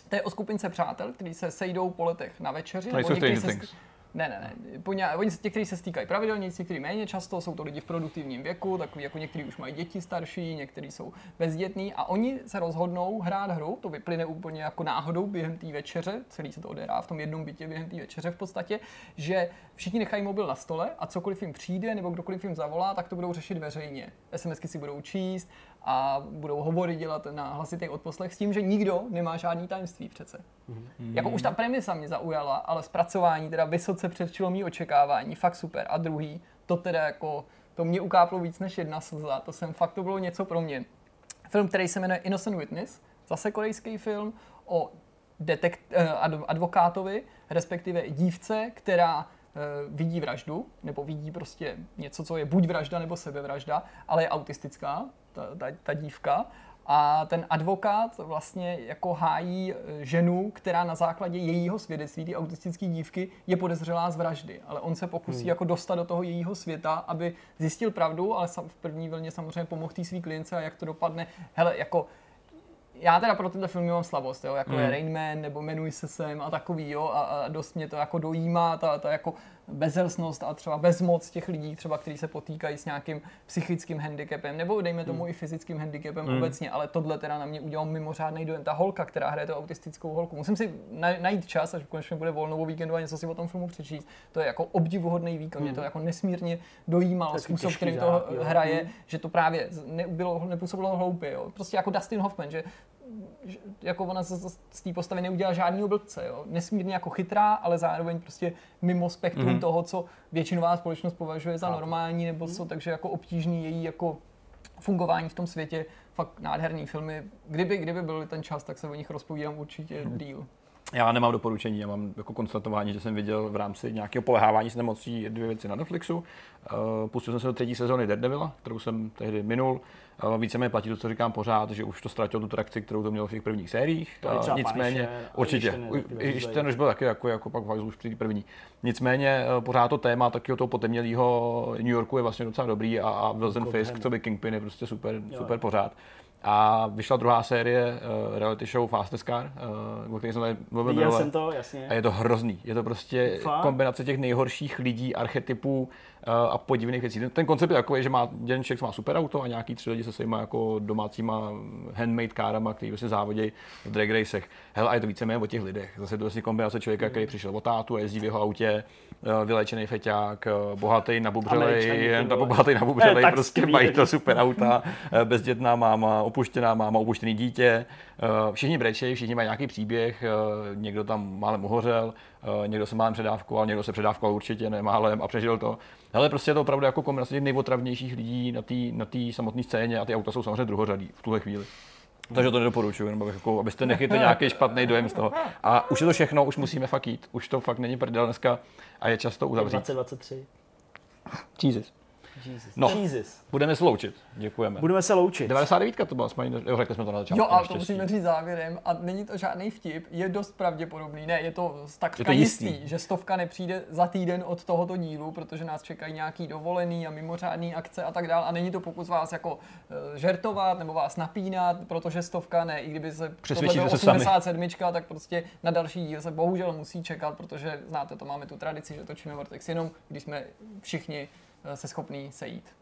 to je o skupince přátel, kteří se sejdou po letech na večeři. To nejsou někteří Stranger se- Things. Ne, ne, ne. Po ně, oni někteří se stýkají pravidelně, někteří méně často, jsou to lidi v produktivním věku, takový jako někteří už mají děti starší, někteří jsou bezdětní a oni se rozhodnou hrát hru, to vyplyne úplně jako náhodou během té večeře, celý se to odehrá v tom jednom bytě během té večeře v podstatě, že všichni nechají mobil na stole a cokoliv jim přijde nebo kdokoliv jim zavolá, tak to budou řešit veřejně. SMSky si budou číst a budou hovory dělat na hlasitý odposlech s tím, že nikdo nemá žádný tajemství přece. Jako už ta premisa mě zaujala, ale zpracování teda vysoce předčilo mý očekávání, fakt super. A druhý, to teda jako, to mě ukáplo víc než jedna slza, to jsem fakt, to bylo něco pro mě. Film, který se jmenuje Innocent Witness, zase korejský film o detekt, eh, adv- advokátovi, respektive dívce, která eh, vidí vraždu, nebo vidí prostě něco, co je buď vražda nebo sebevražda, ale je autistická, ta, ta, dívka. A ten advokát vlastně jako hájí eh, ženu, která na základě jejího svědectví, ty autistické dívky, je podezřelá z vraždy. Ale on se pokusí Hmm. jako dostat do toho jejího světa, aby zjistil pravdu, ale v první vlně samozřejmě pomohl té svý klience a jak to dopadne. Hele, jako já teda pro tyhle filmy mám slabost, jo, jako Mm. je Rain Man, nebo Jmenuji se sem a takový, jo, a, a dost mě to jako dojímá, ta, ta jako bezelstnost a třeba bezmoc těch lidí, třeba, kteří se potýkají s nějakým psychickým handicapem, nebo dejme tomu i fyzickým handicapem Mm. obecně, ale tohle teda na mě udělal mimořádný dojem. Ta holka, která hraje tu autistickou holku, musím si na- najít čas, až konečně bude volno o víkendu a něco si o tom filmu přečíst. To je jako obdivuhodný výkon, mě to jako nesmírně dojímalo Taky způsob, kterým to zák, jo. hraje, že to právě nebylo, nepůsobilo hloupě, jo. Prostě jako Dustin Hoffman, že jako ona z, z, té postavy neudělá žádný blbce, jo. Nesmírně jako chytrá, ale zároveň prostě mimo spektrum Mhm. mm-hmm. toho, co většinová společnost považuje za normální, nebo co, takže jako obtížný její jako fungování v tom světě, fakt nádherný filmy. Kdyby, kdyby byl ten čas, tak se o nich rozpovídám určitě díl. Já nemám doporučení, já mám jako konstatování, že jsem viděl v rámci nějakého polehávání s nemocí dvě věci na Netflixu. Uh, pustil jsem se do třetí sezóny Daredevila, kterou jsem tehdy minul. Uh, víceméně platí to, co říkám pořád, že už to ztratilo tu trakci, kterou to mělo v těch prvních sériích. To je třeba nicméně, ale určitě, když ten taky už byl taky jako, jako pak už při první. Nicméně pořád to téma takového toho potemnělého New Yorku je vlastně docela dobrý a, a Wilson Gotham. Fisk, co by Kingpin je prostě super, Jo. super pořád. A vyšla druhá série uh, reality show Fastest Car, uh, o které jsem tady mluvil Viděl jsem to, jasně. A je to hrozný. Je to prostě Fakt? kombinace těch nejhorších lidí, archetypů a podivných věcí. Ten, ten koncept je takový, že má jeden člověk, má super auto a nějaký tři lidi se svýma jako domácíma handmade kárama, který prostě závodí v drag racech. Hele, a je to víceméně o těch lidech. Zase je to vlastně kombinace člověka, který přišel o tátu a jezdí v jeho autě, uh, vylečený feťák, uh, bohatý, ty jen vole. bohatý, nabubřelej, tak prostě mají to super auta, eh, bezdětná máma, opuštěná máma, opuštěný dítě. Eh, Všichni brečejí, všichni mají nějaký příběh, eh, někdo tam málem uhořel, eh, někdo se málem předávkoval, někdo se předávkoval určitě ne málem a přežil to. Ale prostě je to opravdu jako kombinace těch nejotravnějších lidí na té na tý samotné scéně a ty auta jsou samozřejmě druhořadý v tuhle chvíli. Takže to nedoporučuji, nebo jako, abyste nechytli nějaký špatný dojem z toho. A už je to všechno, už musíme fakt jít. Už to fakt není prdel dneska a je čas to uzavřít. 2023. Jesus. Jesus. No. Jesus. Budeme sloučit. Děkujeme. Budeme se loučit. 99 to byla, jsme, jo, řekli jsme to na začátku. Jo, ale to musíme říct závěrem a není to žádný vtip, je dost pravděpodobný, ne, je to Je to jistý. jistý. že stovka nepřijde za týden od tohoto dílu, protože nás čekají nějaký dovolený a mimořádný akce a tak dále a není to pokus vás jako eh, žertovat nebo vás napínat, protože stovka ne, i kdyby se Přesvědčíte bylo se sami. 87, tak prostě na další díl se bohužel musí čekat, protože znáte to, máme tu tradici, že točíme Vortex jenom, když jsme všichni se schopní sejít.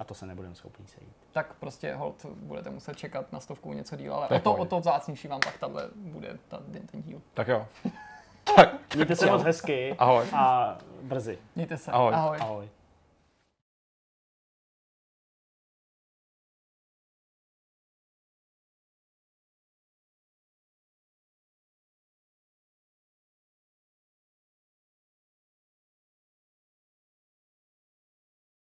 A to se nebudeme schopni sejít. Tak prostě hold budete muset čekat na stovku něco díl, ale To je o to, o to vzácnější vám pak tahle bude ta, ten díl. Tak jo. Tak, Mějte se moc hezky ahoj. a brzy. Mějte se. Ahoj. Ahoj. Ahoj.